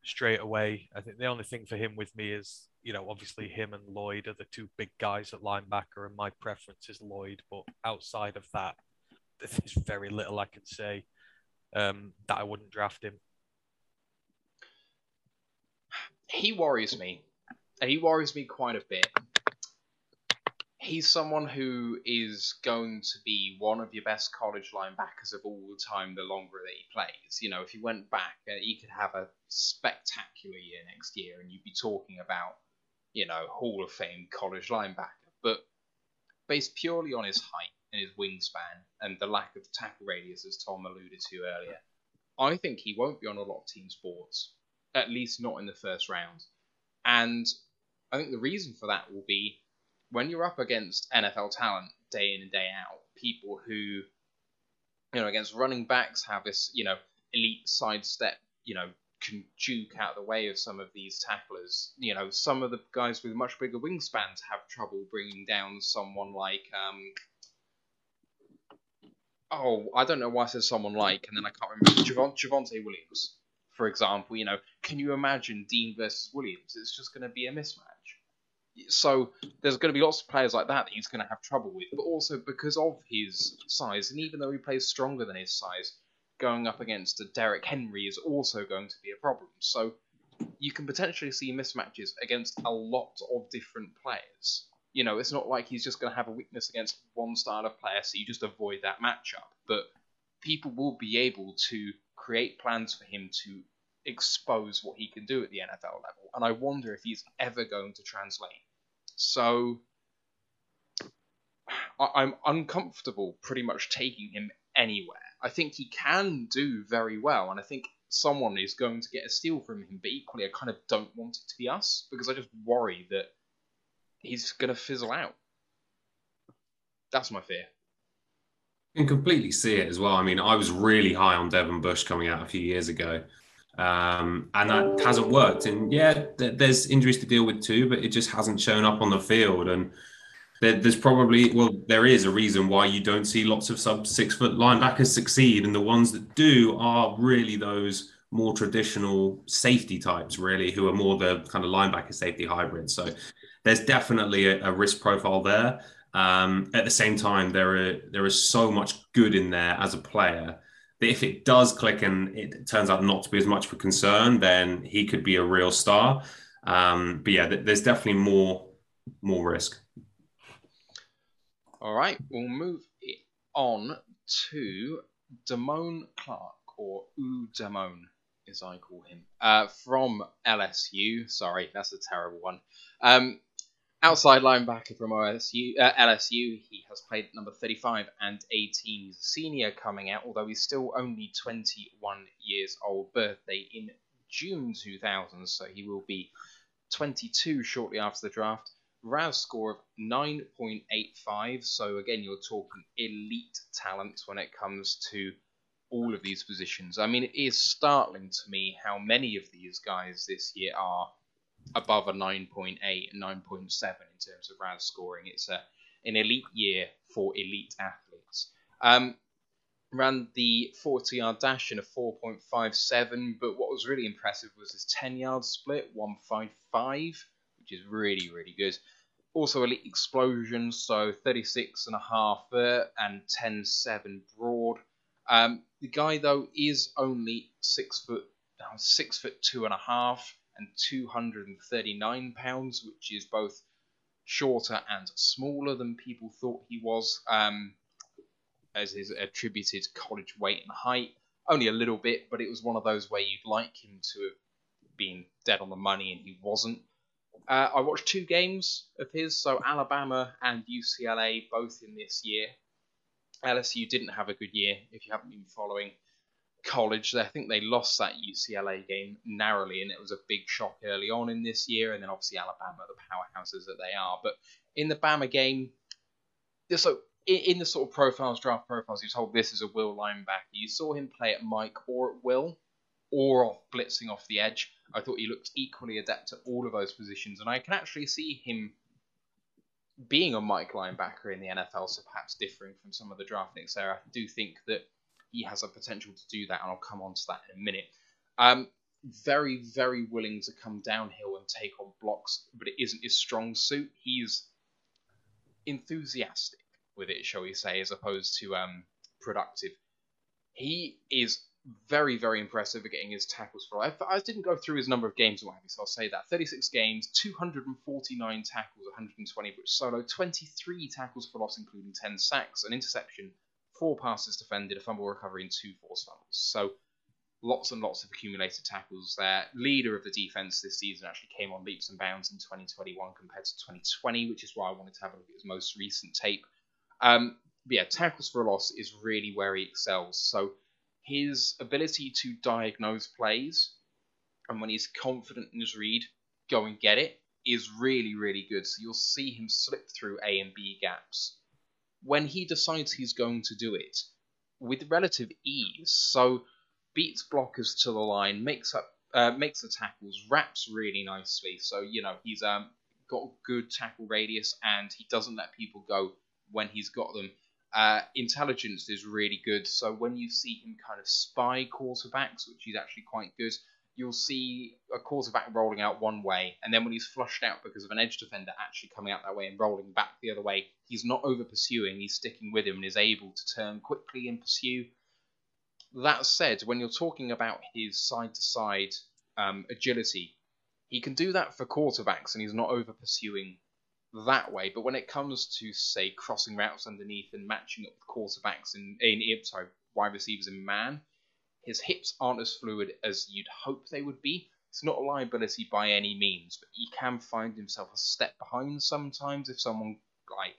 straight away. I think the only thing for him with me is, you know, obviously him and Lloyd are the two big guys at linebacker, and my preference is Lloyd. But outside of that, there's very little I can say um, that I wouldn't draft him. He worries me. He worries me quite a bit he's someone who is going to be one of your best college linebackers of all time the longer that he plays. You know, if he went back, uh, he could have a spectacular year next year, and you'd be talking about, you know, Hall of Fame college linebacker. But based purely on his height and his wingspan and the lack of tackle radius, as Tom alluded to earlier, I think he won't be on a lot of team sports, at least not in the first round. And I think the reason for that will be when you're up against NFL talent day in and day out, people who, you know, against running backs have this, you know, elite sidestep, you know, can juke out of the way of some of these tacklers. You know, some of the guys with much bigger wingspans have trouble bringing down someone like, um, oh, I don't know why I said someone like, and then I can't remember Javonte Williams, for example. You know, can you imagine Dean versus Williams? It's just going to be a mismatch. So there's going to be lots of players like that that he's going to have trouble with, but also because of his size, and even though he plays stronger than his size, going up against a Derrick Henry is also going to be a problem. So you can potentially see mismatches against a lot of different players. You know, it's not like he's just going to have a weakness against one style of player, so you just avoid that matchup. But people will be able to create plans for him to expose what he can do at the NFL level. And I wonder if he's ever going to translate. So I- I'm uncomfortable pretty much taking him anywhere. I think he can do very well, and I think someone is going to get a steal from him. But equally, I kind of don't want it to be us because I just worry that he's going to fizzle out. That's my fear. I can completely see it as well. I mean, I was really high on Devin Bush coming out a few years ago, um, and that hasn't worked. And yeah, th- there's injuries to deal with too, but it just hasn't shown up on the field. And there, there's probably, well, there is a reason why you don't see lots of sub six foot linebackers succeed, and the ones that do are really those more traditional safety types, really, who are more the kind of linebacker safety hybrid. So there's definitely a, a risk profile there. Um, at the same time, there are there is so much good in there as a player that if it does click and it turns out not to be as much of a concern, then he could be a real star. Um, but yeah, th- there's definitely more more risk. All right, we'll move on to Damone Clark, or U Damone, as I call him, uh, from LSU. Sorry, that's a terrible one. Um, outside linebacker from OSU, uh, LSU. He has played number 35 and 18. He's a senior coming out, although he's still only 21 years old. Birthday in June 2000, so he will be 22 shortly after the draft. RAS score of 9.85. So again, you're talking elite talent when it comes to all of these positions. I mean, it is startling to me how many of these guys this year are above a 9.8 and 9.7 in terms of RAS scoring. It's a an elite year for elite athletes. Um, ran the 40 yard dash in a 4.57, but what was really impressive was his 10 yard split, 155, which is really, really good. Also, elite explosion, so 36 and a half there and 10.7 broad. Um, the guy though is only six foot, uh, six foot two and a half and 239 pounds, which is both shorter and smaller than people thought he was, um, as his attributed college weight and height. Only a little bit, but it was one of those where you'd like him to have been dead on the money, and he wasn't. Uh, I watched two games of his, so Alabama and UCLA both in this year. LSU didn't have a good year, if you haven't been following college. I think they lost that UCLA game narrowly, and it was a big shock early on in this year. And then obviously Alabama, the powerhouses that they are. But in the Bama game, so in the sort of profiles, draft profiles, you're told this is a will linebacker. You saw him play at Mike or at will, or off blitzing off the edge. I thought he looked equally adept at all of those positions, and I can actually see him being a Mike linebacker in the NFL, so perhaps differing from some of the draft nicks there. I do think that he has a potential to do that, and I'll come on to that in a minute. Um, very, very willing to come downhill and take on blocks, but it isn't his strong suit. He's enthusiastic with it, shall we say, as opposed to um, productive. He is very, very impressive at getting his tackles for. I, I didn't go through his number of games or what, so I'll say that. 36 games, 249 tackles, 120 which solo, 23 tackles for loss, including 10 sacks, an interception, four passes defended, a fumble recovery, and two forced fumbles. So lots and lots of accumulated tackles there. Leader of the defense this season actually came on leaps and bounds in 2021 compared to 2020, which is why I wanted to have a look at his most recent tape. Um, yeah, tackles for a loss is really where he excels. So his ability to diagnose plays and when he's confident in his read, go and get it is really, really good. So you'll see him slip through A and B gaps. When he decides he's going to do it, with relative ease, so beats blockers to the line, makes up uh, makes the tackles, wraps really nicely. So you know he's um got good tackle radius and he doesn't let people go when he's got them. Uh, intelligence is really good. So when you see him kind of spy quarterbacks, which is actually quite good, you'll see a quarterback rolling out one way, and then when he's flushed out because of an edge defender actually coming out that way and rolling back the other way, he's not over pursuing, he's sticking with him and is able to turn quickly and pursue. That said, when you're talking about his side to side agility, he can do that for quarterbacks and he's not over pursuing that way. But when it comes to, say, crossing routes underneath and matching up with quarterbacks in, in sorry, wide receivers in man, his hips aren't as fluid as you'd hope they would be. It's not a liability by any means, but he can find himself a step behind sometimes if someone like,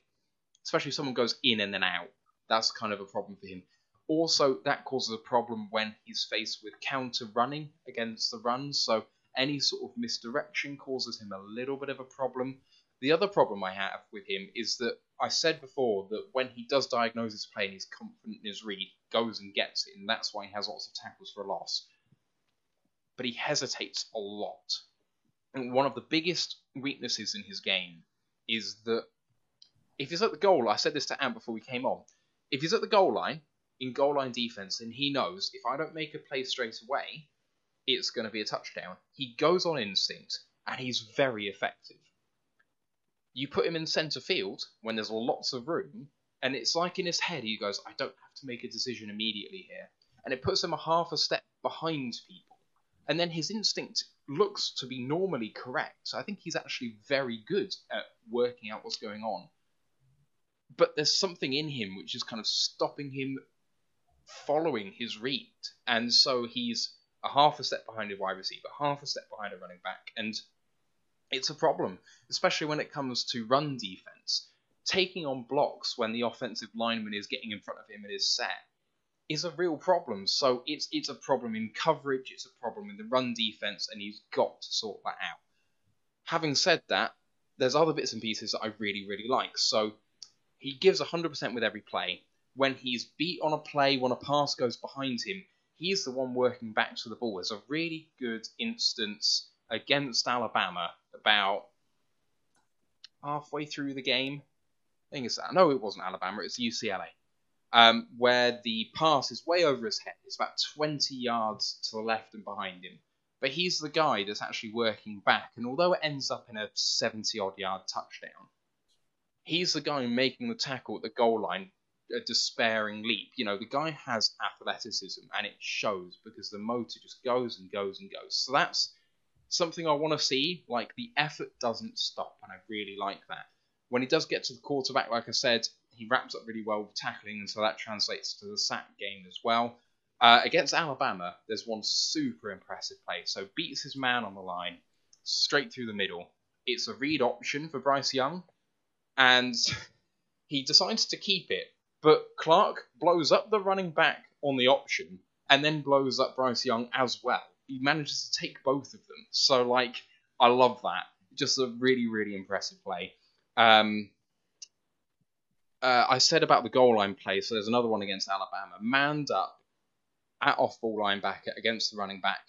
especially if someone goes in and then out. That's kind of a problem for him. Also, that causes a problem when he's faced with counter running against the run. So any sort of misdirection causes him a little bit of a problem. The other problem I have with him is that I said before that when he does diagnose his play and he's confident in his read, he goes and gets it, and that's why he has lots of tackles for a loss. But he hesitates a lot. And one of the biggest weaknesses in his game is that if he's at the goal, I said this to Ant before we came on. If he's at the goal line in goal line defense, and he knows if I don't make a play straight away, it's going to be a touchdown. He goes on instinct, and he's very effective. You put him in centre field when there's lots of room, and it's like in his head he goes, I don't have to make a decision immediately here. And it puts him a half a step behind people. And then his instinct looks to be normally correct. So I think he's actually very good at working out what's going on. But there's something in him which is kind of stopping him following his read. And so he's a half a step behind a wide receiver, half a step behind a running back. And it's a problem, especially when it comes to run defense. Taking on blocks when the offensive lineman is getting in front of him and is set is a real problem. So it's it's a problem in coverage, it's a problem in the run defense, and he's got to sort that out. Having said that, there's other bits and pieces that I really, really like. So he gives 100% with every play. When he's beat on a play, when a pass goes behind him, he's the one working back to the ball. There's a really good instance against Alabama about halfway through the game. I think it's no, it wasn't Alabama. It's UCLA, um, where the pass is way over his head. It's about 20 yards to the left and behind him. But he's the guy that's actually working back, and although it ends up in a 70 odd yard touchdown, he's the guy making the tackle at the goal line, a despairing leap. You know, the guy has athleticism, and it shows because the motor just goes and goes and goes. So that's something I want to see. Like the effort doesn't stop, and I really like that. When he does get to the quarterback, like I said, he wraps up really well with tackling, and so that translates to the sack game as well. Uh, against Alabama, there's one super impressive play. So beats his man on the line, straight through the middle. It's a read option for Bryce Young, and he decides to keep it. But Clark blows up the running back on the option, and then blows up Bryce Young as well he manages to take both of them. So like, I love that. Just a really really impressive play. Um, uh, I said about the goal line play, so there's another one against Alabama. Manned up at off ball linebacker against the running back,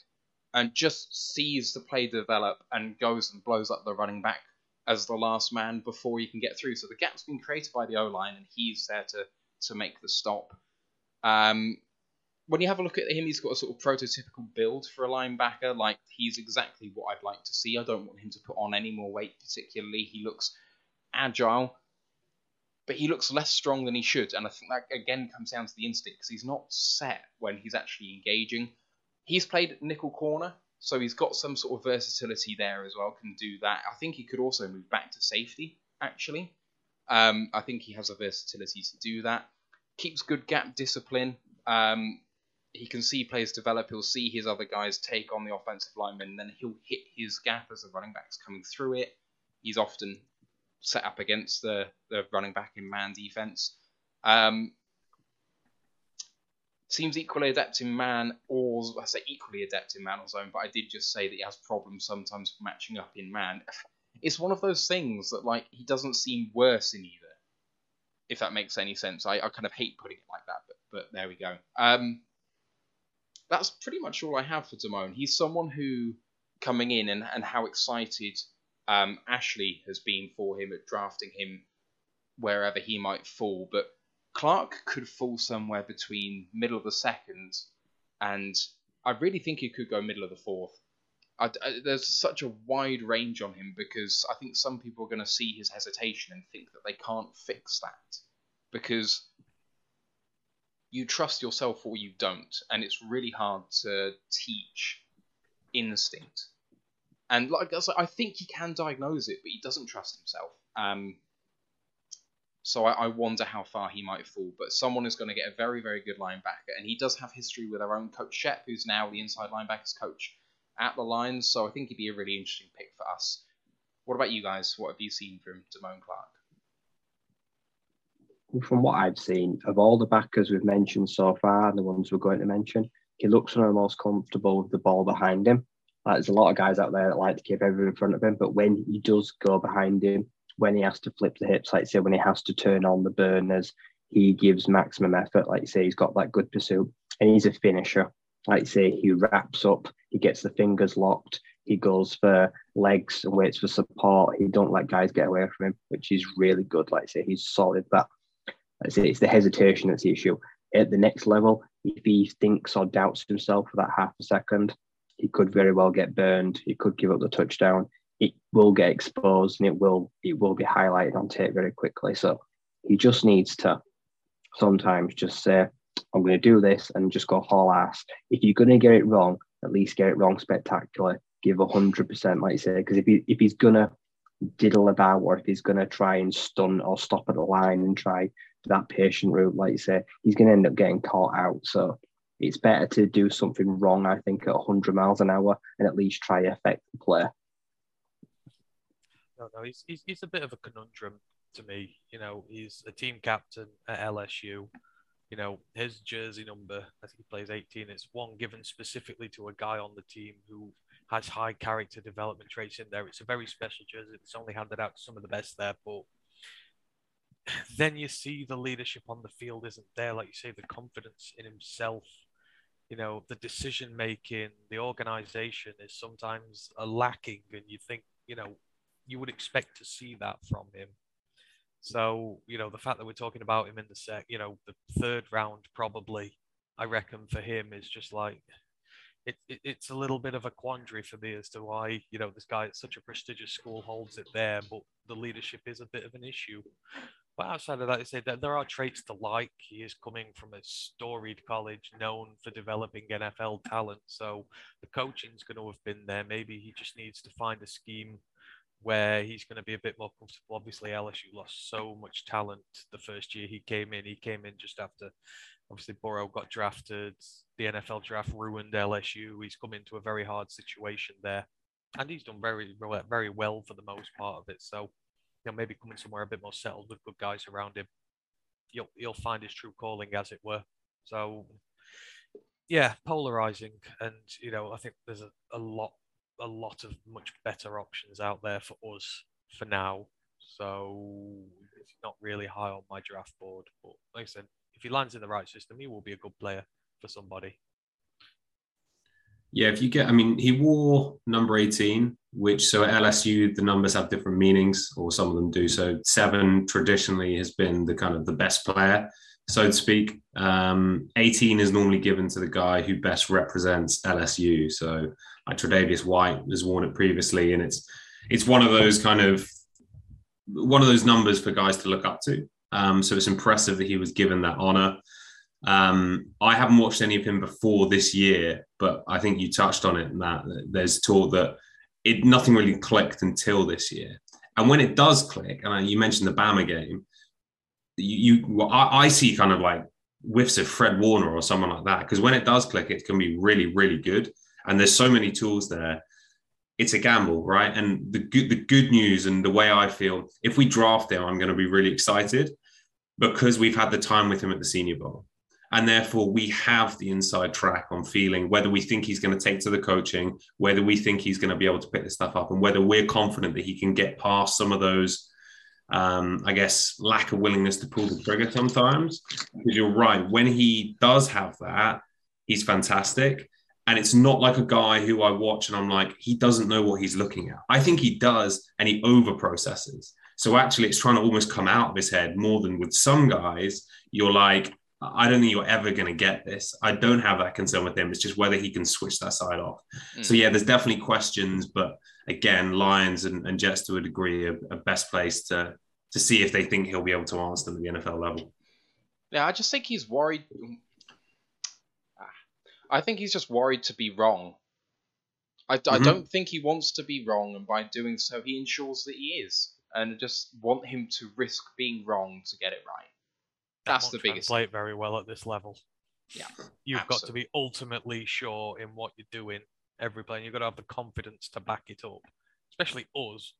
and just sees the play develop and goes and blows up the running back as the last man before he can get through. So the gap's been created by the O line, and he's there to to make the stop. Um, when you have a look at him, he's got a sort of prototypical build for a linebacker. Like he's exactly what I'd like to see. I don't want him to put on any more weight, particularly. He looks agile, but he looks less strong than he should. And I think that again comes down to the instinct because he's not set when he's actually engaging. He's played nickel corner, so he's got some sort of versatility there as well. Can do that. I think he could also move back to safety. Actually, um, I think he has a versatility to do that. Keeps good gap discipline. Um, he can see players develop. He'll see his other guys take on the offensive lineman, and then he'll hit his gap as the running back's coming through it. He's often set up against the, the running back in man defense. Um, seems equally adept in man, or I say equally adept in man or zone, but I did just say that he has problems sometimes matching up in man. It's one of those things that like he doesn't seem worse in either, if that makes any sense. I, I kind of hate putting it like that, but but there we go. Um, that's pretty much all I have for Damone. He's someone who coming in and, and how excited um, Ashley has been for him at drafting him wherever he might fall, but Clark could fall somewhere between middle of the second and I really think he could go middle of the fourth. I, I, there's such a wide range on him because I think some people are going to see his hesitation and think that they can't fix that because you trust yourself or you don't, and it's really hard to teach instinct. And like I said, I think he can diagnose it, but he doesn't trust himself. Um, so I, I, wonder how far he might fall. But someone is going to get a very, very good linebacker, and he does have history with our own coach Shep, who's now the inside linebackers coach at the Lions. So I think he'd be a really interesting pick for us. What about you guys? What have you seen from Damone Clark? From what I've seen, of all the backers we've mentioned so far, and the ones we're going to mention, he looks one of the most comfortable with the ball behind him. Like, there's a lot of guys out there that like to keep everyone in front of him, but when he does go behind him, when he has to flip the hips, like say when he has to turn on the burners, he gives maximum effort. Like say he's got that good pursuit, and he's a finisher. Like say he wraps up, he gets the fingers locked, he goes for legs and waits for support. He don't let guys get away from him, which is really good. Like say he's solid. But say it's the hesitation that's the issue. At the next level, if he thinks or doubts himself for that half a second, he could very well get burned. He could give up the touchdown it will get exposed and it will it will be highlighted on tape very quickly. So he just needs to sometimes just say, I'm going to do this and just go haul ass. If you're going to get it wrong, at least get it wrong spectacularly. Give 100%, like you say, because if, he, if he's going to diddle about or if he's going to try and stun or stop at the line and try that patient route, like you say, he's going to end up getting caught out. So it's better to do something wrong, I think, at 100 miles an hour and at least try to affect the play. No, no, he's, he's he's a bit of a conundrum to me. You know, he's a team captain at LSU. You know, his jersey number, I think he plays 18. It's one given specifically to a guy on the team who has high character development traits in there. It's a very special jersey. It's only handed out to some of the best there, but then you see the leadership on the field isn't there. Like you say, the confidence in himself, you know, the decision making, the organization is sometimes a lacking, and you think, you know, you would expect to see that from him. So, you know, the fact that we're talking about him in the sec, you know, the third round probably, I reckon for him is just like it, it, it's a little bit of a quandary for me as to why, you know, this guy at such a prestigious school holds it there, but the leadership is a bit of an issue. But outside of that, I say that there are traits to like. He is coming from a storied college known for developing NFL talent. So the coaching's going to have been there. Maybe he just needs to find a scheme where he's going to be a bit more comfortable. Obviously, LSU lost so much talent the first year he came in. He came in just after, obviously, Burrow got drafted. The NFL draft ruined LSU. He's come into a very hard situation there, and he's done very, very well for the most part of it. So, maybe coming somewhere a bit more settled with good guys around him, you'll you'll find his true calling, as it were. So, yeah, polarizing, and you know, I think there's a, a lot a lot of much better options out there for us for now. So it's not really high on my draft board. But like I said, if he lands in the right system, he will be a good player for somebody. Yeah, if you get, I mean, he wore number 18, which so at LSU, the numbers have different meanings, or some of them do. So seven traditionally has been the kind of the best player, so to speak. Um, 18 is normally given to the guy who best represents LSU. So like Tre'Davious White has worn it previously, and it's it's one of those kind of one of those numbers for guys to look up to. Um, so it's impressive that he was given that honor. Um, I haven't watched any of him before this year, but I think you touched on it, Matt. There's talk that it nothing really clicked until this year, and when it does click, and you mentioned the Bama game, you, you well, I, I see kind of like whiffs of Fred Warner or someone like that because when it does click, it can be really, really good. And there's so many tools there. It's a gamble, right? And the good, the good news and the way I feel, if we draft him, I'm going to be really excited because we've had the time with him at the Senior Bowl. And therefore, we have the inside track on feeling whether we think he's going to take to the coaching, whether we think he's going to be able to pick this stuff up, and whether we're confident that he can get past some of those, um, I guess, lack of willingness to pull the trigger sometimes. Because you're right, when he does have that, he's fantastic. And it's not like a guy who I watch and I'm like, he doesn't know what he's looking at. I think he does, and he over processes. So actually, it's trying to almost come out of his head more than with some guys. You're like, I don't think you're ever going to get this. I don't have that concern with him. It's just whether he can switch that side off. Mm. So yeah, there's definitely questions, but again, Lions and, and Jets to a degree are, are best place to to see if they think he'll be able to answer them at the NFL level. Yeah, I just think he's worried. I think he's just worried to be wrong. I, mm-hmm. I don't think he wants to be wrong, and by doing so, he ensures that he is. And I just want him to risk being wrong to get it right. That's the biggest. Play it very well at this level. Yeah, you've absolutely. got to be ultimately sure in what you're doing every play. And You've got to have the confidence to back it up, especially us.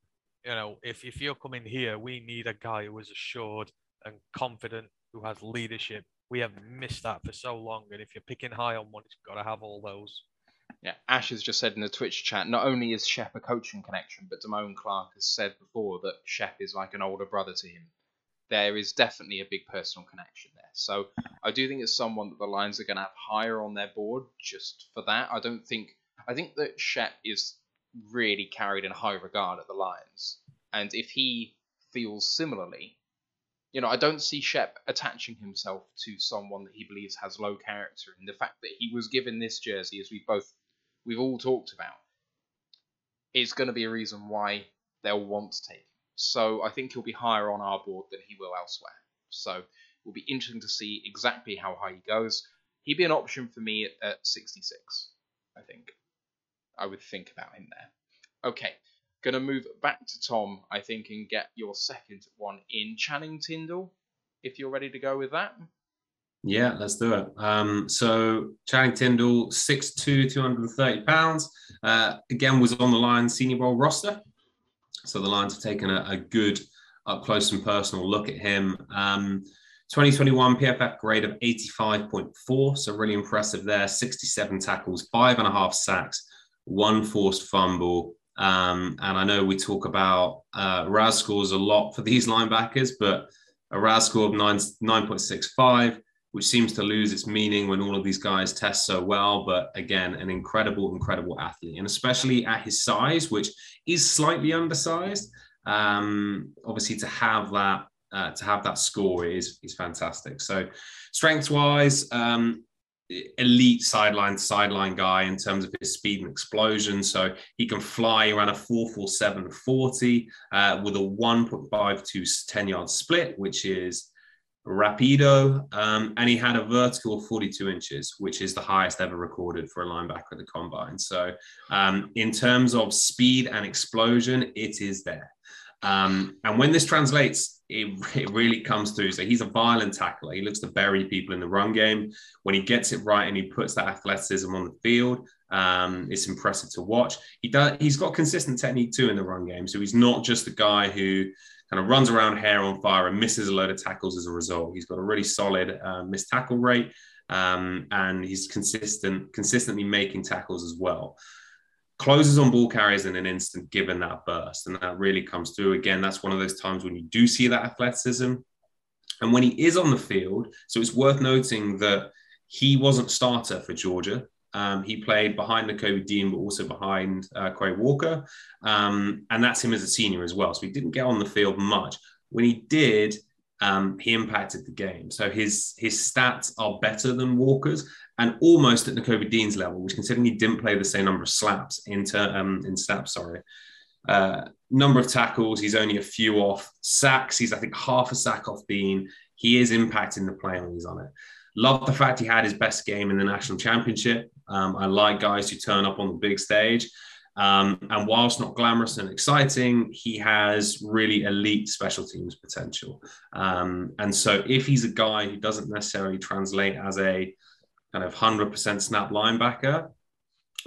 You know, if if you're coming here, we need a guy who is assured and confident, who has leadership. We have missed that for so long, and if you're picking high on one, it's got to have all those. Yeah, Ash has just said in the Twitch chat, not only is Shep a coaching connection, but Damone Clark has said before that Shep is like an older brother to him there is definitely a big personal connection there. So I do think it's someone that the Lions are going to have higher on their board just for that. I don't think I think that Shep is really carried in high regard at the Lions, and if he feels similarly, you know, I don't see Shep attaching himself to someone that he believes has low character, and the fact that he was given this jersey, as we both we've all talked about, is going to be a reason why they'll want to take so I think he'll be higher on our board than he will elsewhere. So it will be interesting to see exactly how high he goes. He'd be an option for me at, at 66, I think. I would think about him there. Okay, gonna move back to Tom, I think, and get your second one in Channing Tindall, if you're ready to go with that. Yeah, let's do it. Um, so Channing Tindall, 6'2", 230 pounds. Uh, again, was on the Lions Senior Bowl roster. So the Lions have taken a, a good up close and personal look at him. Um, 2021 PFF grade of 85.4, so really impressive there. 67 tackles, five and a half sacks, one forced fumble. Um, and I know we talk about uh, scores a lot for these linebackers, but a RAS score of 9, 9.65 which seems to lose its meaning when all of these guys test so well. But again, an incredible, incredible athlete, and especially at his size, which is slightly undersized. Um, obviously, to have that uh, to have that score is is fantastic. So, strength wise, um, elite sideline sideline guy in terms of his speed and explosion. So he can fly around a 447 40 uh, with a 1.52 10 yard split, which is rapido, um, and he had a vertical of 42 inches, which is the highest ever recorded for a linebacker at the combine. So, um, in terms of speed and explosion, it is there. Um, and when this translates, it, it really comes through. So he's a violent tackler. He looks to bury people in the run game. When he gets it right and he puts that athleticism on the field, um, it's impressive to watch. He does. He's got consistent technique too in the run game. So he's not just a guy who kind of runs around hair on fire and misses a load of tackles as a result. He's got a really solid uh, missed tackle rate, um, and he's consistent, consistently making tackles as well. Closes on ball carriers in an instant, given that burst, and that really comes through. Again, that's one of those times when you do see that athleticism, and when he is on the field. So it's worth noting that he wasn't starter for Georgia. Um, he played behind Nakobe Dean, but also behind uh, Quay Walker. Um, and that's him as a senior as well. So he didn't get on the field much. When he did, um, he impacted the game. So his his stats are better than Walker's and almost at Nakobe Dean's level, which considering he didn't play the same number of slaps in, ter- um, in snaps, sorry. Uh, number of tackles, he's only a few off. Sacks, he's I think half a sack off Dean. He is impacting the play when he's on it. Love the fact he had his best game in the national championship. Um, I like guys who turn up on the big stage. Um, and whilst not glamorous and exciting, he has really elite special teams potential. Um, and so, if he's a guy who doesn't necessarily translate as a kind of 100% snap linebacker,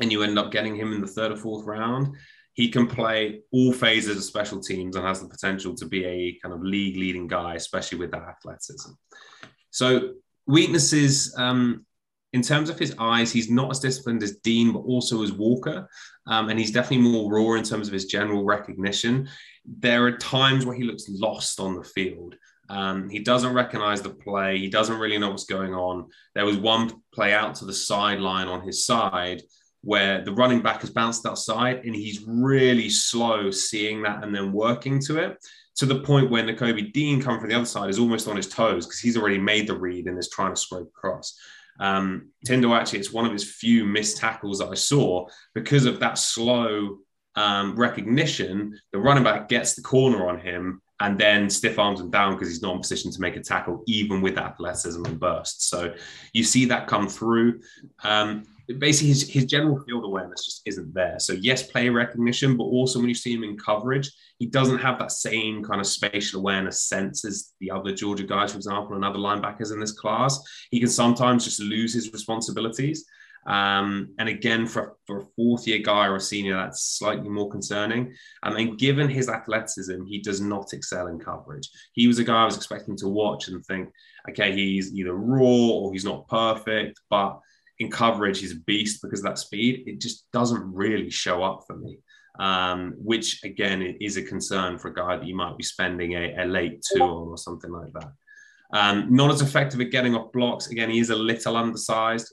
and you end up getting him in the third or fourth round, he can play all phases of special teams and has the potential to be a kind of league leading guy, especially with that athleticism. So, weaknesses. Um, in terms of his eyes, he's not as disciplined as Dean, but also as Walker. Um, and he's definitely more raw in terms of his general recognition. There are times where he looks lost on the field. Um, he doesn't recognize the play. He doesn't really know what's going on. There was one play out to the sideline on his side where the running back has bounced outside and he's really slow seeing that and then working to it to the point where Nakobe Dean coming from the other side is almost on his toes because he's already made the read and is trying to scrape across. Um, actually, it's one of his few missed tackles that I saw because of that slow um, recognition. The running back gets the corner on him and then stiff arms him down because he's not in position to make a tackle, even with athleticism and burst. So you see that come through. Um, basically his, his general field awareness just isn't there. So yes, play recognition, but also when you see him in coverage, he doesn't have that same kind of spatial awareness sense as the other Georgia guys, for example, and other linebackers in this class. He can sometimes just lose his responsibilities. Um, and again, for, for a fourth year guy or a senior, that's slightly more concerning. Um, and given his athleticism, he does not excel in coverage. He was a guy I was expecting to watch and think, okay, he's either raw or he's not perfect, but in coverage, he's a beast because of that speed. It just doesn't really show up for me, um, which again is a concern for a guy that you might be spending a, a late two on or something like that. Um, not as effective at getting off blocks. Again, he is a little undersized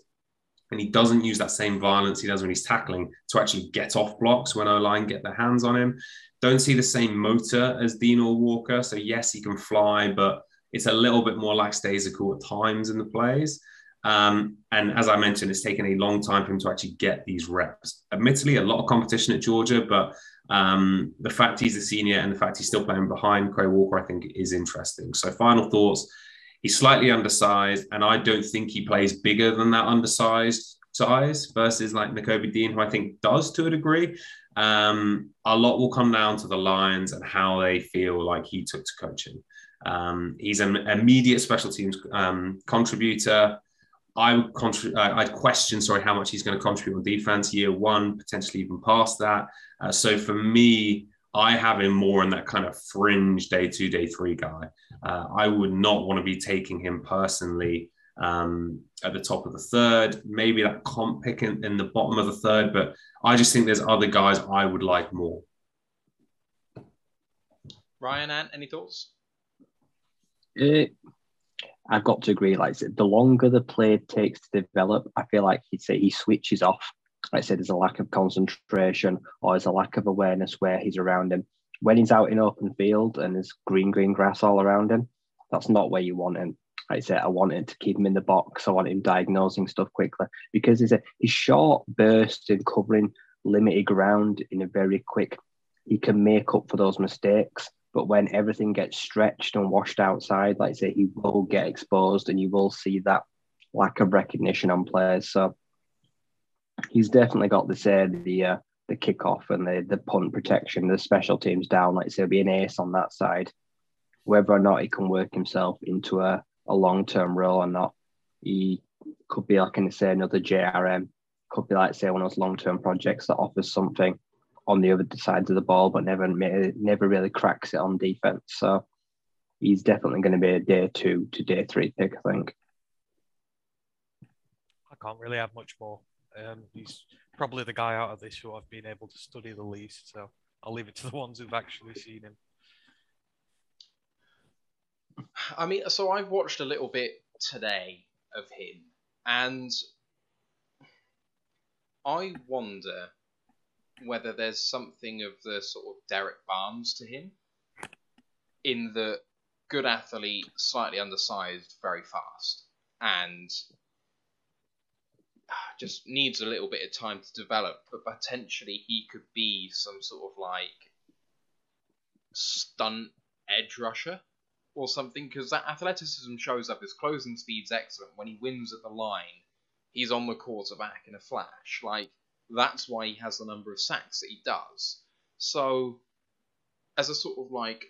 and he doesn't use that same violence he does when he's tackling to actually get off blocks when O line get their hands on him. Don't see the same motor as Dean or Walker. So, yes, he can fly, but it's a little bit more lackadaisical at times in the plays. Um, and as I mentioned, it's taken a long time for him to actually get these reps. Admittedly, a lot of competition at Georgia, but um, the fact he's a senior and the fact he's still playing behind Quay Walker, I think, is interesting. So, final thoughts. He's slightly undersized, and I don't think he plays bigger than that undersized size versus like Nakobe Dean, who I think does to a degree. Um, a lot will come down to the Lions and how they feel like he took to coaching. Um, he's an immediate special teams um, contributor. I would contribute. Uh, I'd question, sorry, how much he's going to contribute on defense year one, potentially even past that. Uh, so for me, I have him more in that kind of fringe day two, day three guy. Uh, I would not want to be taking him personally um, at the top of the third, maybe that comp pick in, in, the bottom of the third, but I just think there's other guys I would like more. Ryan, Ant, any thoughts? Uh, I've got to agree. Like the longer the play takes to develop, I feel like he'd say he switches off. Like I said, there's a lack of concentration or there's a lack of awareness where he's around him. When he's out in open field and there's green, green grass all around him, that's not where you want him. Like I said, I wanted to keep him in the box. I want him diagnosing stuff quickly because he's a he's short burst in covering limited ground in a very quick. He can make up for those mistakes, but when everything gets stretched and washed outside, like say, he will get exposed, and you will see that lack of recognition on players. So he's definitely got the say the uh, the kickoff and the the punt protection, the special teams down. Like I say, be an ace on that side. Whether or not he can work himself into a a long term role or not. He could be like, I say, another JRM, could be like, say, one of those long term projects that offers something on the other sides of the ball, but never never really cracks it on defense. So he's definitely going to be a day two to day three pick, I think. I can't really have much more. Um, he's probably the guy out of this who I've been able to study the least. So I'll leave it to the ones who've actually seen him. I mean, so I've watched a little bit today of him, and I wonder whether there's something of the sort of Derrick Barnes to him, in the good athlete, slightly undersized, very fast, and just needs a little bit of time to develop, but potentially he could be some sort of like stunt edge rusher or something because that athleticism shows up. His closing speed's excellent. When he wins at the line, he's on the quarterback in a flash. Like that's why he has the number of sacks that he does. So, as a sort of like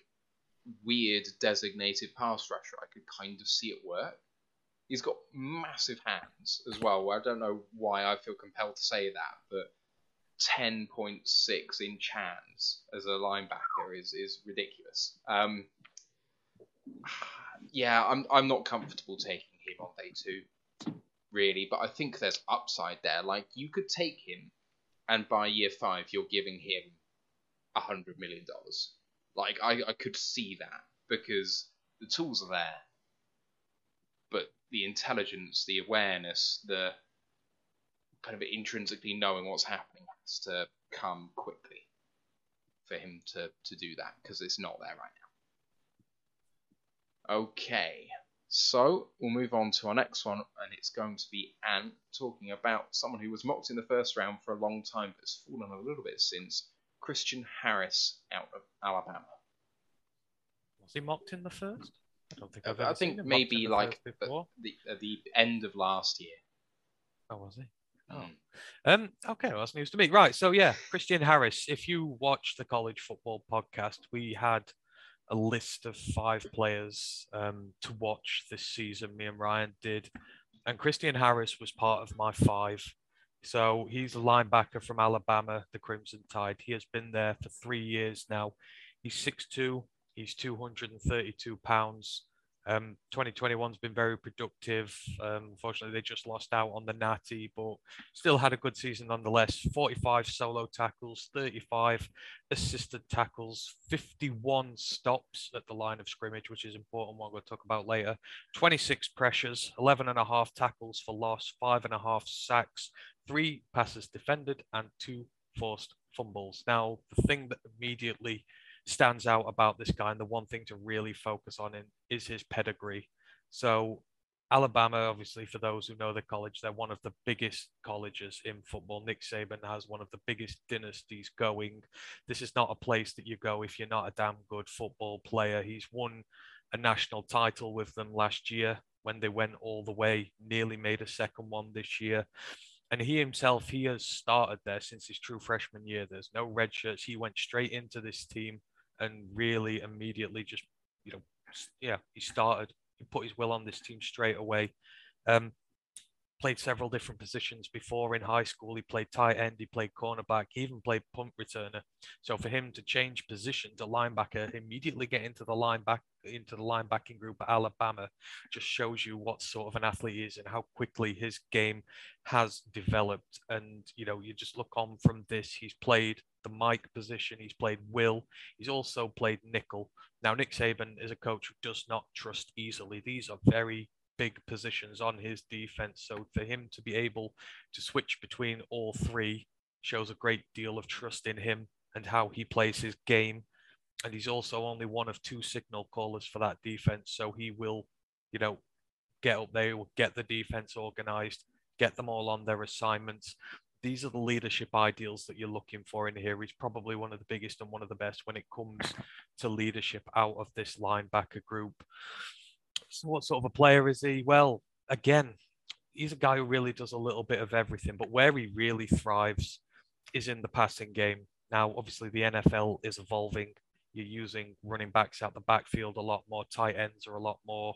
weird designated pass rusher, I could kind of see it work. He's got massive hands as well. I don't know why I feel compelled to say that, but 10.6 inch hands as a linebacker is is ridiculous. Um, yeah, I'm I'm not comfortable taking him him on day two, really. But I think there's upside there. Like you could take him, and by year five, you're giving him a hundred million dollars. Like I, I could see that because the tools are there, but the intelligence, the awareness, the kind of intrinsically knowing what's happening has to come quickly for him to, to do that because it's not there right now. Okay, so we'll move on to our next one, and it's going to be Ant talking about someone who was mocked in the first round for a long time but has fallen a little bit since Christian Harris out of Alabama. Was he mocked in the first? I don't think I've ever seen think maybe like the, the, at the end of last year. Oh, was he? Oh. Mm. Um, okay, well, that's news to me. Right. So, yeah, Christian Harris. If you watch the college football podcast, we had a list of five players um, to watch this season. Me and Ryan did. And Christian Harris was part of my five. So, he's a linebacker from Alabama, the Crimson Tide. He has been there for three years now. He's 6'2, he's 232 pounds. Um, 2021's been very productive. Um, unfortunately, they just lost out on the Natty, but still had a good season nonetheless. 45 solo tackles, 35 assisted tackles, 51 stops at the line of scrimmage, which is important. What we'll talk about later. 26 pressures, 11 and a half tackles for loss, five and a half sacks, three passes defended, and two forced fumbles. Now, the thing that immediately stands out about this guy and the one thing to really focus on in is his pedigree. So Alabama, obviously, for those who know the college, they're one of the biggest colleges in football. Nick Saban has one of the biggest dynasties going. This is not a place that you go if you're not a damn good football player. He's won a national title with them last year when they went all the way, nearly made a second one this year. And he himself, he has started there since his true freshman year. There's no red shirts. He went straight into this team and really immediately just, you know, yeah, he started. He put his will on this team straight away. Um, played several different positions before in high school. He played tight end, he played cornerback, he even played punt returner. So for him to change position to linebacker, immediately get into the lineback into the linebacking group at Alabama, just shows you what sort of an athlete he is and how quickly his game has developed. And you know, you just look on from this. He's played the Mike position, he's played Will, he's also played nickel. Now Nick Saban is a coach who does not trust easily. These are very big positions on his defense. So for him to be able to switch between all three shows a great deal of trust in him and how he plays his game. And he's also only one of two signal callers for that defense. So he will, you know, get up there, will get the defense organized, get them all on their assignments. These are the leadership ideals that you're looking for in here. He's probably one of the biggest and one of the best when it comes to leadership out of this linebacker group. So what sort of a player is he? Well, again, he's a guy who really does a little bit of everything, but where he really thrives is in the passing game. Now, obviously, the NFL is evolving. You're using running backs out the backfield a lot more. Tight ends are a lot more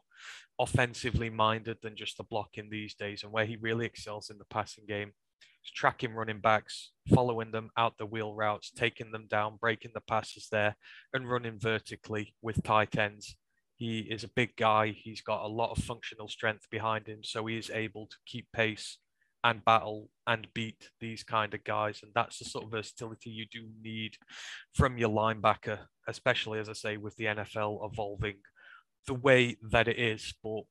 offensively minded than just the blocking these days. And where he really excels in the passing game tracking running backs, following them out the wheel routes, taking them down, breaking the passes there, and running vertically with tight ends. He is a big guy. He's got a lot of functional strength behind him, so he is able to keep pace and battle and beat these kind of guys. And that's the sort of versatility you do need from your linebacker, especially as I say, with the NFL evolving the way that it is. But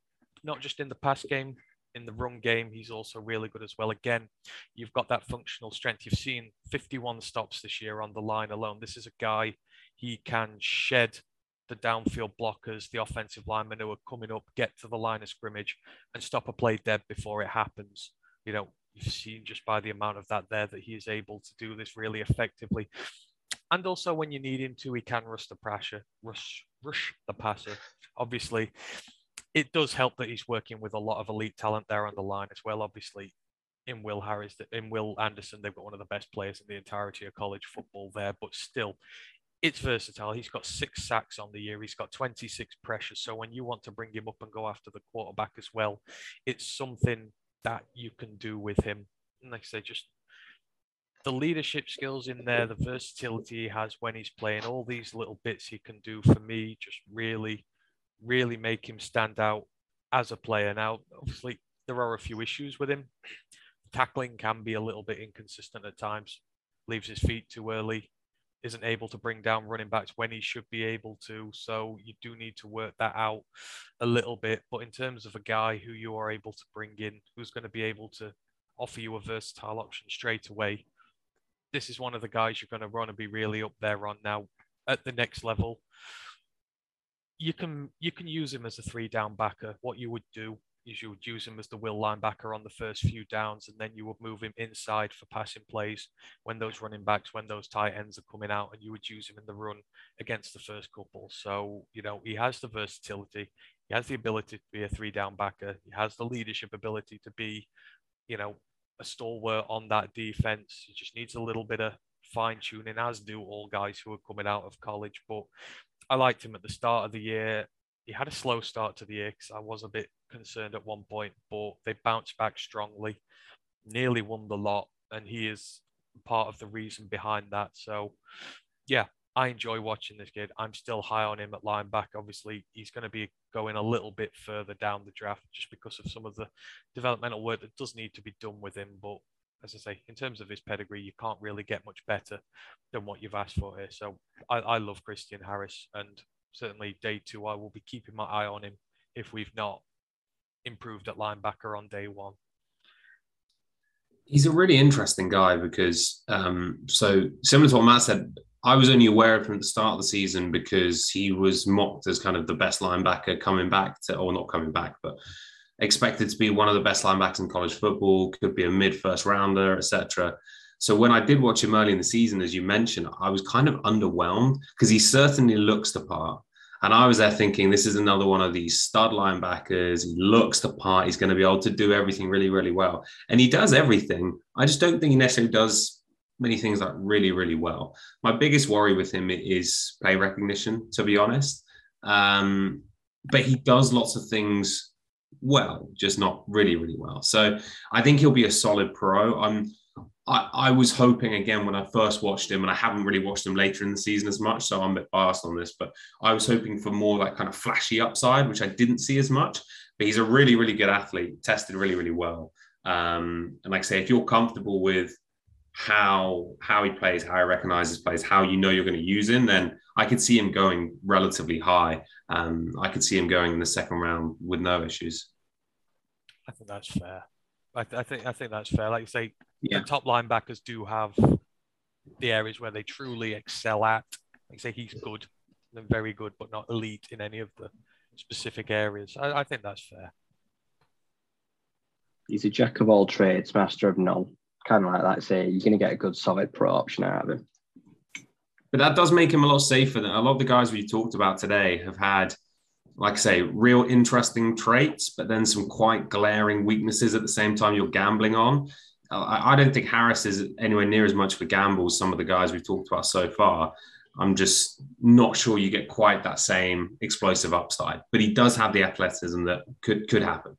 not just in the pass game, in the run game, he's also really good as well. Again, you've got that functional strength. You've seen 51 stops this year on the line alone. This is a guy he can shed the downfield blockers, the offensive linemen who are coming up, get to the line of scrimmage and stop a play dead before it happens. You know, you've seen just by the amount of that there that he is able to do this really effectively. And also when you need him to, he can rush the pressure, rush, rush the passer. Obviously, it does help that he's working with a lot of elite talent there on the line as well. Obviously, in Will Harris, in Will Anderson, they've got one of the best players in the entirety of college football there. But still, it's versatile. He's got six sacks on the year. He's got 26 pressures. So when you want to bring him up and go after the quarterback as well, it's something that you can do with him. And like I say, just the leadership skills in there, the versatility he has when he's playing, all these little bits he can do for me just really, really make him stand out as a player. Now, obviously, there are a few issues with him. Tackling can be a little bit inconsistent at times, leaves his feet too early, isn't able to bring down running backs when he should be able to. So you do need to work that out a little bit. But in terms of a guy who you are able to bring in, who's going to be able to offer you a versatile option straight away, this is one of the guys you're going to want to be really up there on now at the next level. You can you can use him as a three down backer. What you would do is you would use him as the will linebacker on the first few downs, and then you would move him inside for passing plays when those running backs, when those tight ends are coming out, and you would use him in the run against the first couple. So, you know, he has the versatility, he has the ability to be a three down backer, he has the leadership ability to be, you know, a stalwart on that defense. He just needs a little bit of fine tuning, as do all guys who are coming out of college. But I liked him at the start of the year. He had a slow start to the year because I was a bit concerned at one point, but they bounced back strongly, nearly won the lot, and he is part of the reason behind that. So, yeah, I enjoy watching this kid. I'm still high on him at linebacker. Obviously, he's going to be going a little bit further down the draft just because of some of the developmental work that does need to be done with him. But as I say, in terms of his pedigree, you can't really get much better than what you've asked for here. So I, I love Christian Harris, and certainly day two, I will be keeping my eye on him if we've not improved at linebacker on day one. He's a really interesting guy because, um, so similar to what Matt said, I was only aware of him at the start of the season because he was mocked as kind of the best linebacker coming back to, or not coming back, but expected to be one of the best linebackers in college football, could be a mid first rounder, etc. So when I did watch him early in the season, as you mentioned, I was kind of underwhelmed because he certainly looks the part. And I was there thinking, this is another one of these stud linebackers. He looks the part. He's going to be able to do everything really, really well. And he does everything. I just don't think he necessarily does many things like really, really well. My biggest worry with him is play recognition, to be honest. Um, but he does lots of things well, just not really, really well. So I think he'll be a solid pro. I'm I, I, was hoping again when I first watched him, and I haven't really watched him later in the season as much, so I'm a bit biased on this, but I was hoping for more like kind of flashy upside, which I didn't see as much. But he's a really, really good athlete, tested really, really well. Um, and like I say, if you're comfortable with how how he plays, how he recognizes plays, how you know you're going to use him, then I could see him going relatively high. Um, I could see him going in the second round with no issues. I think that's fair. I, th- I think I think that's fair. Like you say, Yeah. the top linebackers do have the areas where they truly excel at. Like you say, he's good, very good, but not elite in any of the specific areas. I, I think that's fair. He's a jack of all trades, master of none. Kind of like that. Say you're going to get a good solid pro option out of him. But that does make him a lot safer. Than a lot of the guys we talked about today have had, like I say, real interesting traits, but then some quite glaring weaknesses at the same time you're gambling on. Uh, I, I don't think Harris is anywhere near as much of a gamble as some of the guys we've talked about so far. I'm just not sure you get quite that same explosive upside, but he does have the athleticism that could could happen.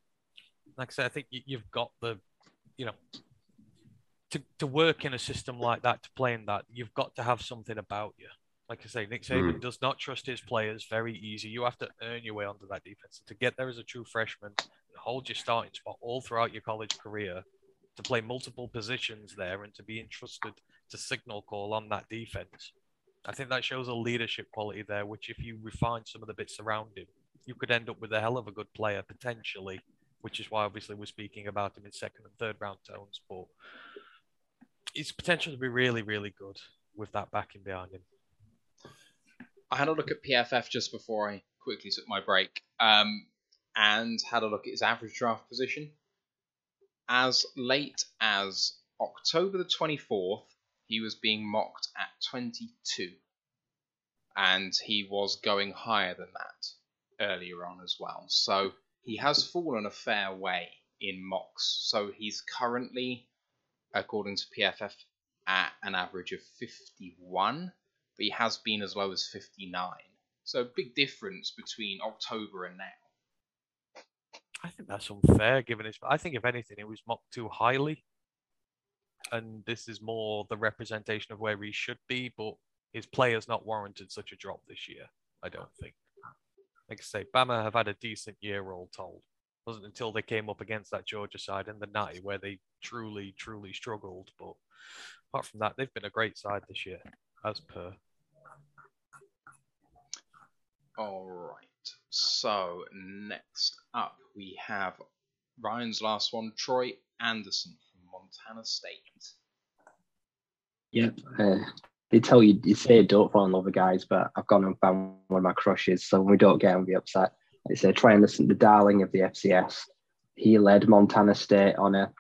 Like I said, I think you, you've got the, you know, to, to work in a system like that, to play in that, you've got to have something about you. Like I say, Nick Saban mm. does not trust his players very easy. You have to earn your way onto that defense. And to get there as a true freshman, and hold your starting spot all throughout your college career, to play multiple positions there and to be entrusted to signal call on that defense. I think that shows a leadership quality there, which if you refine some of the bits around him, you could end up with a hell of a good player potentially, which is why obviously we're speaking about him in second and third round tones. But he's potential to be really, really good with that backing behind him. I had a look at PFF just before I quickly took my break, um, and had a look at his average draft position. As late as October the 24th, he was being mocked at 22, and he was going higher than that earlier on as well. So he has fallen a fair way in mocks. So he's currently, according to PFF, at an average of 51 but he has been as low as 59. So big difference between October and now. I think that's unfair given his. I think if anything, it was mocked too highly, and this is more the representation of where he should be. But his player's not warranted such a drop this year. I don't think. Like I say, Bama have had a decent year, all told. Wasn't until they came up against that Georgia side in the 90 where they truly, truly struggled. But apart from that, they've been a great side this year, as per. All right. So next up, we have Ryan's last one, Troy Anderson from Montana State. Yep. Uh, they tell you, you say don't fall in love with guys, but I've gone and found one of my crushes. So when we don't get him, be upset. It's a Troy Anderson, the darling of the FCS. He led Montana State on a,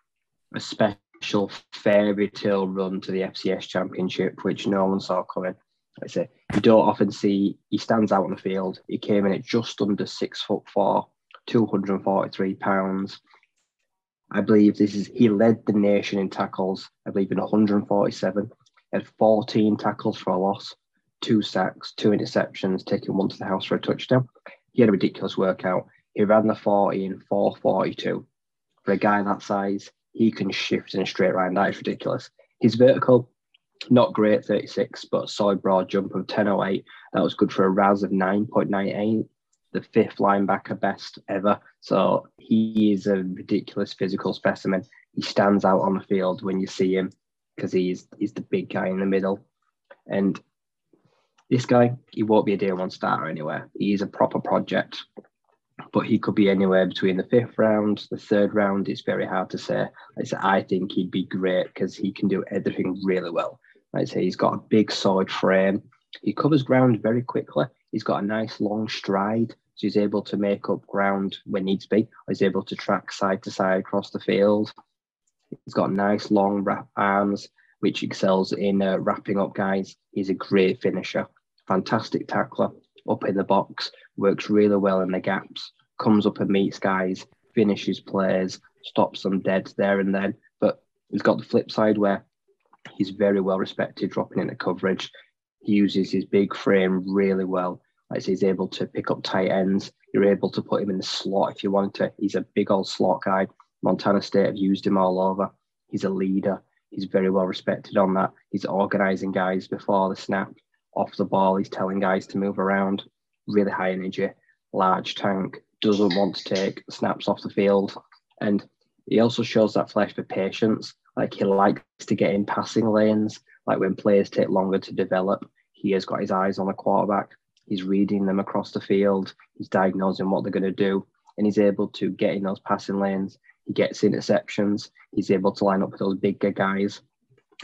a special fairy tale run to the FCS championship, which no one saw coming. I say you don't often see. He stands out on the field. He came in at just under six foot four, two hundred and forty-three pounds. I believe this is he led the nation in tackles. I believe in 147, had 14 tackles for a loss, two sacks, two interceptions, taking one to the house for a touchdown. He had a ridiculous workout. He ran the 40 in 442. For a guy that size, he can shift in a straight line. That is ridiculous. His vertical, not great 36, but solid broad jump of 1008. That was good for a RAS of 9.98, the fifth linebacker best ever. So he is a ridiculous physical specimen. He stands out on the field when you see him because he's he's the big guy in the middle. And this guy, he won't be a day one starter anywhere. He is a proper project, but he could be anywhere between the fifth round, the third round. It's very hard to say. Like I, I think he'd be great because he can do everything really well. Like I say, he's got a big solid frame. He covers ground very quickly. He's got a nice long stride. So he's able to make up ground when needs be. He's able to track side to side across the field. He's got nice long wrap arms, which excels in uh, wrapping up guys. He's a great finisher, fantastic tackler up in the box, works really well in the gaps, comes up and meets guys, finishes players, stops them dead there and then. But he's got the flip side where he's very well respected dropping into coverage. He uses his big frame really well. Like he's able to pick up tight ends. You're able to put him in the slot if you want to. He's a big old slot guy. Montana State have used him all over. He's a leader. He's very well respected on that. He's organizing guys before the snap. Off the ball, he's telling guys to move around. Really high energy, large tank, doesn't want to take snaps off the field. And he also shows that flesh for patience. Like he likes to get in passing lanes. Like when players take longer to develop, he has got his eyes on the quarterback. He's reading them across the field. He's diagnosing what they're going to do. And he's able to get in those passing lanes he gets interceptions. He's able to line up with those bigger guys.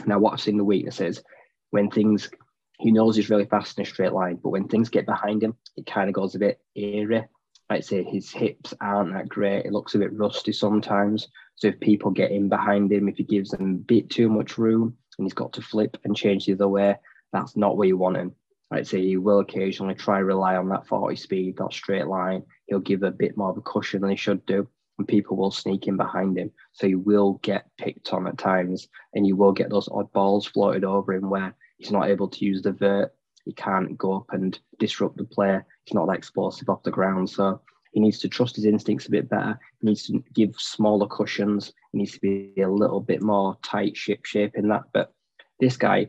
Now, what I've seen the weakness is when things, he knows he's really fast in a straight line, but when things get behind him, it kind of goes a bit eerie. I'd say his hips aren't that great. It looks a bit rusty sometimes. So if people get in behind him, if he gives them a bit too much room and he's got to flip and change the other way, that's not where you want him. I'd say he will occasionally try rely on that 40 speed, that straight line. He'll give a bit more of a cushion than he should do and people will sneak in behind him. So you will get picked on at times, and you will get those odd balls floated over him where he's not able to use the vert. He can't go up and disrupt the play. He's not that explosive off the ground. So he needs to trust his instincts a bit better. He needs to give smaller cushions. He needs to be a little bit more tight ship shape in that. But this guy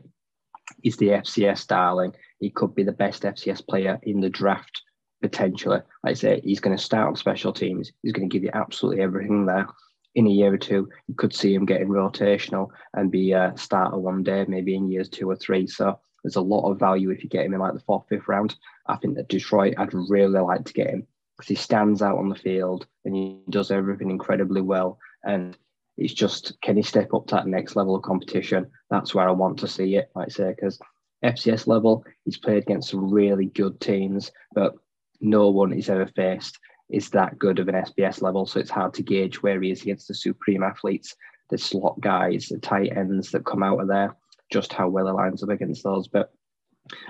is the FCS darling. He could be the best FCS player in the draft potentially. Like I say, he's going to start on special teams. He's going to give you absolutely everything there. In a year or two, you could see him getting rotational and be a starter one day, maybe in years two or three. So there's a lot of value if you get him in like the fourth, fifth round. I think that Detroit, I'd really like to get him because he stands out on the field and he does everything incredibly well. And it's just, can he step up to that next level of competition? That's where I want to see it, like I say, because FCS level, he's played against some really good teams, but no one he's ever faced is that good of an FBS level. So it's hard to gauge where he is against the supreme athletes, the slot guys, the tight ends that come out of there, just how well he lines up against those. But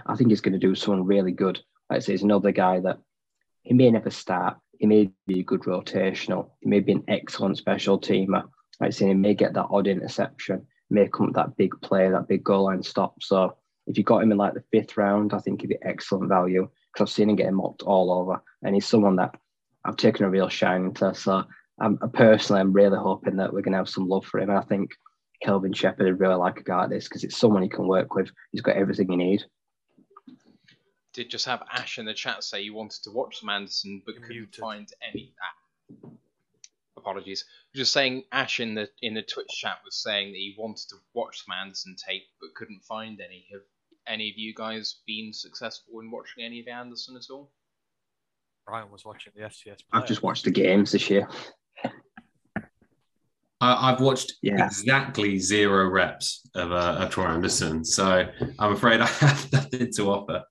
I think he's going to do someone really good. Like I say, he's another guy that he may never start. He may be a good rotational. He may be an excellent special teamer. Like I say, he may get that odd interception, may come with that big play, that big goal line stop. So if you got him in like the fifth round, I think he'd be excellent value because I've seen him getting mocked all over, and he's someone that I've taken a real shine into. So I'm personally, I'm really hoping that we're going to have some love for him. And I think Kelvin Sheppard would really like a guy like this because it's someone he can work with. He's got everything you need. Did just have Ash in the chat say you wanted to watch some Anderson but You're couldn't muted. find any. Ah. apologies. Just saying, Ash in the in the Twitch chat was saying that he wanted to watch some Anderson tape but couldn't find any. Have any of you guys been successful in watching any of Anderson at all? Ryan was watching the FCS. I've just watched the games this year. I, I've watched Yeah. exactly zero reps of, uh, of Troy Anderson, so I'm afraid I have nothing to offer.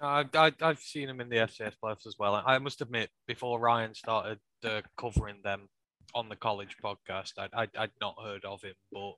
I, I, I've seen him in the FCS playoffs as well. I must admit, before Ryan started uh, covering them on the college podcast, I'd, I'd, I'd not heard of him, but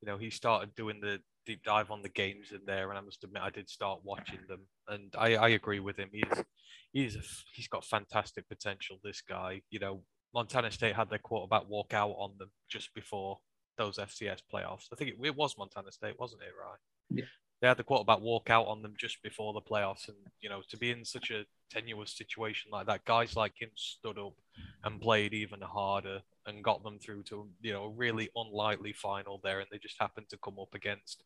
you know he started doing the deep dive on the games in there, and I must admit I did start watching them, and I, I agree with him. He's he's a, he's got fantastic potential. This guy, you know, Montana State had their quarterback walk out on them just before those FCS playoffs. I think it, it was Montana State, wasn't it, right? Yeah. They had the quarterback walk out on them just before the playoffs, and you know, to be in such a tenuous situation like that, guys like him stood up and played even harder and got them through to you know a really unlikely final there, and they just happened to come up against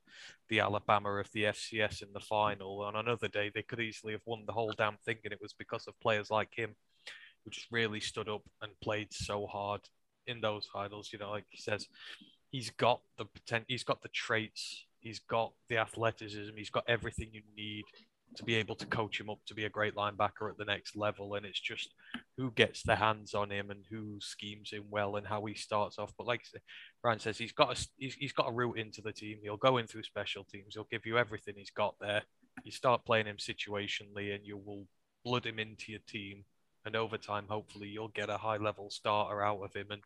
the Alabama of the FCS in the final. On another day, they could easily have won the whole damn thing, and it was because of players like him who just really stood up and played so hard in those finals. You know, like he says, he's got the potential, he's got the traits, he's got the athleticism, he's got everything you need to be able to coach him up to be a great linebacker at the next level. And it's just who gets their hands on him and who schemes him well and how he starts off. But like Brian says, he's got a he's, he's got a route into the team. He'll go in through special teams. He'll give you everything he's got there. You start playing him situationally, and you will blood him into your team and over time, hopefully, you'll get a high level starter out of him. And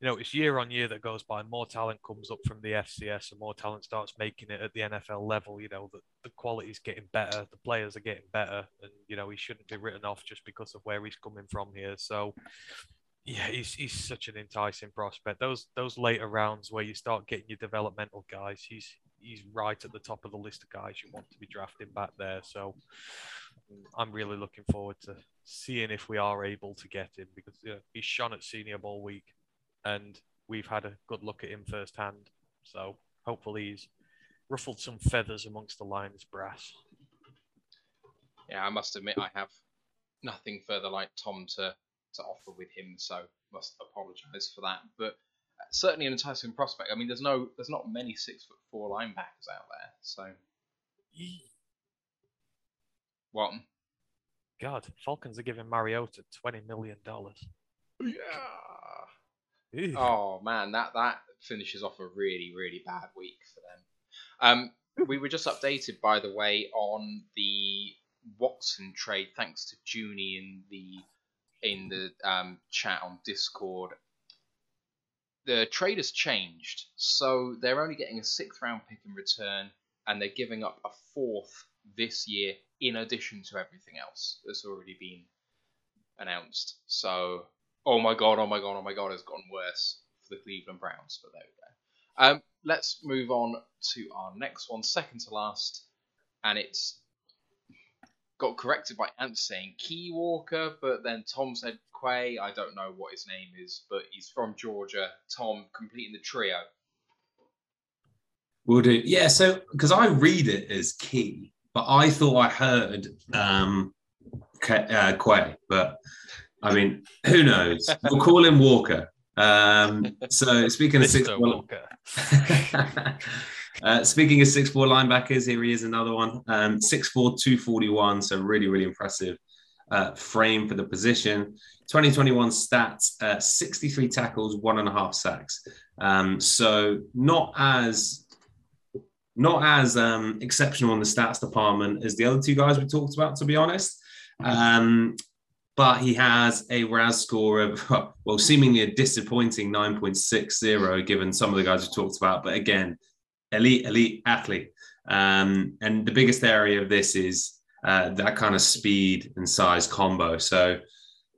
you know, it's year on year that goes by. More talent comes up from the FCS, and more talent starts making it at the NFL level. You know, the, the is getting better, the players are getting better, and you know, he shouldn't be written off just because of where he's coming from here. So. Yeah, he's, he's such an enticing prospect. Those those later rounds where you start getting your developmental guys, he's he's right at the top of the list of guys you want to be drafting back there. So I'm really looking forward to seeing if we are able to get him because you know, he's shone at Senior Bowl week, and we've had a good look at him firsthand. So hopefully he's ruffled some feathers amongst the Lions brass. Yeah, I must admit I have nothing further like Tom to, to offer with him, so must apologise for that. But uh, certainly an enticing prospect. I mean, there's no, there's not many six foot four linebackers out there, so what? God, Falcons are giving Mariota twenty million dollars. Yeah. Oh man, that that finishes off a really really bad week for them. Um, we were just updated, by the way, on the Watson trade, thanks to Junie in the in the um, chat on Discord. The trade has changed, so they're only getting a sixth round pick in return, and they're giving up a fourth this year in addition to everything else that's already been announced. So, oh my god, oh my god, oh my god, it's gotten worse for the Cleveland Browns. But there we go. Um, let's move on to our next one, second to last, and it's got corrected by Ant saying Key Walker, but then Tom said Quay. I don't know what his name is, but he's from Georgia. Tom completing the trio. Will do. Yeah, so because I read it as key, but I thought I heard um, uh, Quay, but I mean, who knows? We'll call him Walker. Um, so speaking of six, Mr. four, Walker. uh, speaking of six four linebackers, here he is another one. Um, six four, two forty one. So really, really impressive uh, frame for the position. 2021 stats: uh, 63 tackles, one and a half sacks. Um, so not as not as um, exceptional in the stats department as the other two guys we talked about, to be honest. Um, but he has a RAS score of, well, seemingly a disappointing 9.60, given some of the guys we talked about. But again, elite, elite athlete. Um, and the biggest area of this is uh, that kind of speed and size combo. So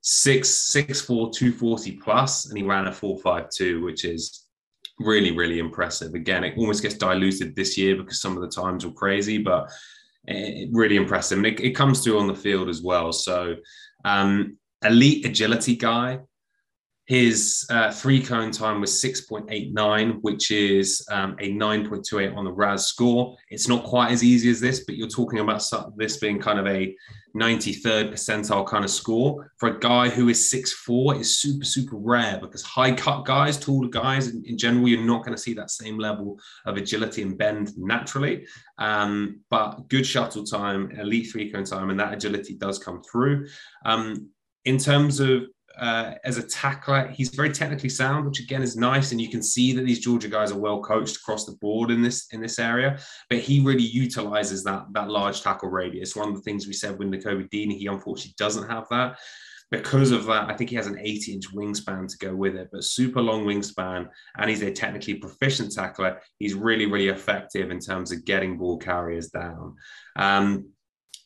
six, six, four, 240 plus, and he ran a 452, which is really, really impressive. Again, it almost gets diluted this year because some of the times were crazy, but it, really impressive. And it, it comes through on the field as well. So, um, elite agility guy. His uh, three cone time was 6.89, which is um, a 9.28 on the RAS score. It's not quite as easy as this, but you're talking about this being kind of a 93rd percentile kind of score. For a guy who is 6'4, is super, super rare because high cut guys, taller guys, in, in general, you're not going to see that same level of agility and bend naturally. Um, but good shuttle time, elite three cone time, and that agility does come through. Um, in terms of uh, as a tackler. He's very technically sound, which again is nice, and you can see that these Georgia guys are well coached across the board in this in this area. But he really utilizes that that large tackle radius. One of the things we said with Nakobe Dean, he unfortunately doesn't have that. Because of that, I think he has an 80 inch wingspan to go with it, but super long wingspan, and he's a technically proficient tackler. He's really, really effective in terms of getting ball carriers down. Um,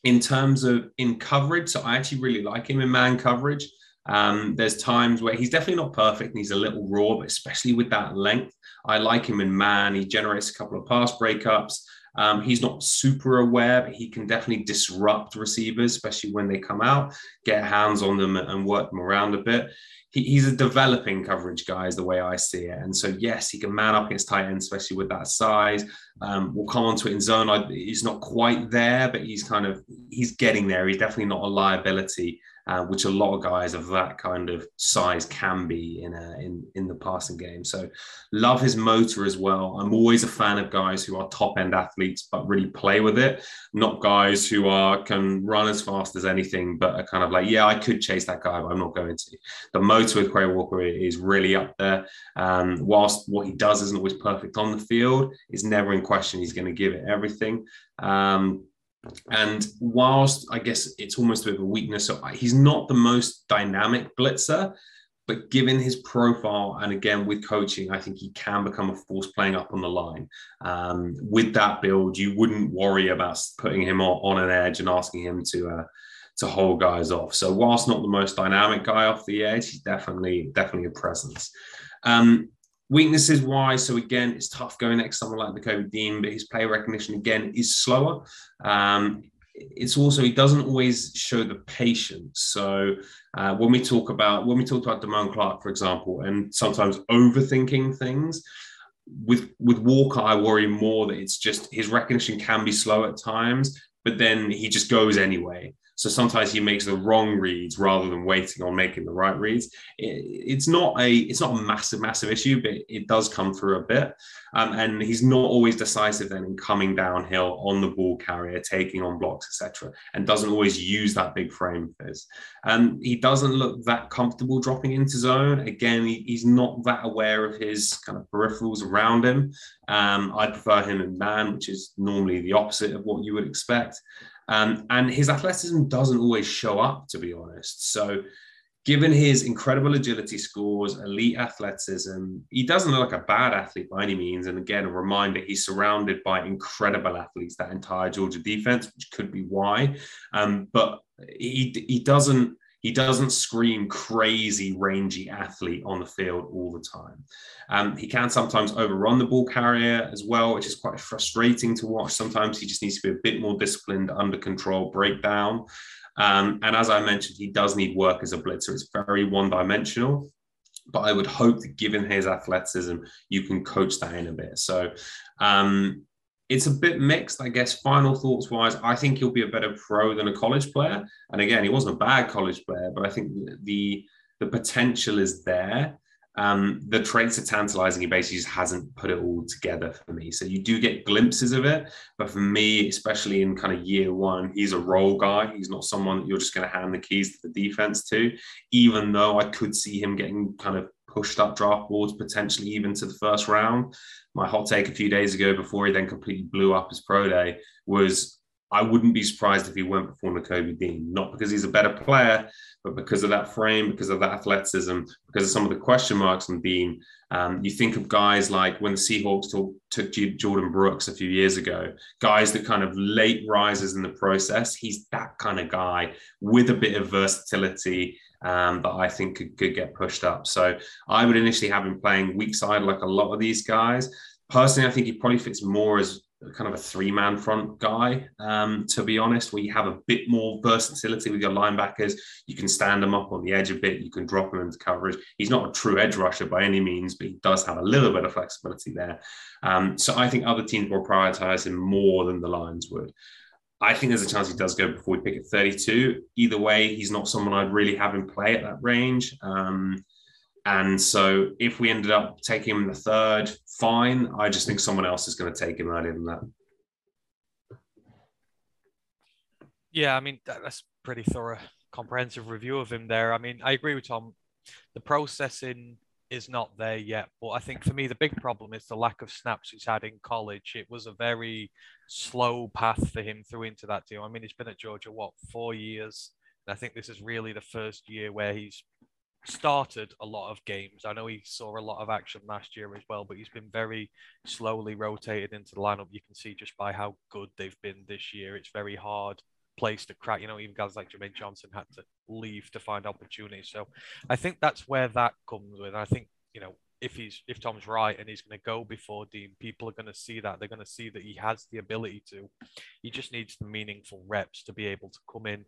in terms of in coverage, so I actually really like him in man coverage. Um, there's times where he's definitely not perfect and he's a little raw, but especially with that length, I like him in man. He generates a couple of pass breakups. Um, he's not super aware, but he can definitely disrupt receivers, especially when they come out, get hands on them and work them around a bit. He, he's a developing coverage guy, is the way I see it. And so, yes, he can man up against tight ends, especially with that size. Um, we'll come onto it in zone. I, he's not quite there, but he's kind of he's getting there. He's definitely not a liability uh, which a lot of guys of that kind of size can be in a, in in the passing game. So love his motor as well. I'm always a fan of guys who are top end athletes but really play with it, not guys who are can run as fast as anything but are kind of like yeah I could chase that guy but I'm not going to. The motor with Quay Walker is really up there. Um, whilst what he does isn't always perfect on the field, is never in question. He's going to give it everything. Um, and whilst I guess it's almost a bit of a weakness, so he's not the most dynamic blitzer, but given his profile and again with coaching, I think he can become a force playing up on the line. Um, with that build, you wouldn't worry about putting him on, on an edge and asking him to uh, to hold guys off. So whilst not the most dynamic guy off the edge, he's definitely definitely a presence. Um, Weaknesses wise, so again, it's tough going next someone like Nakobe Dean, but his play recognition again is slower. Um, it's also he doesn't always show the patience. So uh, when we talk about when we talk about Damone Clark, for example, and sometimes overthinking things, with with Walker, I worry more that it's just his recognition can be slow at times, but then he just goes anyway. So sometimes he makes the wrong reads rather than waiting on making the right reads. It, it's not a it's not a massive massive issue, but it does come through a bit. Um, and he's not always decisive then in coming downhill on the ball carrier, taking on blocks, etc. And doesn't always use that big frame his. Um, he doesn't look that comfortable dropping into zone. Again, he, he's not that aware of his kind of peripherals around him. Um, I prefer him in man, which is normally the opposite of what you would expect. Um, and his athleticism doesn't always show up, to be honest. So, given his incredible agility scores, elite athleticism, he doesn't look like a bad athlete by any means. And again, a reminder he's surrounded by incredible athletes, that entire Georgia defense, which could be why. Um, but he, he doesn't he doesn't scream crazy, rangy athlete on the field all the time. Um, he can sometimes overrun the ball carrier as well, which is quite frustrating to watch. Sometimes he just needs to be a bit more disciplined, under control, breakdown. Um, and as I mentioned, he does need work as a blitzer. It's very one dimensional but I would hope that given his athleticism, you can coach that in a bit. So um, it's a bit mixed, I guess. Final thoughts wise, I think he'll be a better pro than a college player. And again, he wasn't a bad college player, but I think the the potential is there. Um, the traits are tantalizing. He basically just hasn't put it all together for me. So you do get glimpses of it, but for me, especially in kind of year one, he's a role guy. He's not someone that you're just going to hand the keys to the defense to. Even though I could see him getting kind of pushed up draft boards, potentially even to the first round. My hot take a few days ago, before he then completely blew up his pro day, was I wouldn't be surprised if he went before Nakobe Dean, not because he's a better player, but because of that frame, because of that athleticism, because of some of the question marks on Dean. Um, you think of guys like when the Seahawks took, took Jordyn Brooks a few years ago, guys that kind of late rises in the process. He's that kind of guy with a bit of versatility um, that I think could, could get pushed up. So I would initially have him playing weak side like a lot of these guys. Personally, I think he probably fits more as kind of a three man front guy. Um, to be honest, where you have a bit more versatility with your linebackers. You can stand them up on the edge a bit. You can drop them into coverage. He's not a true edge rusher by any means, but he does have a little bit of flexibility there. Um, so I think other teams will prioritize him more than the Lions would. I think there's a chance he does go before we pick at 32. Either way, he's not someone I'd really have him play at that range. Um, and so if we ended up taking him in the third, fine. I just think someone else is going to take him earlier than that. Yeah, I mean that's pretty thorough, comprehensive review of him there. I mean, I agree with Tom. The processing is not there yet, but I think for me the big problem is the lack of snaps he's had in college. It was a very slow path for him through into that team. I mean, he's been at Georgia what four years, and I think this is really the first year where he's started a lot of games. I know he saw a lot of action last year as well, but he's been very slowly rotated into the lineup. You can see just by how good they've been this year. It's very hard place to crack. You know, even guys like Jermaine Johnson had to leave to find opportunities. So I think that's where that comes with. I think, you know, if he's if Tom's right and he's going to go before Dean, people are going to see that. They're going to see that he has the ability to. He just needs the meaningful reps to be able to come in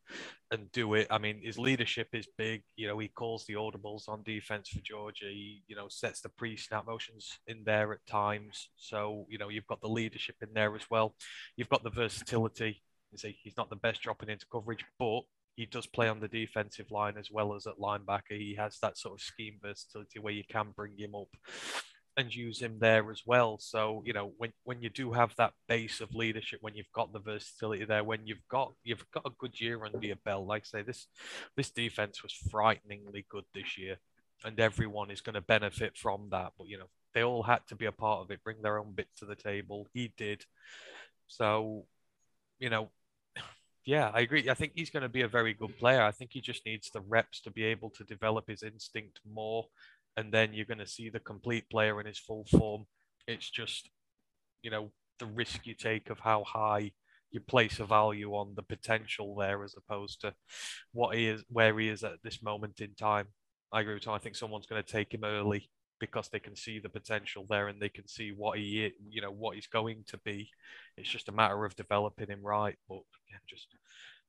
and do it. I mean, his leadership is big. You know, he calls the audibles on defense for Georgia. He, you know, sets the pre-snap motions in there at times. So, you know, you've got the leadership in there as well. You've got the versatility. He's not the best dropping into coverage, but he does play on the defensive line as well as at linebacker. He has that sort of scheme versatility where you can bring him up and use him there as well. So you know when when you do have that base of leadership, when you've got the versatility there, when you've got you've got a good year under your belt, like I say, this this defense was frighteningly good this year, and everyone is going to benefit from that. But you know they all had to be a part of it, bring their own bit to the table. He did. So you know yeah, I agree. I think he's going to be a very good player. I think he just needs the reps to be able to develop his instinct more. And then you're going to see the complete player in his full form. It's just, you know, the risk you take of how high you place a value on the potential there as opposed to what he is, where he is at this moment in time. I agree with Tom. I think someone's going to take him early because they can see the potential there and they can see what he you know what he's going to be. It's just a matter of developing him right but again just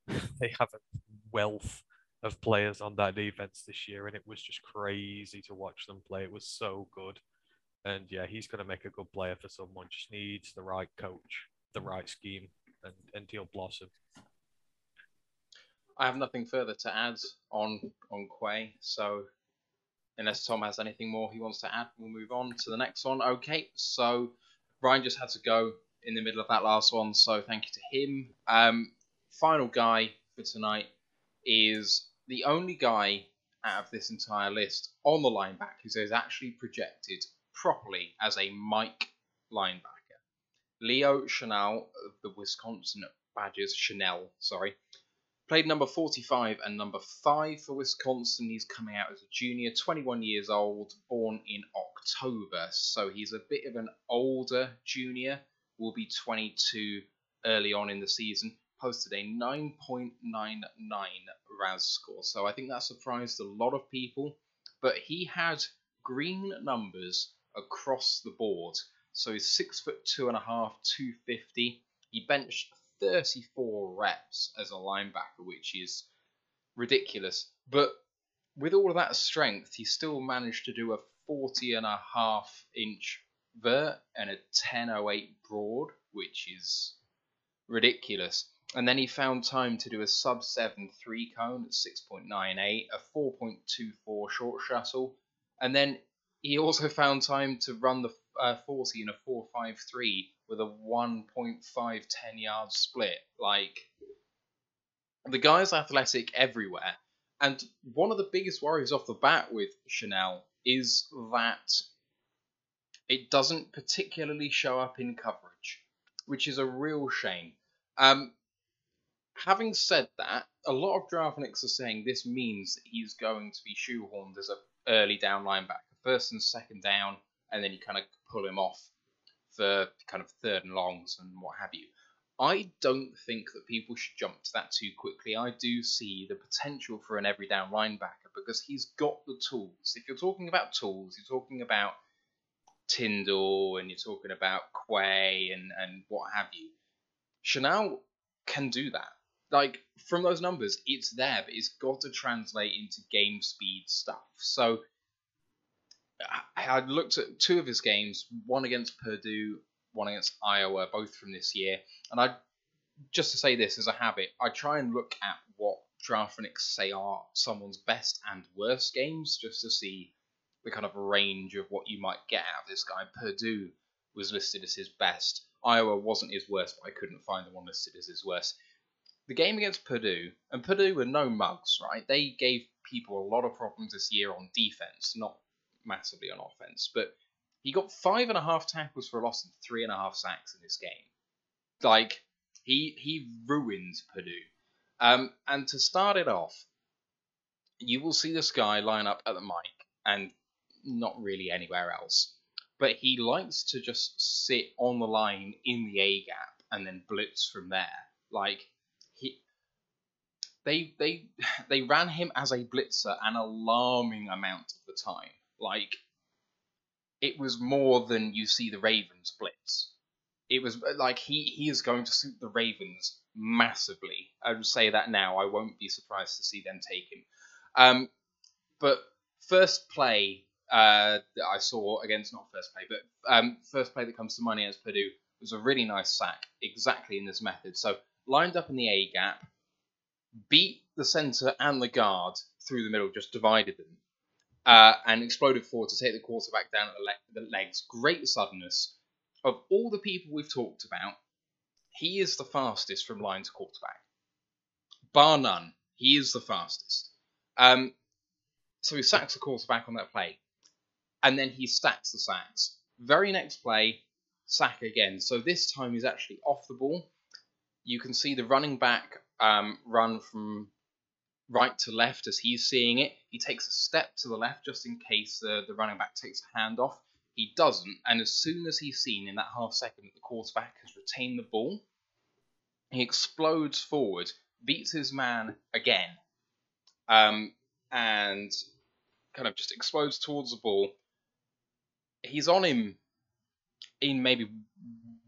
they have a wealth of players on that defense this year and it was just crazy to watch them play. It was so good. And yeah he's going to make a good player for someone. Just needs the right coach the right scheme and and he'll blossom. I have nothing further to add on on Quay, so unless Tom has anything more he wants to add, we'll move on to the next one. Okay, so Ryan just had to go in the middle of that last one, so thank you to him. Um, final guy for tonight is the only guy out of this entire list on the linebackers who is actually projected properly as a Mike linebacker. Leo Chanel of the Wisconsin Badgers, Chenal, sorry, Played number 45 and number 5 for Wisconsin. He's coming out as a junior, 21 years old, born in October. So he's a bit of an older junior, will be 22 early on in the season. Posted a 9.99 RAS score. So I think that surprised a lot of people. But he had green numbers across the board. So he's six foot two and a half, 250. He benched 34 reps as a linebacker, which is ridiculous. But with all of that strength, he still managed to do a 40 and a half inch vert and a 1008 broad, which is ridiculous. And then he found time to do a sub 7 3 cone at 6.98, a 4.24 short shuttle, and then he also found time to run the uh, 40 in a 4.53 with a 1.5 10 yard split. Like, the guy's athletic everywhere. And one of the biggest worries off the bat with Chenal is that it doesn't particularly show up in coverage, which is a real shame. Um, having said that, a lot of draftniks are saying this means that he's going to be shoehorned as a early down linebacker, first and second down, and then you kind of pull him off for kind of third and longs and what have you. I don't think that people should jump to that too quickly. I do see the potential for an every down linebacker because he's got the tools. If you're talking about tools, you're talking about Tindall and you're talking about Quay and, and what have you. Chenal can do that. Like from those numbers, it's there, but it's got to translate into game speed stuff. So I, looked at two of his games, one against Purdue, one against Iowa, both from this year, and I just to say this as a habit, I try and look at what Draftniks say are someone's best and worst games, just to see the kind of range of what you might get out of this guy. Purdue was listed as his best. Iowa wasn't his worst, but I couldn't find the one listed as his worst. The game against Purdue, and Purdue were no mugs, right? They gave people a lot of problems this year on defense, not massively on offense, but he got five and a half tackles for a loss and three and a half sacks in this game. Like he he ruined Purdue. Um, and to start it off, you will see this guy line up at the Mike and not really anywhere else. But he likes to just sit on the line in the A gap and then blitz from there. Like he they they they ran him as a blitzer an alarming amount of the time. Like it was more than you see the Ravens blitz. It was like he he is going to suit the Ravens massively. I would say that now. I won't be surprised to see them take him. Um, but first play uh, that I saw against not first play, but um, first play that comes to mind as Purdue was a really nice sack, exactly in this method. So lined up in the A gap, beat the centre and the guard through the middle, just divided them, uh, and exploded forward to take the quarterback down at the, le- the legs. Great suddenness. Of all the people we've talked about, he is the fastest from line to quarterback. Bar none, he is the fastest. Um, so he sacks the quarterback on that play and then he stacks the sacks. Very next play, sack again. So this time he's actually off the ball. You can see the running back um, run from right to left as he's seeing it. He takes a step to the left just in case the, the running back takes a hand off. He doesn't, and as soon as he's seen in that half second that the quarterback has retained the ball, he explodes forward, beats his man again, um, and kind of just explodes towards the ball, he's on him in maybe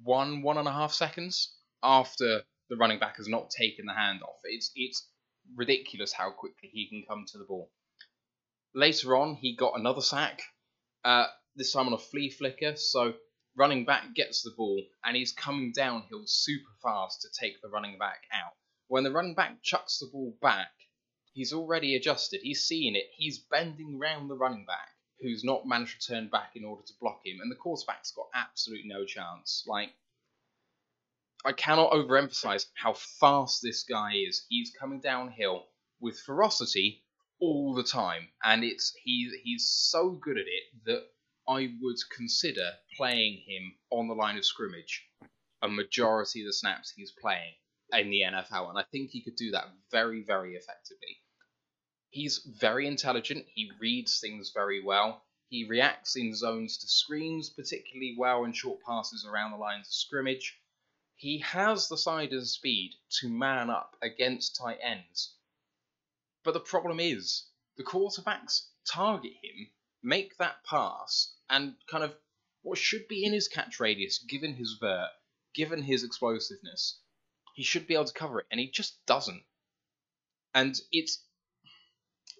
one one and a half seconds after the running back has not taken the hand off. It's it's ridiculous how quickly he can come to the ball. Later on, he got another sack. Uh, this time on a flea flicker. So running back gets the ball and he's coming downhill super fast to take the running back out. When the running back chucks the ball back, he's already adjusted. He's seeing it. He's bending round the running back who's not managed to turn back in order to block him, and the quarterback's got absolutely no chance. Like, I cannot overemphasize how fast this guy is. He's coming downhill with ferocity all the time, and it's he he's so good at it that I would consider playing him on the line of scrimmage a majority of the snaps he's playing in the NFL, and I think he could do that very, very effectively. He's very intelligent. He reads things very well. He reacts in zones to screens particularly well in short passes around the lines of scrimmage. He has the side and speed to man up against tight ends. But the problem is, the quarterbacks target him, make that pass, and kind of what should be in his catch radius, given his vert, given his explosiveness, he should be able to cover it, and he just doesn't. And it's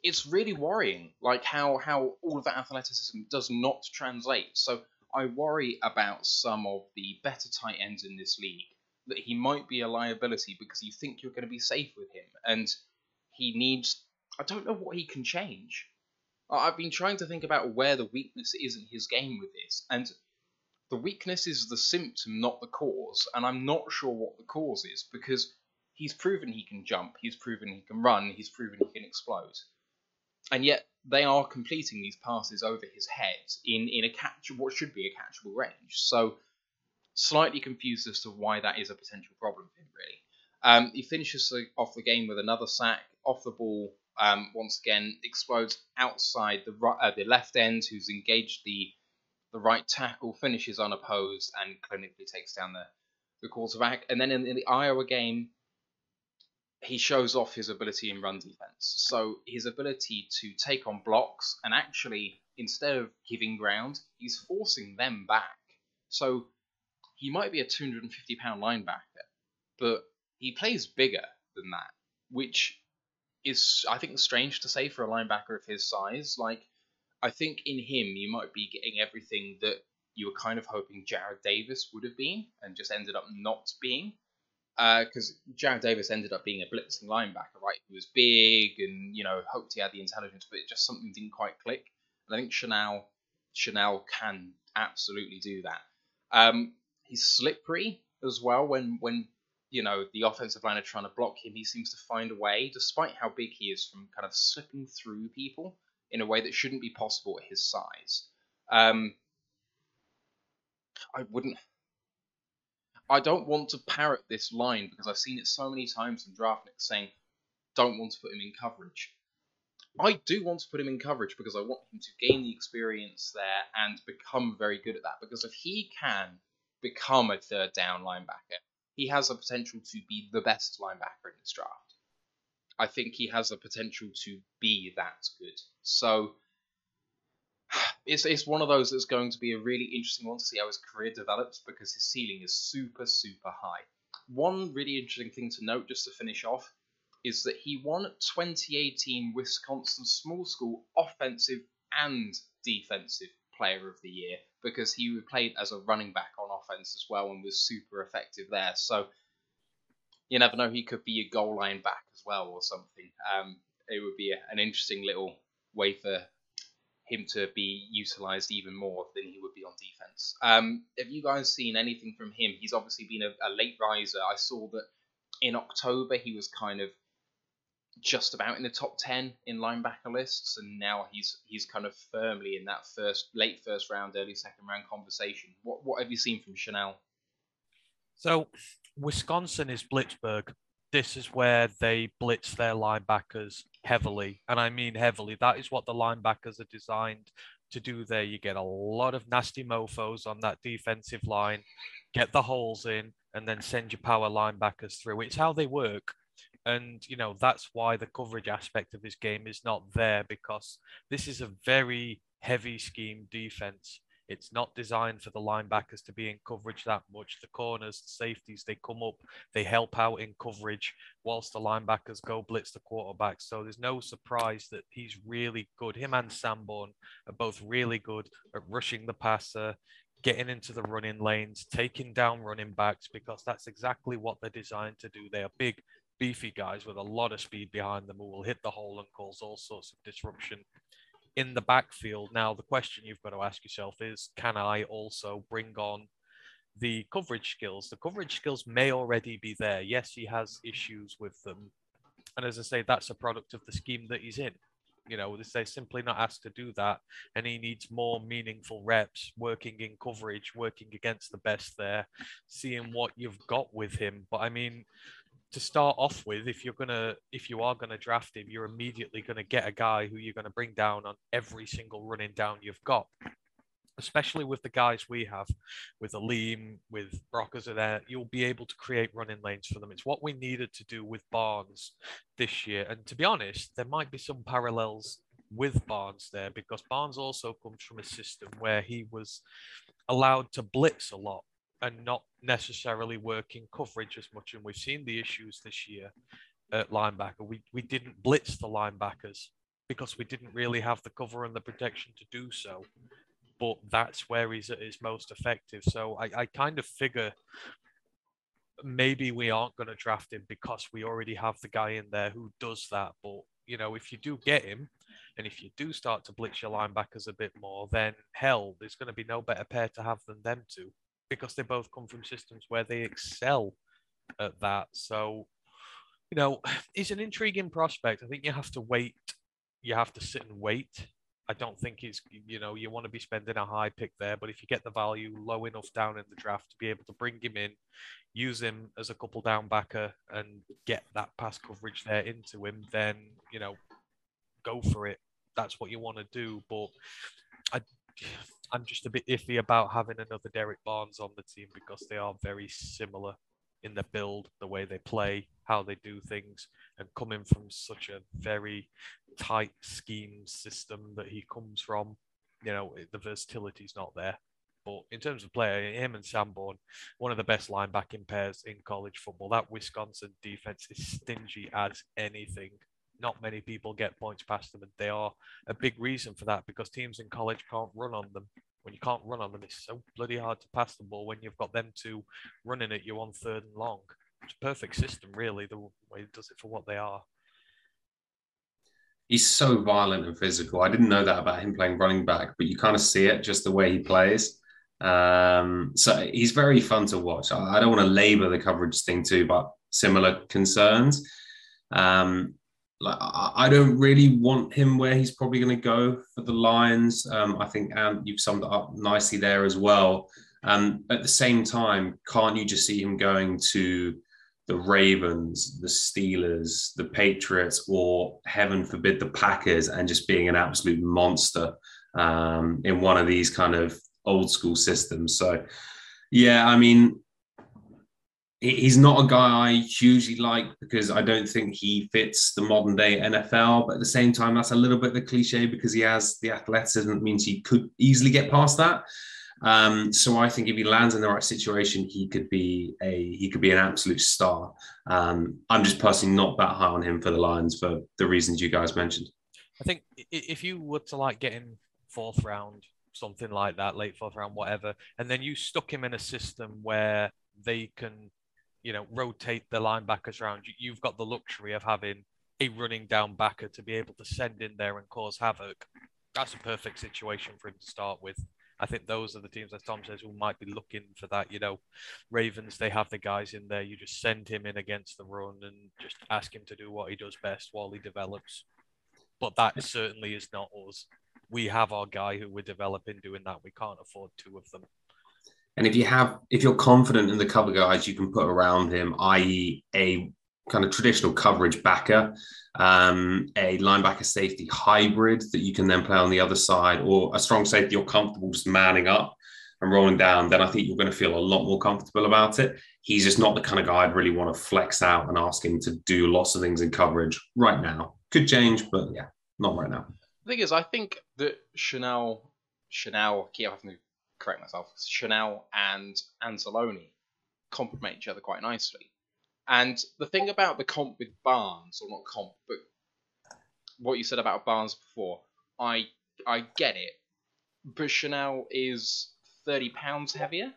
it's really worrying, like how how all of that athleticism does not translate. So I worry about some of the better tight ends in this league that he might be a liability because you think you're going to be safe with him, and he needs. I don't know what he can change. I've been trying to think about where the weakness is in his game with this, and the weakness is the symptom, not the cause. And I'm not sure what the cause is because he's proven he can jump, he's proven he can run, he's proven he can explode and yet they are completing these passes over his head in, in a catch what should be a catchable range. So slightly confused as to why that is a potential problem for him. Really, um, he finishes off the game with another sack off the ball. Um, once again, explodes outside the uh, the left end, who's engaged the the right tackle, finishes unopposed, and clinically takes down the the quarterback. And then in, in the Iowa game, he shows off his ability in run defense. So his ability to take on blocks and actually, instead of giving ground, he's forcing them back. So he might be a 250 pound linebacker, but he plays bigger than that, which is, I think, strange to say for a linebacker of his size. Like, I think in him, you might be getting everything that you were kind of hoping Jarrad Davis would have been and just ended up not being because uh, Jarrad Davis ended up being a blitzing linebacker, right? He was big and you know hoped he had the intelligence, but just something didn't quite click. And I think Chenal Chenal can absolutely do that. Um, he's slippery as well when when you know the offensive line are trying to block him. He seems to find a way, despite how big he is, from kind of slipping through people in a way that shouldn't be possible at his size. Um, I wouldn't I don't want to parrot this line because I've seen it so many times in Draftniks saying, don't want to put him in coverage. I do want to put him in coverage because I want him to gain the experience there and become very good at that. Because if he can become a third down linebacker, he has the potential to be the best linebacker in this draft. I think he has the potential to be that good. So it's it's one of those that's going to be a really interesting one to see how his career develops because his ceiling is super super high. One really interesting thing to note, just to finish off, is that he won 2018 Wisconsin Small School Offensive and Defensive Player of the Year because he played as a running back on offense as well and was super effective there. So you never know, he could be a goal line back as well or something. Um, it would be a, an interesting little way for him to be utilized even more than he would be on defense. Um, have you guys seen anything from him? He's obviously been a, a late riser. I saw that in October he was kind of just about in the top 10 in linebacker lists and now he's he's kind of firmly in that first late first round early second round conversation what what have you seen from Chenal so Wisconsin is Blitzburg this is where they blitz their linebackers heavily. And I mean heavily. That is what the linebackers are designed to do there. You get a lot of nasty mofos on that defensive line, get the holes in, and then send your power linebackers through. It's how they work. And, you know, that's why the coverage aspect of this game is not there because this is a very heavy scheme defense. It's not designed for the linebackers to be in coverage that much. The corners, the safeties, they come up, they help out in coverage whilst the linebackers go blitz the quarterback. So there's no surprise that he's really good. Him and Sanborn are both really good at rushing the passer, getting into the running lanes, taking down running backs, because that's exactly what they're designed to do. They are big, beefy guys with a lot of speed behind them who will hit the hole and cause all sorts of disruption in the backfield. Now, the question you've got to ask yourself is can I also bring on the coverage skills? The coverage skills may already be there. Yes, he has issues with them. And as I say, that's a product of the scheme that he's in. You know, they're simply not asked to do that. And he needs more meaningful reps, working in coverage, working against the best there, seeing what you've got with him. But I mean, to start off with, if you're gonna if you are gonna draft him, you're immediately gonna get a guy who you're gonna bring down on every single running down you've got. Especially with the guys we have, with Alim, with Brockers are there, you'll be able to create running lanes for them. It's what we needed to do with Barnes this year. And to be honest, there might be some parallels with Barnes there because Barnes also comes from a system where he was allowed to blitz a lot and not necessarily working coverage as much. And we've seen the issues this year at linebacker. We, we didn't blitz the linebackers because we didn't really have the cover and the protection to do so. But that's where he's at his most effective. So I, I kind of figure maybe we aren't going to draft him because we already have the guy in there who does that. But, you know, if you do get him, and if you do start to blitz your linebackers a bit more, then hell, there's going to be no better pair to have than them two because they both come from systems where they excel at that. So, you know, he's an intriguing prospect. I think you have to wait. You have to sit and wait. I don't think he's, you know, you want to be spending a high pick there, but if you get the value low enough down in the draft to be able to bring him in, use him as a couple down backer and get that pass coverage there into him, then, you know, go for it. That's what you want to do. But I, I'm just a bit iffy about having another Derrick Barnes on the team because they are very similar in the build, the way they play, how they do things, and coming from such a very tight scheme system that he comes from, you know, the versatility's not there. But in terms of player, him and Sanborn, one of the best linebacking pairs in college football. That Wisconsin defense is stingy as anything. Not many people get points past them, and they are a big reason for that because teams in college can't run on them. When you can't run on them, it's so bloody hard to pass the ball when you've got them two running at you on third and long. It's a perfect system, really, the way it does it for what they are. He's so violent and physical. I didn't know that about him playing running back, but you kind of see it just the way he plays. Um, so he's very fun to watch. I, I don't want to labor the coverage thing too, but similar concerns. Um, like I, don't really want him where he's probably going to go for the Lions. Um, I think and you've summed it up nicely there as well. Um, at the same time, can't you just see him going to the Ravens, the Steelers, the Patriots, or heaven forbid the Packers, and just being an absolute monster um, in one of these kind of old school systems. So, yeah, I mean, he's not a guy I hugely like because I don't think he fits the modern day NFL. But at the same time, that's a little bit of a cliche because he has the athleticism that means he could easily get past that. Um, so I think if he lands in the right situation, he could be a he could be an absolute star. Um, I'm just personally not that high on him for the Lions for the reasons you guys mentioned. I think if you were to like get in fourth round, something like that, late fourth round, whatever, and then you stuck him in a system where they can, you know, rotate the linebackers around, you've got the luxury of having a running down backer to be able to send in there and cause havoc. That's a perfect situation for him to start with. I think those are the teams, as Tom says, who might be looking for that. You know, Ravens, they have the guys in there. You just send him in against the run and just ask him to do what he does best while he develops. But that certainly is not us we have our guy who we're developing doing that. We can't afford two of them. And if you have, if you're confident in the cover guys you can put around him, i.e., a kind of traditional coverage backer, um, a linebacker safety hybrid that you can then play on the other side, or a strong safety you're comfortable just manning up and rolling down, then I think you're going to feel a lot more comfortable about it. He's just not the kind of guy I'd really want to flex out and ask him to do lots of things in coverage right now. Could change, but yeah, not right now. The thing is, I think that Chenal, Chenal, I keep having to correct myself, Chenal and Anzalone complement each other quite nicely. And the thing about the comp with Barnes, or not comp, but what you said about Barnes before, I I get it. But Chenal is 30 pounds heavier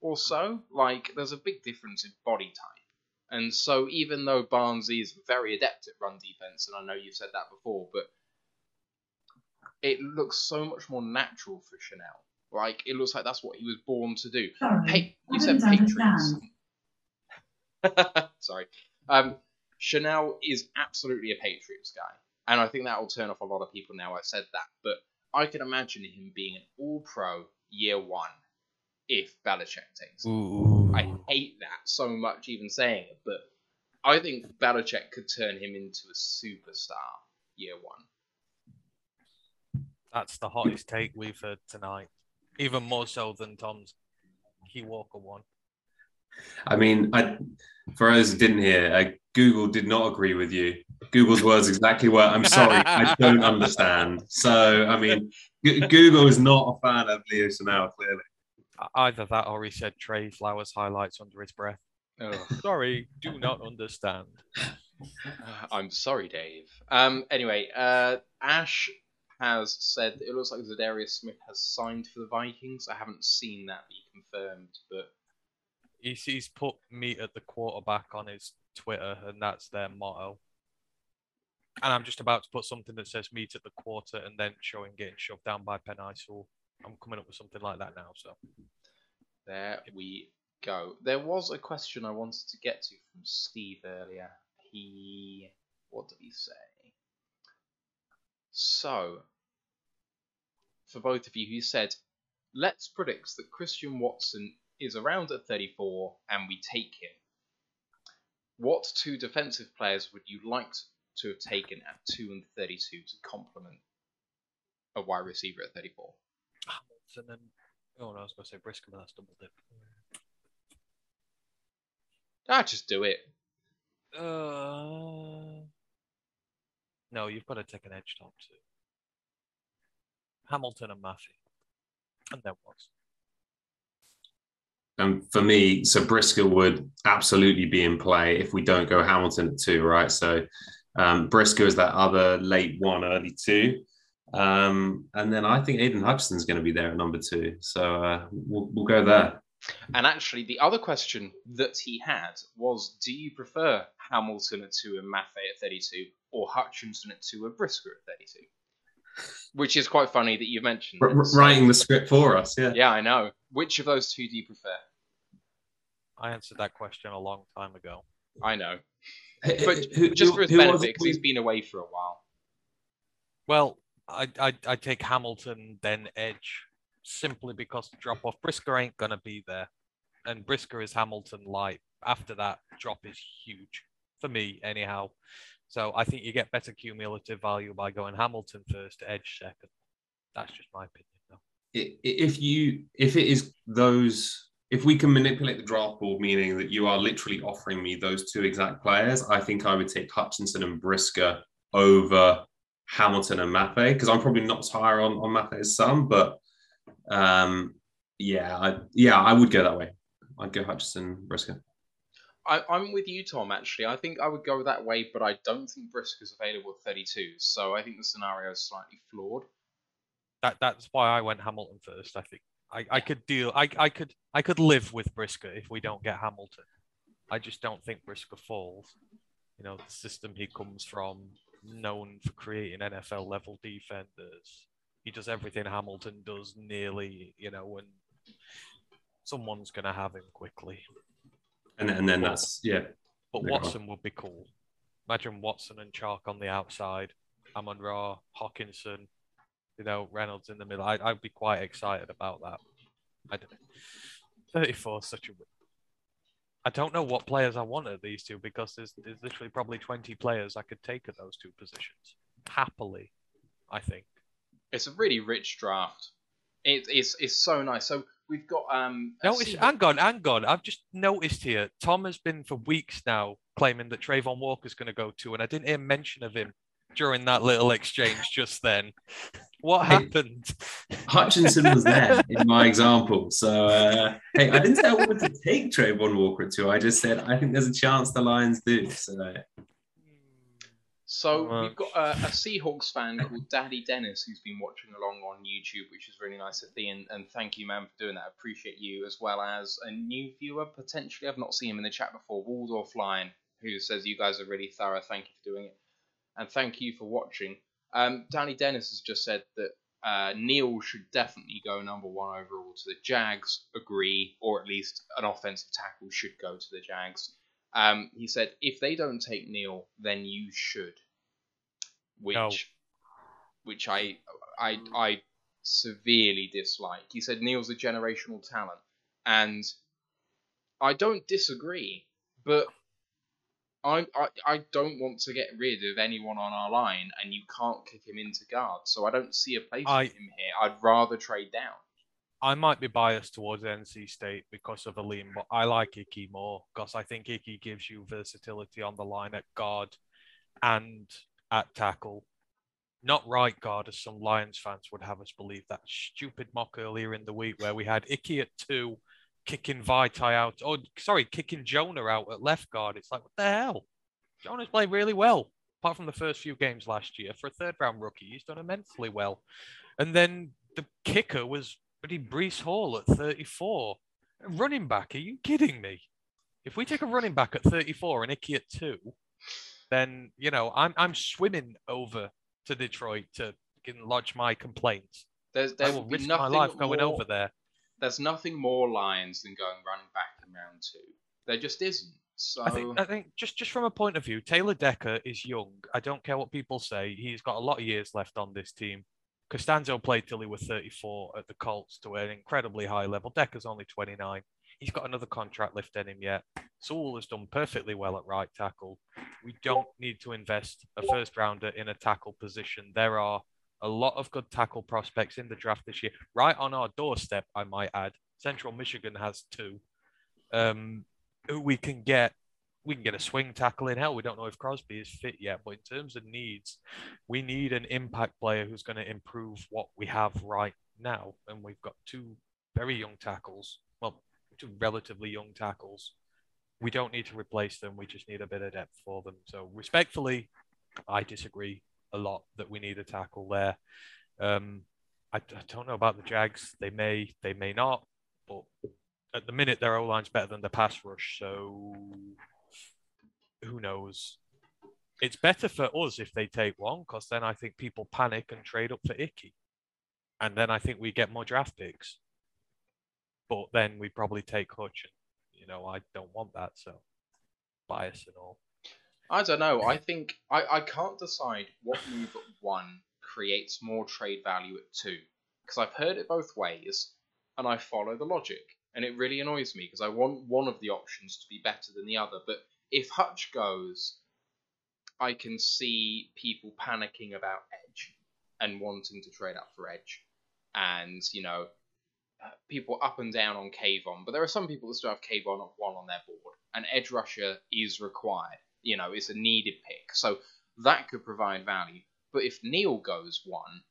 or so. Like, there's a big difference in body type. And so, even though Barnes is very adept at run defense, and I know you've said that before, but it looks so much more natural for Chenal. Like it looks like that's what he was born to do. Sorry, hey, you said Patriots. Sorry. Um, Chenal is absolutely a Patriots guy, and I think that will turn off a lot of people now. I've said that, but I can imagine him being an All-Pro year one if Belichick takes. him. Ooh. I hate that so much, even saying it, but I think Belichick could turn him into a superstar year one. That's the hottest take we've heard tonight. Even more so than Tom's Key Walker one. I mean, I, for those who didn't hear, uh, Google did not agree with you. Google's words exactly were, I'm sorry, I don't understand. So, I mean, G- Google is not a fan of Leo Chenal, clearly. Either that or he said Trey Flowers highlights under his breath. Ugh. Sorry, do not understand. Uh, I'm sorry, Dave. Um. Anyway, uh, Ash has said it looks like Za'Darius Smith has signed for the Vikings. I haven't seen that be confirmed, but He's, he's put meet at the quarterback on his Twitter, and that's their motto. And I'm just about to put something that says meet at the quarter and then showing getting shoved down by Penn So I'm coming up with something like that now. So there we go. There was a question I wanted to get to from Steve earlier. He, what did he say? So, for both of you, he said, let's predict that Christian Watson is around at 34 and we take him. What two defensive players would you like to have taken at 2 and 32 to complement a wide receiver at 34? and then oh no, I was going to say Brisker, but that's double dip. Ah, just do it. Uh, no, you've got to take an edge top two. Hamilton and Mafe. And then what? And for me, so Brisker would absolutely be in play if we don't go Hamilton at two, right? So um, Brisker is that other late one, early two. Um, and then I think Aidan Hutchinson's going to be there at number two. So uh, we'll, we'll go there. And actually, the other question that he had was Do you prefer Hamilton at two and Mafe at 32, or Hutchinson at two and Brisker at 32? Which is quite funny that you mentioned. R- writing the script for us, yeah. Yeah, I know. Which of those two do you prefer? I answered that question a long time ago. I know. But who- just who- for his who was benefit, because he's we- been away for a while. Well, I I I take Hamilton then Edge simply because the drop off Brisker ain't gonna be there, and Brisker is Hamilton light. After that, drop is huge for me anyhow. So I think you get better cumulative value by going Hamilton first, Edge second. That's just my opinion. Though. if you if it is those if we can manipulate the draft board meaning that you are literally offering me those two exact players i think i would take hutchinson and brisker over hamilton and Mafe because i'm probably not as higher on, on Mafe as some but um yeah I, yeah i would go that way i'd go hutchinson brisker I, I'm with you, Tom. Actually, I think I would go that way, but I don't think Brisker's available at 32. So I think the scenario is slightly flawed. That that's why I went Hamilton first. I think I, I could deal. I I could I could live with Brisker if we don't get Hamilton. I just don't think Brisker falls. You know, the system he comes from, known for creating NFL level defenders. He does everything Hamilton does nearly. You know, and someone's gonna have him quickly. And, and then that's yeah But Watson would be cool. Imagine Watson and Chark on the outside, Amon Ra, Hockenson, you know, Reynolds in the middle. I'd, I'd be quite excited about that. I don't, 34 is such a. I don't know what players I want at these two because there's, there's literally probably 20 players I could take at those two positions. Happily, I think. It's a really rich draft. It, it's it's so nice. So we've got um. a Notice, Seahawks- hang on, hang on. I've just noticed here. Tom has been for weeks now claiming that Travon Walker's going to go too, and I didn't hear mention of him during that little exchange just then. What Hey. happened? Hutchinson was there in my example. So, uh, hey, I didn't say I wanted to take Travon Walker to. I just said I think there's a chance the Lions do. So, So we've got a, a Seahawks fan called Daddy Dennis who's been watching along on YouTube, which is really nice of thee, and, and thank you, man, for doing that. I appreciate you, as well as a new viewer potentially. I've not seen him in the chat before, Waldorf Line, who says you guys are really thorough. Thank you for doing it, and thank you for watching. Um, Danny Dennis has just said that uh, Neal should definitely go number one overall to the Jags. Agree, or at least an offensive tackle should go to the Jags. Um, he said, if they don't take Neal, then you should. Which, No. which I, I, I severely dislike. He said Neal's a generational talent, and I don't disagree, but I, I, I don't want to get rid of anyone on our line, and you can't kick him into guard. So I don't see a place I- for him here. I'd rather trade down. I might be biased towards NC State because of Alim, but I like Ickey more because I think Ickey gives you versatility on the line at guard and at tackle. Not right guard, as some Lions fans would have us believe. That stupid mock earlier in the week where we had Ickey at two, kicking Vaitai out, or sorry, kicking Jonah out at left guard. It's like, what the hell? Jonah's played really well, apart from the first few games last year. For a third round rookie, he's done immensely well. And then the kicker was Buddy Breece Hall at 34. Running back, are you kidding me? If we take a running back at 34 and Ickey at two, then you know I'm I'm swimming over to Detroit to lodge my complaints. There's I there will would be risk my nothing life going more- over there. There's nothing more Lions than going running back in round two. There just isn't. So I think I think just just from a point of view, Taylor Decker is young. I don't care what people say. He's got a lot of years left on this team. Castonzo played till he was 34 at the Colts to an incredibly high level. Decker's only 29. He's got another contract left in him yet. Sewell has done perfectly well at right tackle. We don't need to invest a first rounder in a tackle position. There are a lot of good tackle prospects in the draft this year, right on our doorstep, I might add. Central Michigan has two. Um, who we can get. We can get a swing tackle in. Hell, we don't know if Crosby is fit yet, but in terms of needs, we need an impact player who's going to improve what we have right now. And we've got two very young tackles. Well, relatively young tackles. We don't need to replace them. We just need a bit of depth for them. So, respectfully, I disagree a lot that we need a tackle there. Um, I, I don't know about the Jags. They may, they may not. But at the minute, their O line's better than the pass rush. So who knows? It's better for us if they take one, because then I think people panic and trade up for Ickey, and then I think we get more draft picks. But then we probably take Hutch, and you know I don't want that, so bias and all. I don't know. I think I, I can't decide what move at one creates more trade value at two because I've heard it both ways and I follow the logic and it really annoys me because I want one of the options to be better than the other. But if Hutch goes, I can see people panicking about Edge and wanting to trade up for Edge, and you know, people up and down on Kayvon. But there are some people that still have Kayvon at one on their board, and Edge Rusher is required. You know, it's a needed pick, so that could provide value. But if Neal goes one,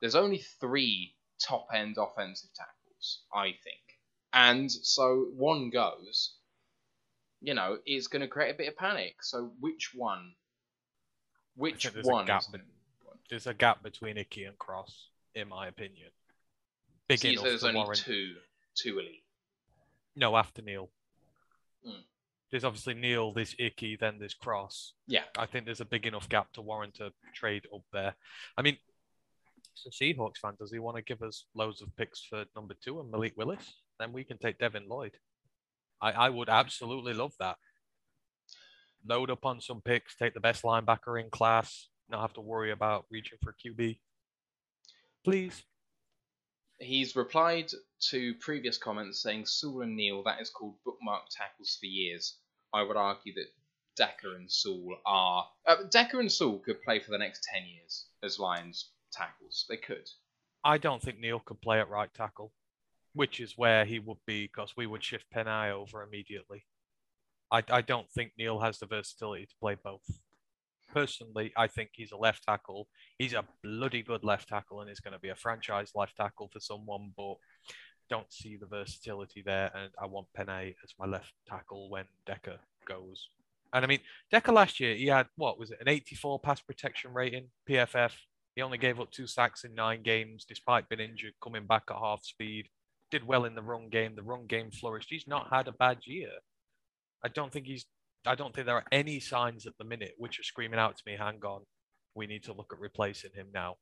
there's only three top end offensive tackles, I think. And so one goes, you know, it's going to create a bit of panic. So which one? Which there's one? A gap, there's a gap between Ickey and Cross, in my opinion. Big See, enough there's to only warrant. two, two elite. No, after Neal. Hmm. There's obviously Neal, there's Ickey, then there's Cross. Yeah. I think there's a big enough gap to warrant a trade up there. I mean, a Seahawks fan, does he want to give us loads of picks for number two and Malik Willis? Then we can take Devin Lloyd. I, I would absolutely love that. Load up on some picks, take the best linebacker in class, not have to worry about reaching for QB. Please. He's replied to previous comments saying Sewell and Neal, that is called bookmark tackles for years. I would argue that Decker and Sewell are. Uh, Decker and Sewell could play for the next 10 years as Lions tackles. They could. I don't think Neal could play at right tackle, which is where he would be because we would shift Penei over immediately. I, I don't think Neal has the versatility to play both. Personally, I think he's a left tackle. He's a bloody good left tackle and is going to be a franchise left tackle for someone, but don't see the versatility there. And I want Penei as my left tackle when Decker goes. And I mean, Decker last year, he had what was it, an 84 pass protection rating, PFF. He only gave up two sacks in nine games despite being injured, coming back at half speed. Did well in the run game. The run game flourished. He's not had a bad year. I don't think he's. I don't think there are any signs at the minute which are screaming out to me, "Hang on, we need to look at replacing him now."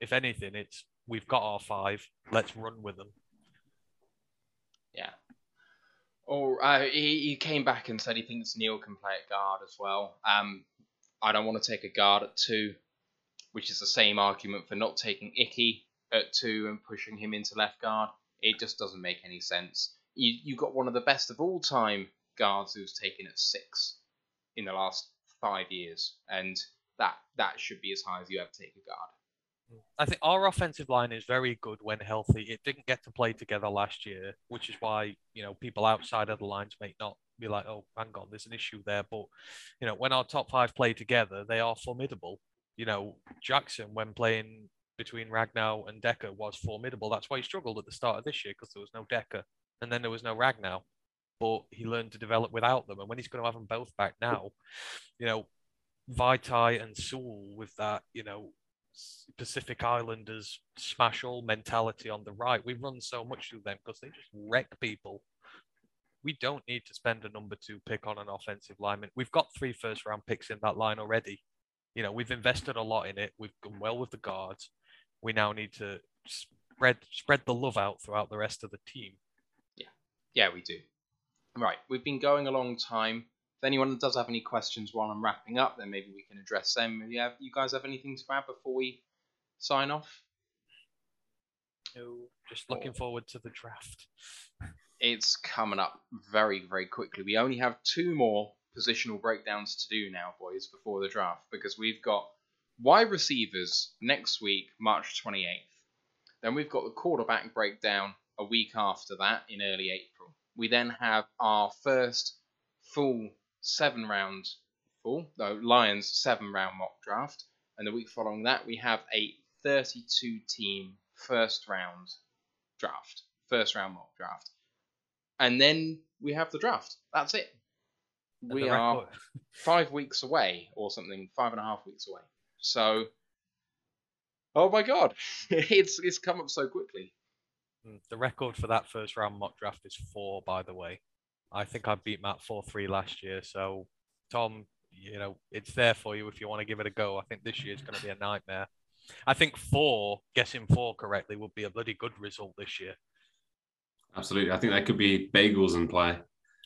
If anything, it's we've got our five. Let's run with them. Yeah. Or uh, he, he came back and said he thinks Neal can play at guard as well. Um, I don't want to take a guard at two, which is the same argument for not taking Ickey at two and pushing him into left guard. It just doesn't make any sense. You you got one of the best of all time guards who's taken at six in the last five years, and that that should be as high as you ever take a guard. I think our offensive line is very good when healthy. It didn't get to play together last year, which is why you know people outside of the lines may not be like, "Oh, hang on, there's an issue there." But you know, when our top five play together, they are formidable. You know, Jackson when playing between Ragnow and Decker was formidable. That's why he struggled at the start of this year because there was no Decker, and then there was no Ragnow. But he learned to develop without them, and when he's going to have them both back now, you know, Vaitai and Sewell with that, you know, Pacific Islanders smash all mentality on the right. We run so much through them because they just wreck people. We don't need to spend a number two pick on an offensive lineman. We've got three first round picks in that line already. You know, we've invested a lot in it. We've done well with the guards. We now need to spread spread the love out throughout the rest of the team. Yeah, yeah, we do. Right, we've been going a long time. If anyone does have any questions while I'm wrapping up, then maybe we can address them. You, have, you guys have anything to add before we sign off? No, just looking forward to the draft. It's coming up very, very quickly. We only have two more positional breakdowns to do now, boys, before the draft, because we've got wide receivers next week, March 28th. Then we've got the quarterback breakdown a week after that in early April. We then have our first full seven round full no Lions seven round mock draft, and the week following that we have a 32 team first round draft, first round mock draft, and then we have the draft. That's it. And We are five weeks away or something, five and a half weeks away. So, oh my god, it's it's come up so quickly. Mm, The record for that first round mock draft is four, by the way. I think I beat Matt 4 3 last year. So, Tom, you know, it's there for you if you want to give it a go. I think this year's going to be a nightmare. I think four, guessing four correctly, would be a bloody good result this year. Absolutely. I think that could be bagels in play.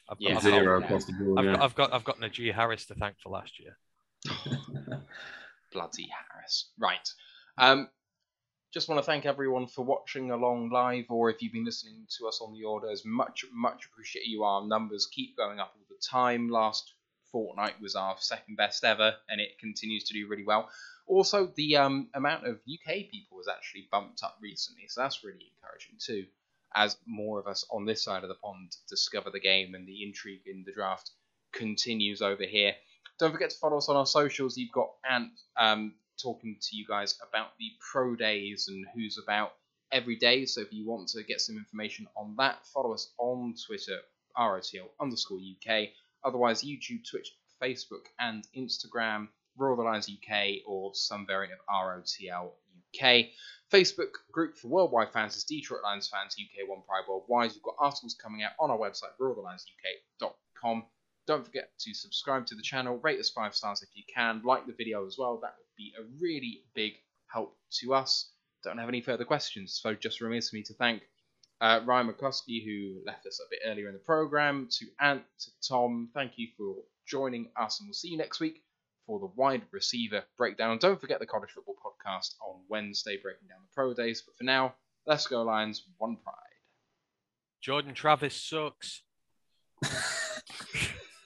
I've, Yeah, I've, Zero yeah. across the board. I've, yeah. got, I've got I've got Najee Harris to thank for last year. Bloody Harris. Right. Um, just want to thank everyone for watching along live, or if you've been listening to us on the orders, much, much appreciate you. Our numbers keep going up all the time. Last fortnight was our second best ever, and it continues to do really well. Also, the um, amount of UK people has actually bumped up recently, so that's really encouraging too. As more of us on this side of the pond discover the game and the intrigue in the draft continues over here. Don't forget to follow us on our socials. You've got Ant um, talking to you guys about the pro days and who's about every day. So if you want to get some information on that, follow us on Twitter, ROTL underscore UK. Otherwise, YouTube, Twitch, Facebook, and Instagram, Royal Alliance UK, or some variant of ROTL UK. Facebook group for worldwide fans is Detroit Lions fans UK One Pride Worldwide. We've got articles coming out on our website, royalalionsuk.com. Don't forget to subscribe to the channel, rate us five stars if you can, like the video as well. That would be a really big help to us. Don't have any further questions, so just remains for me to thank uh, Ryan McCuskey, who left us a bit earlier in the program, to Ant, to Tom. Thank you for joining us, and we'll see you next week for the wide receiver breakdown. Don't forget the college football podcast on Wednesday, breaking down the pro days. But for now, let's go Lions, one pride. Jordan Travis sucks.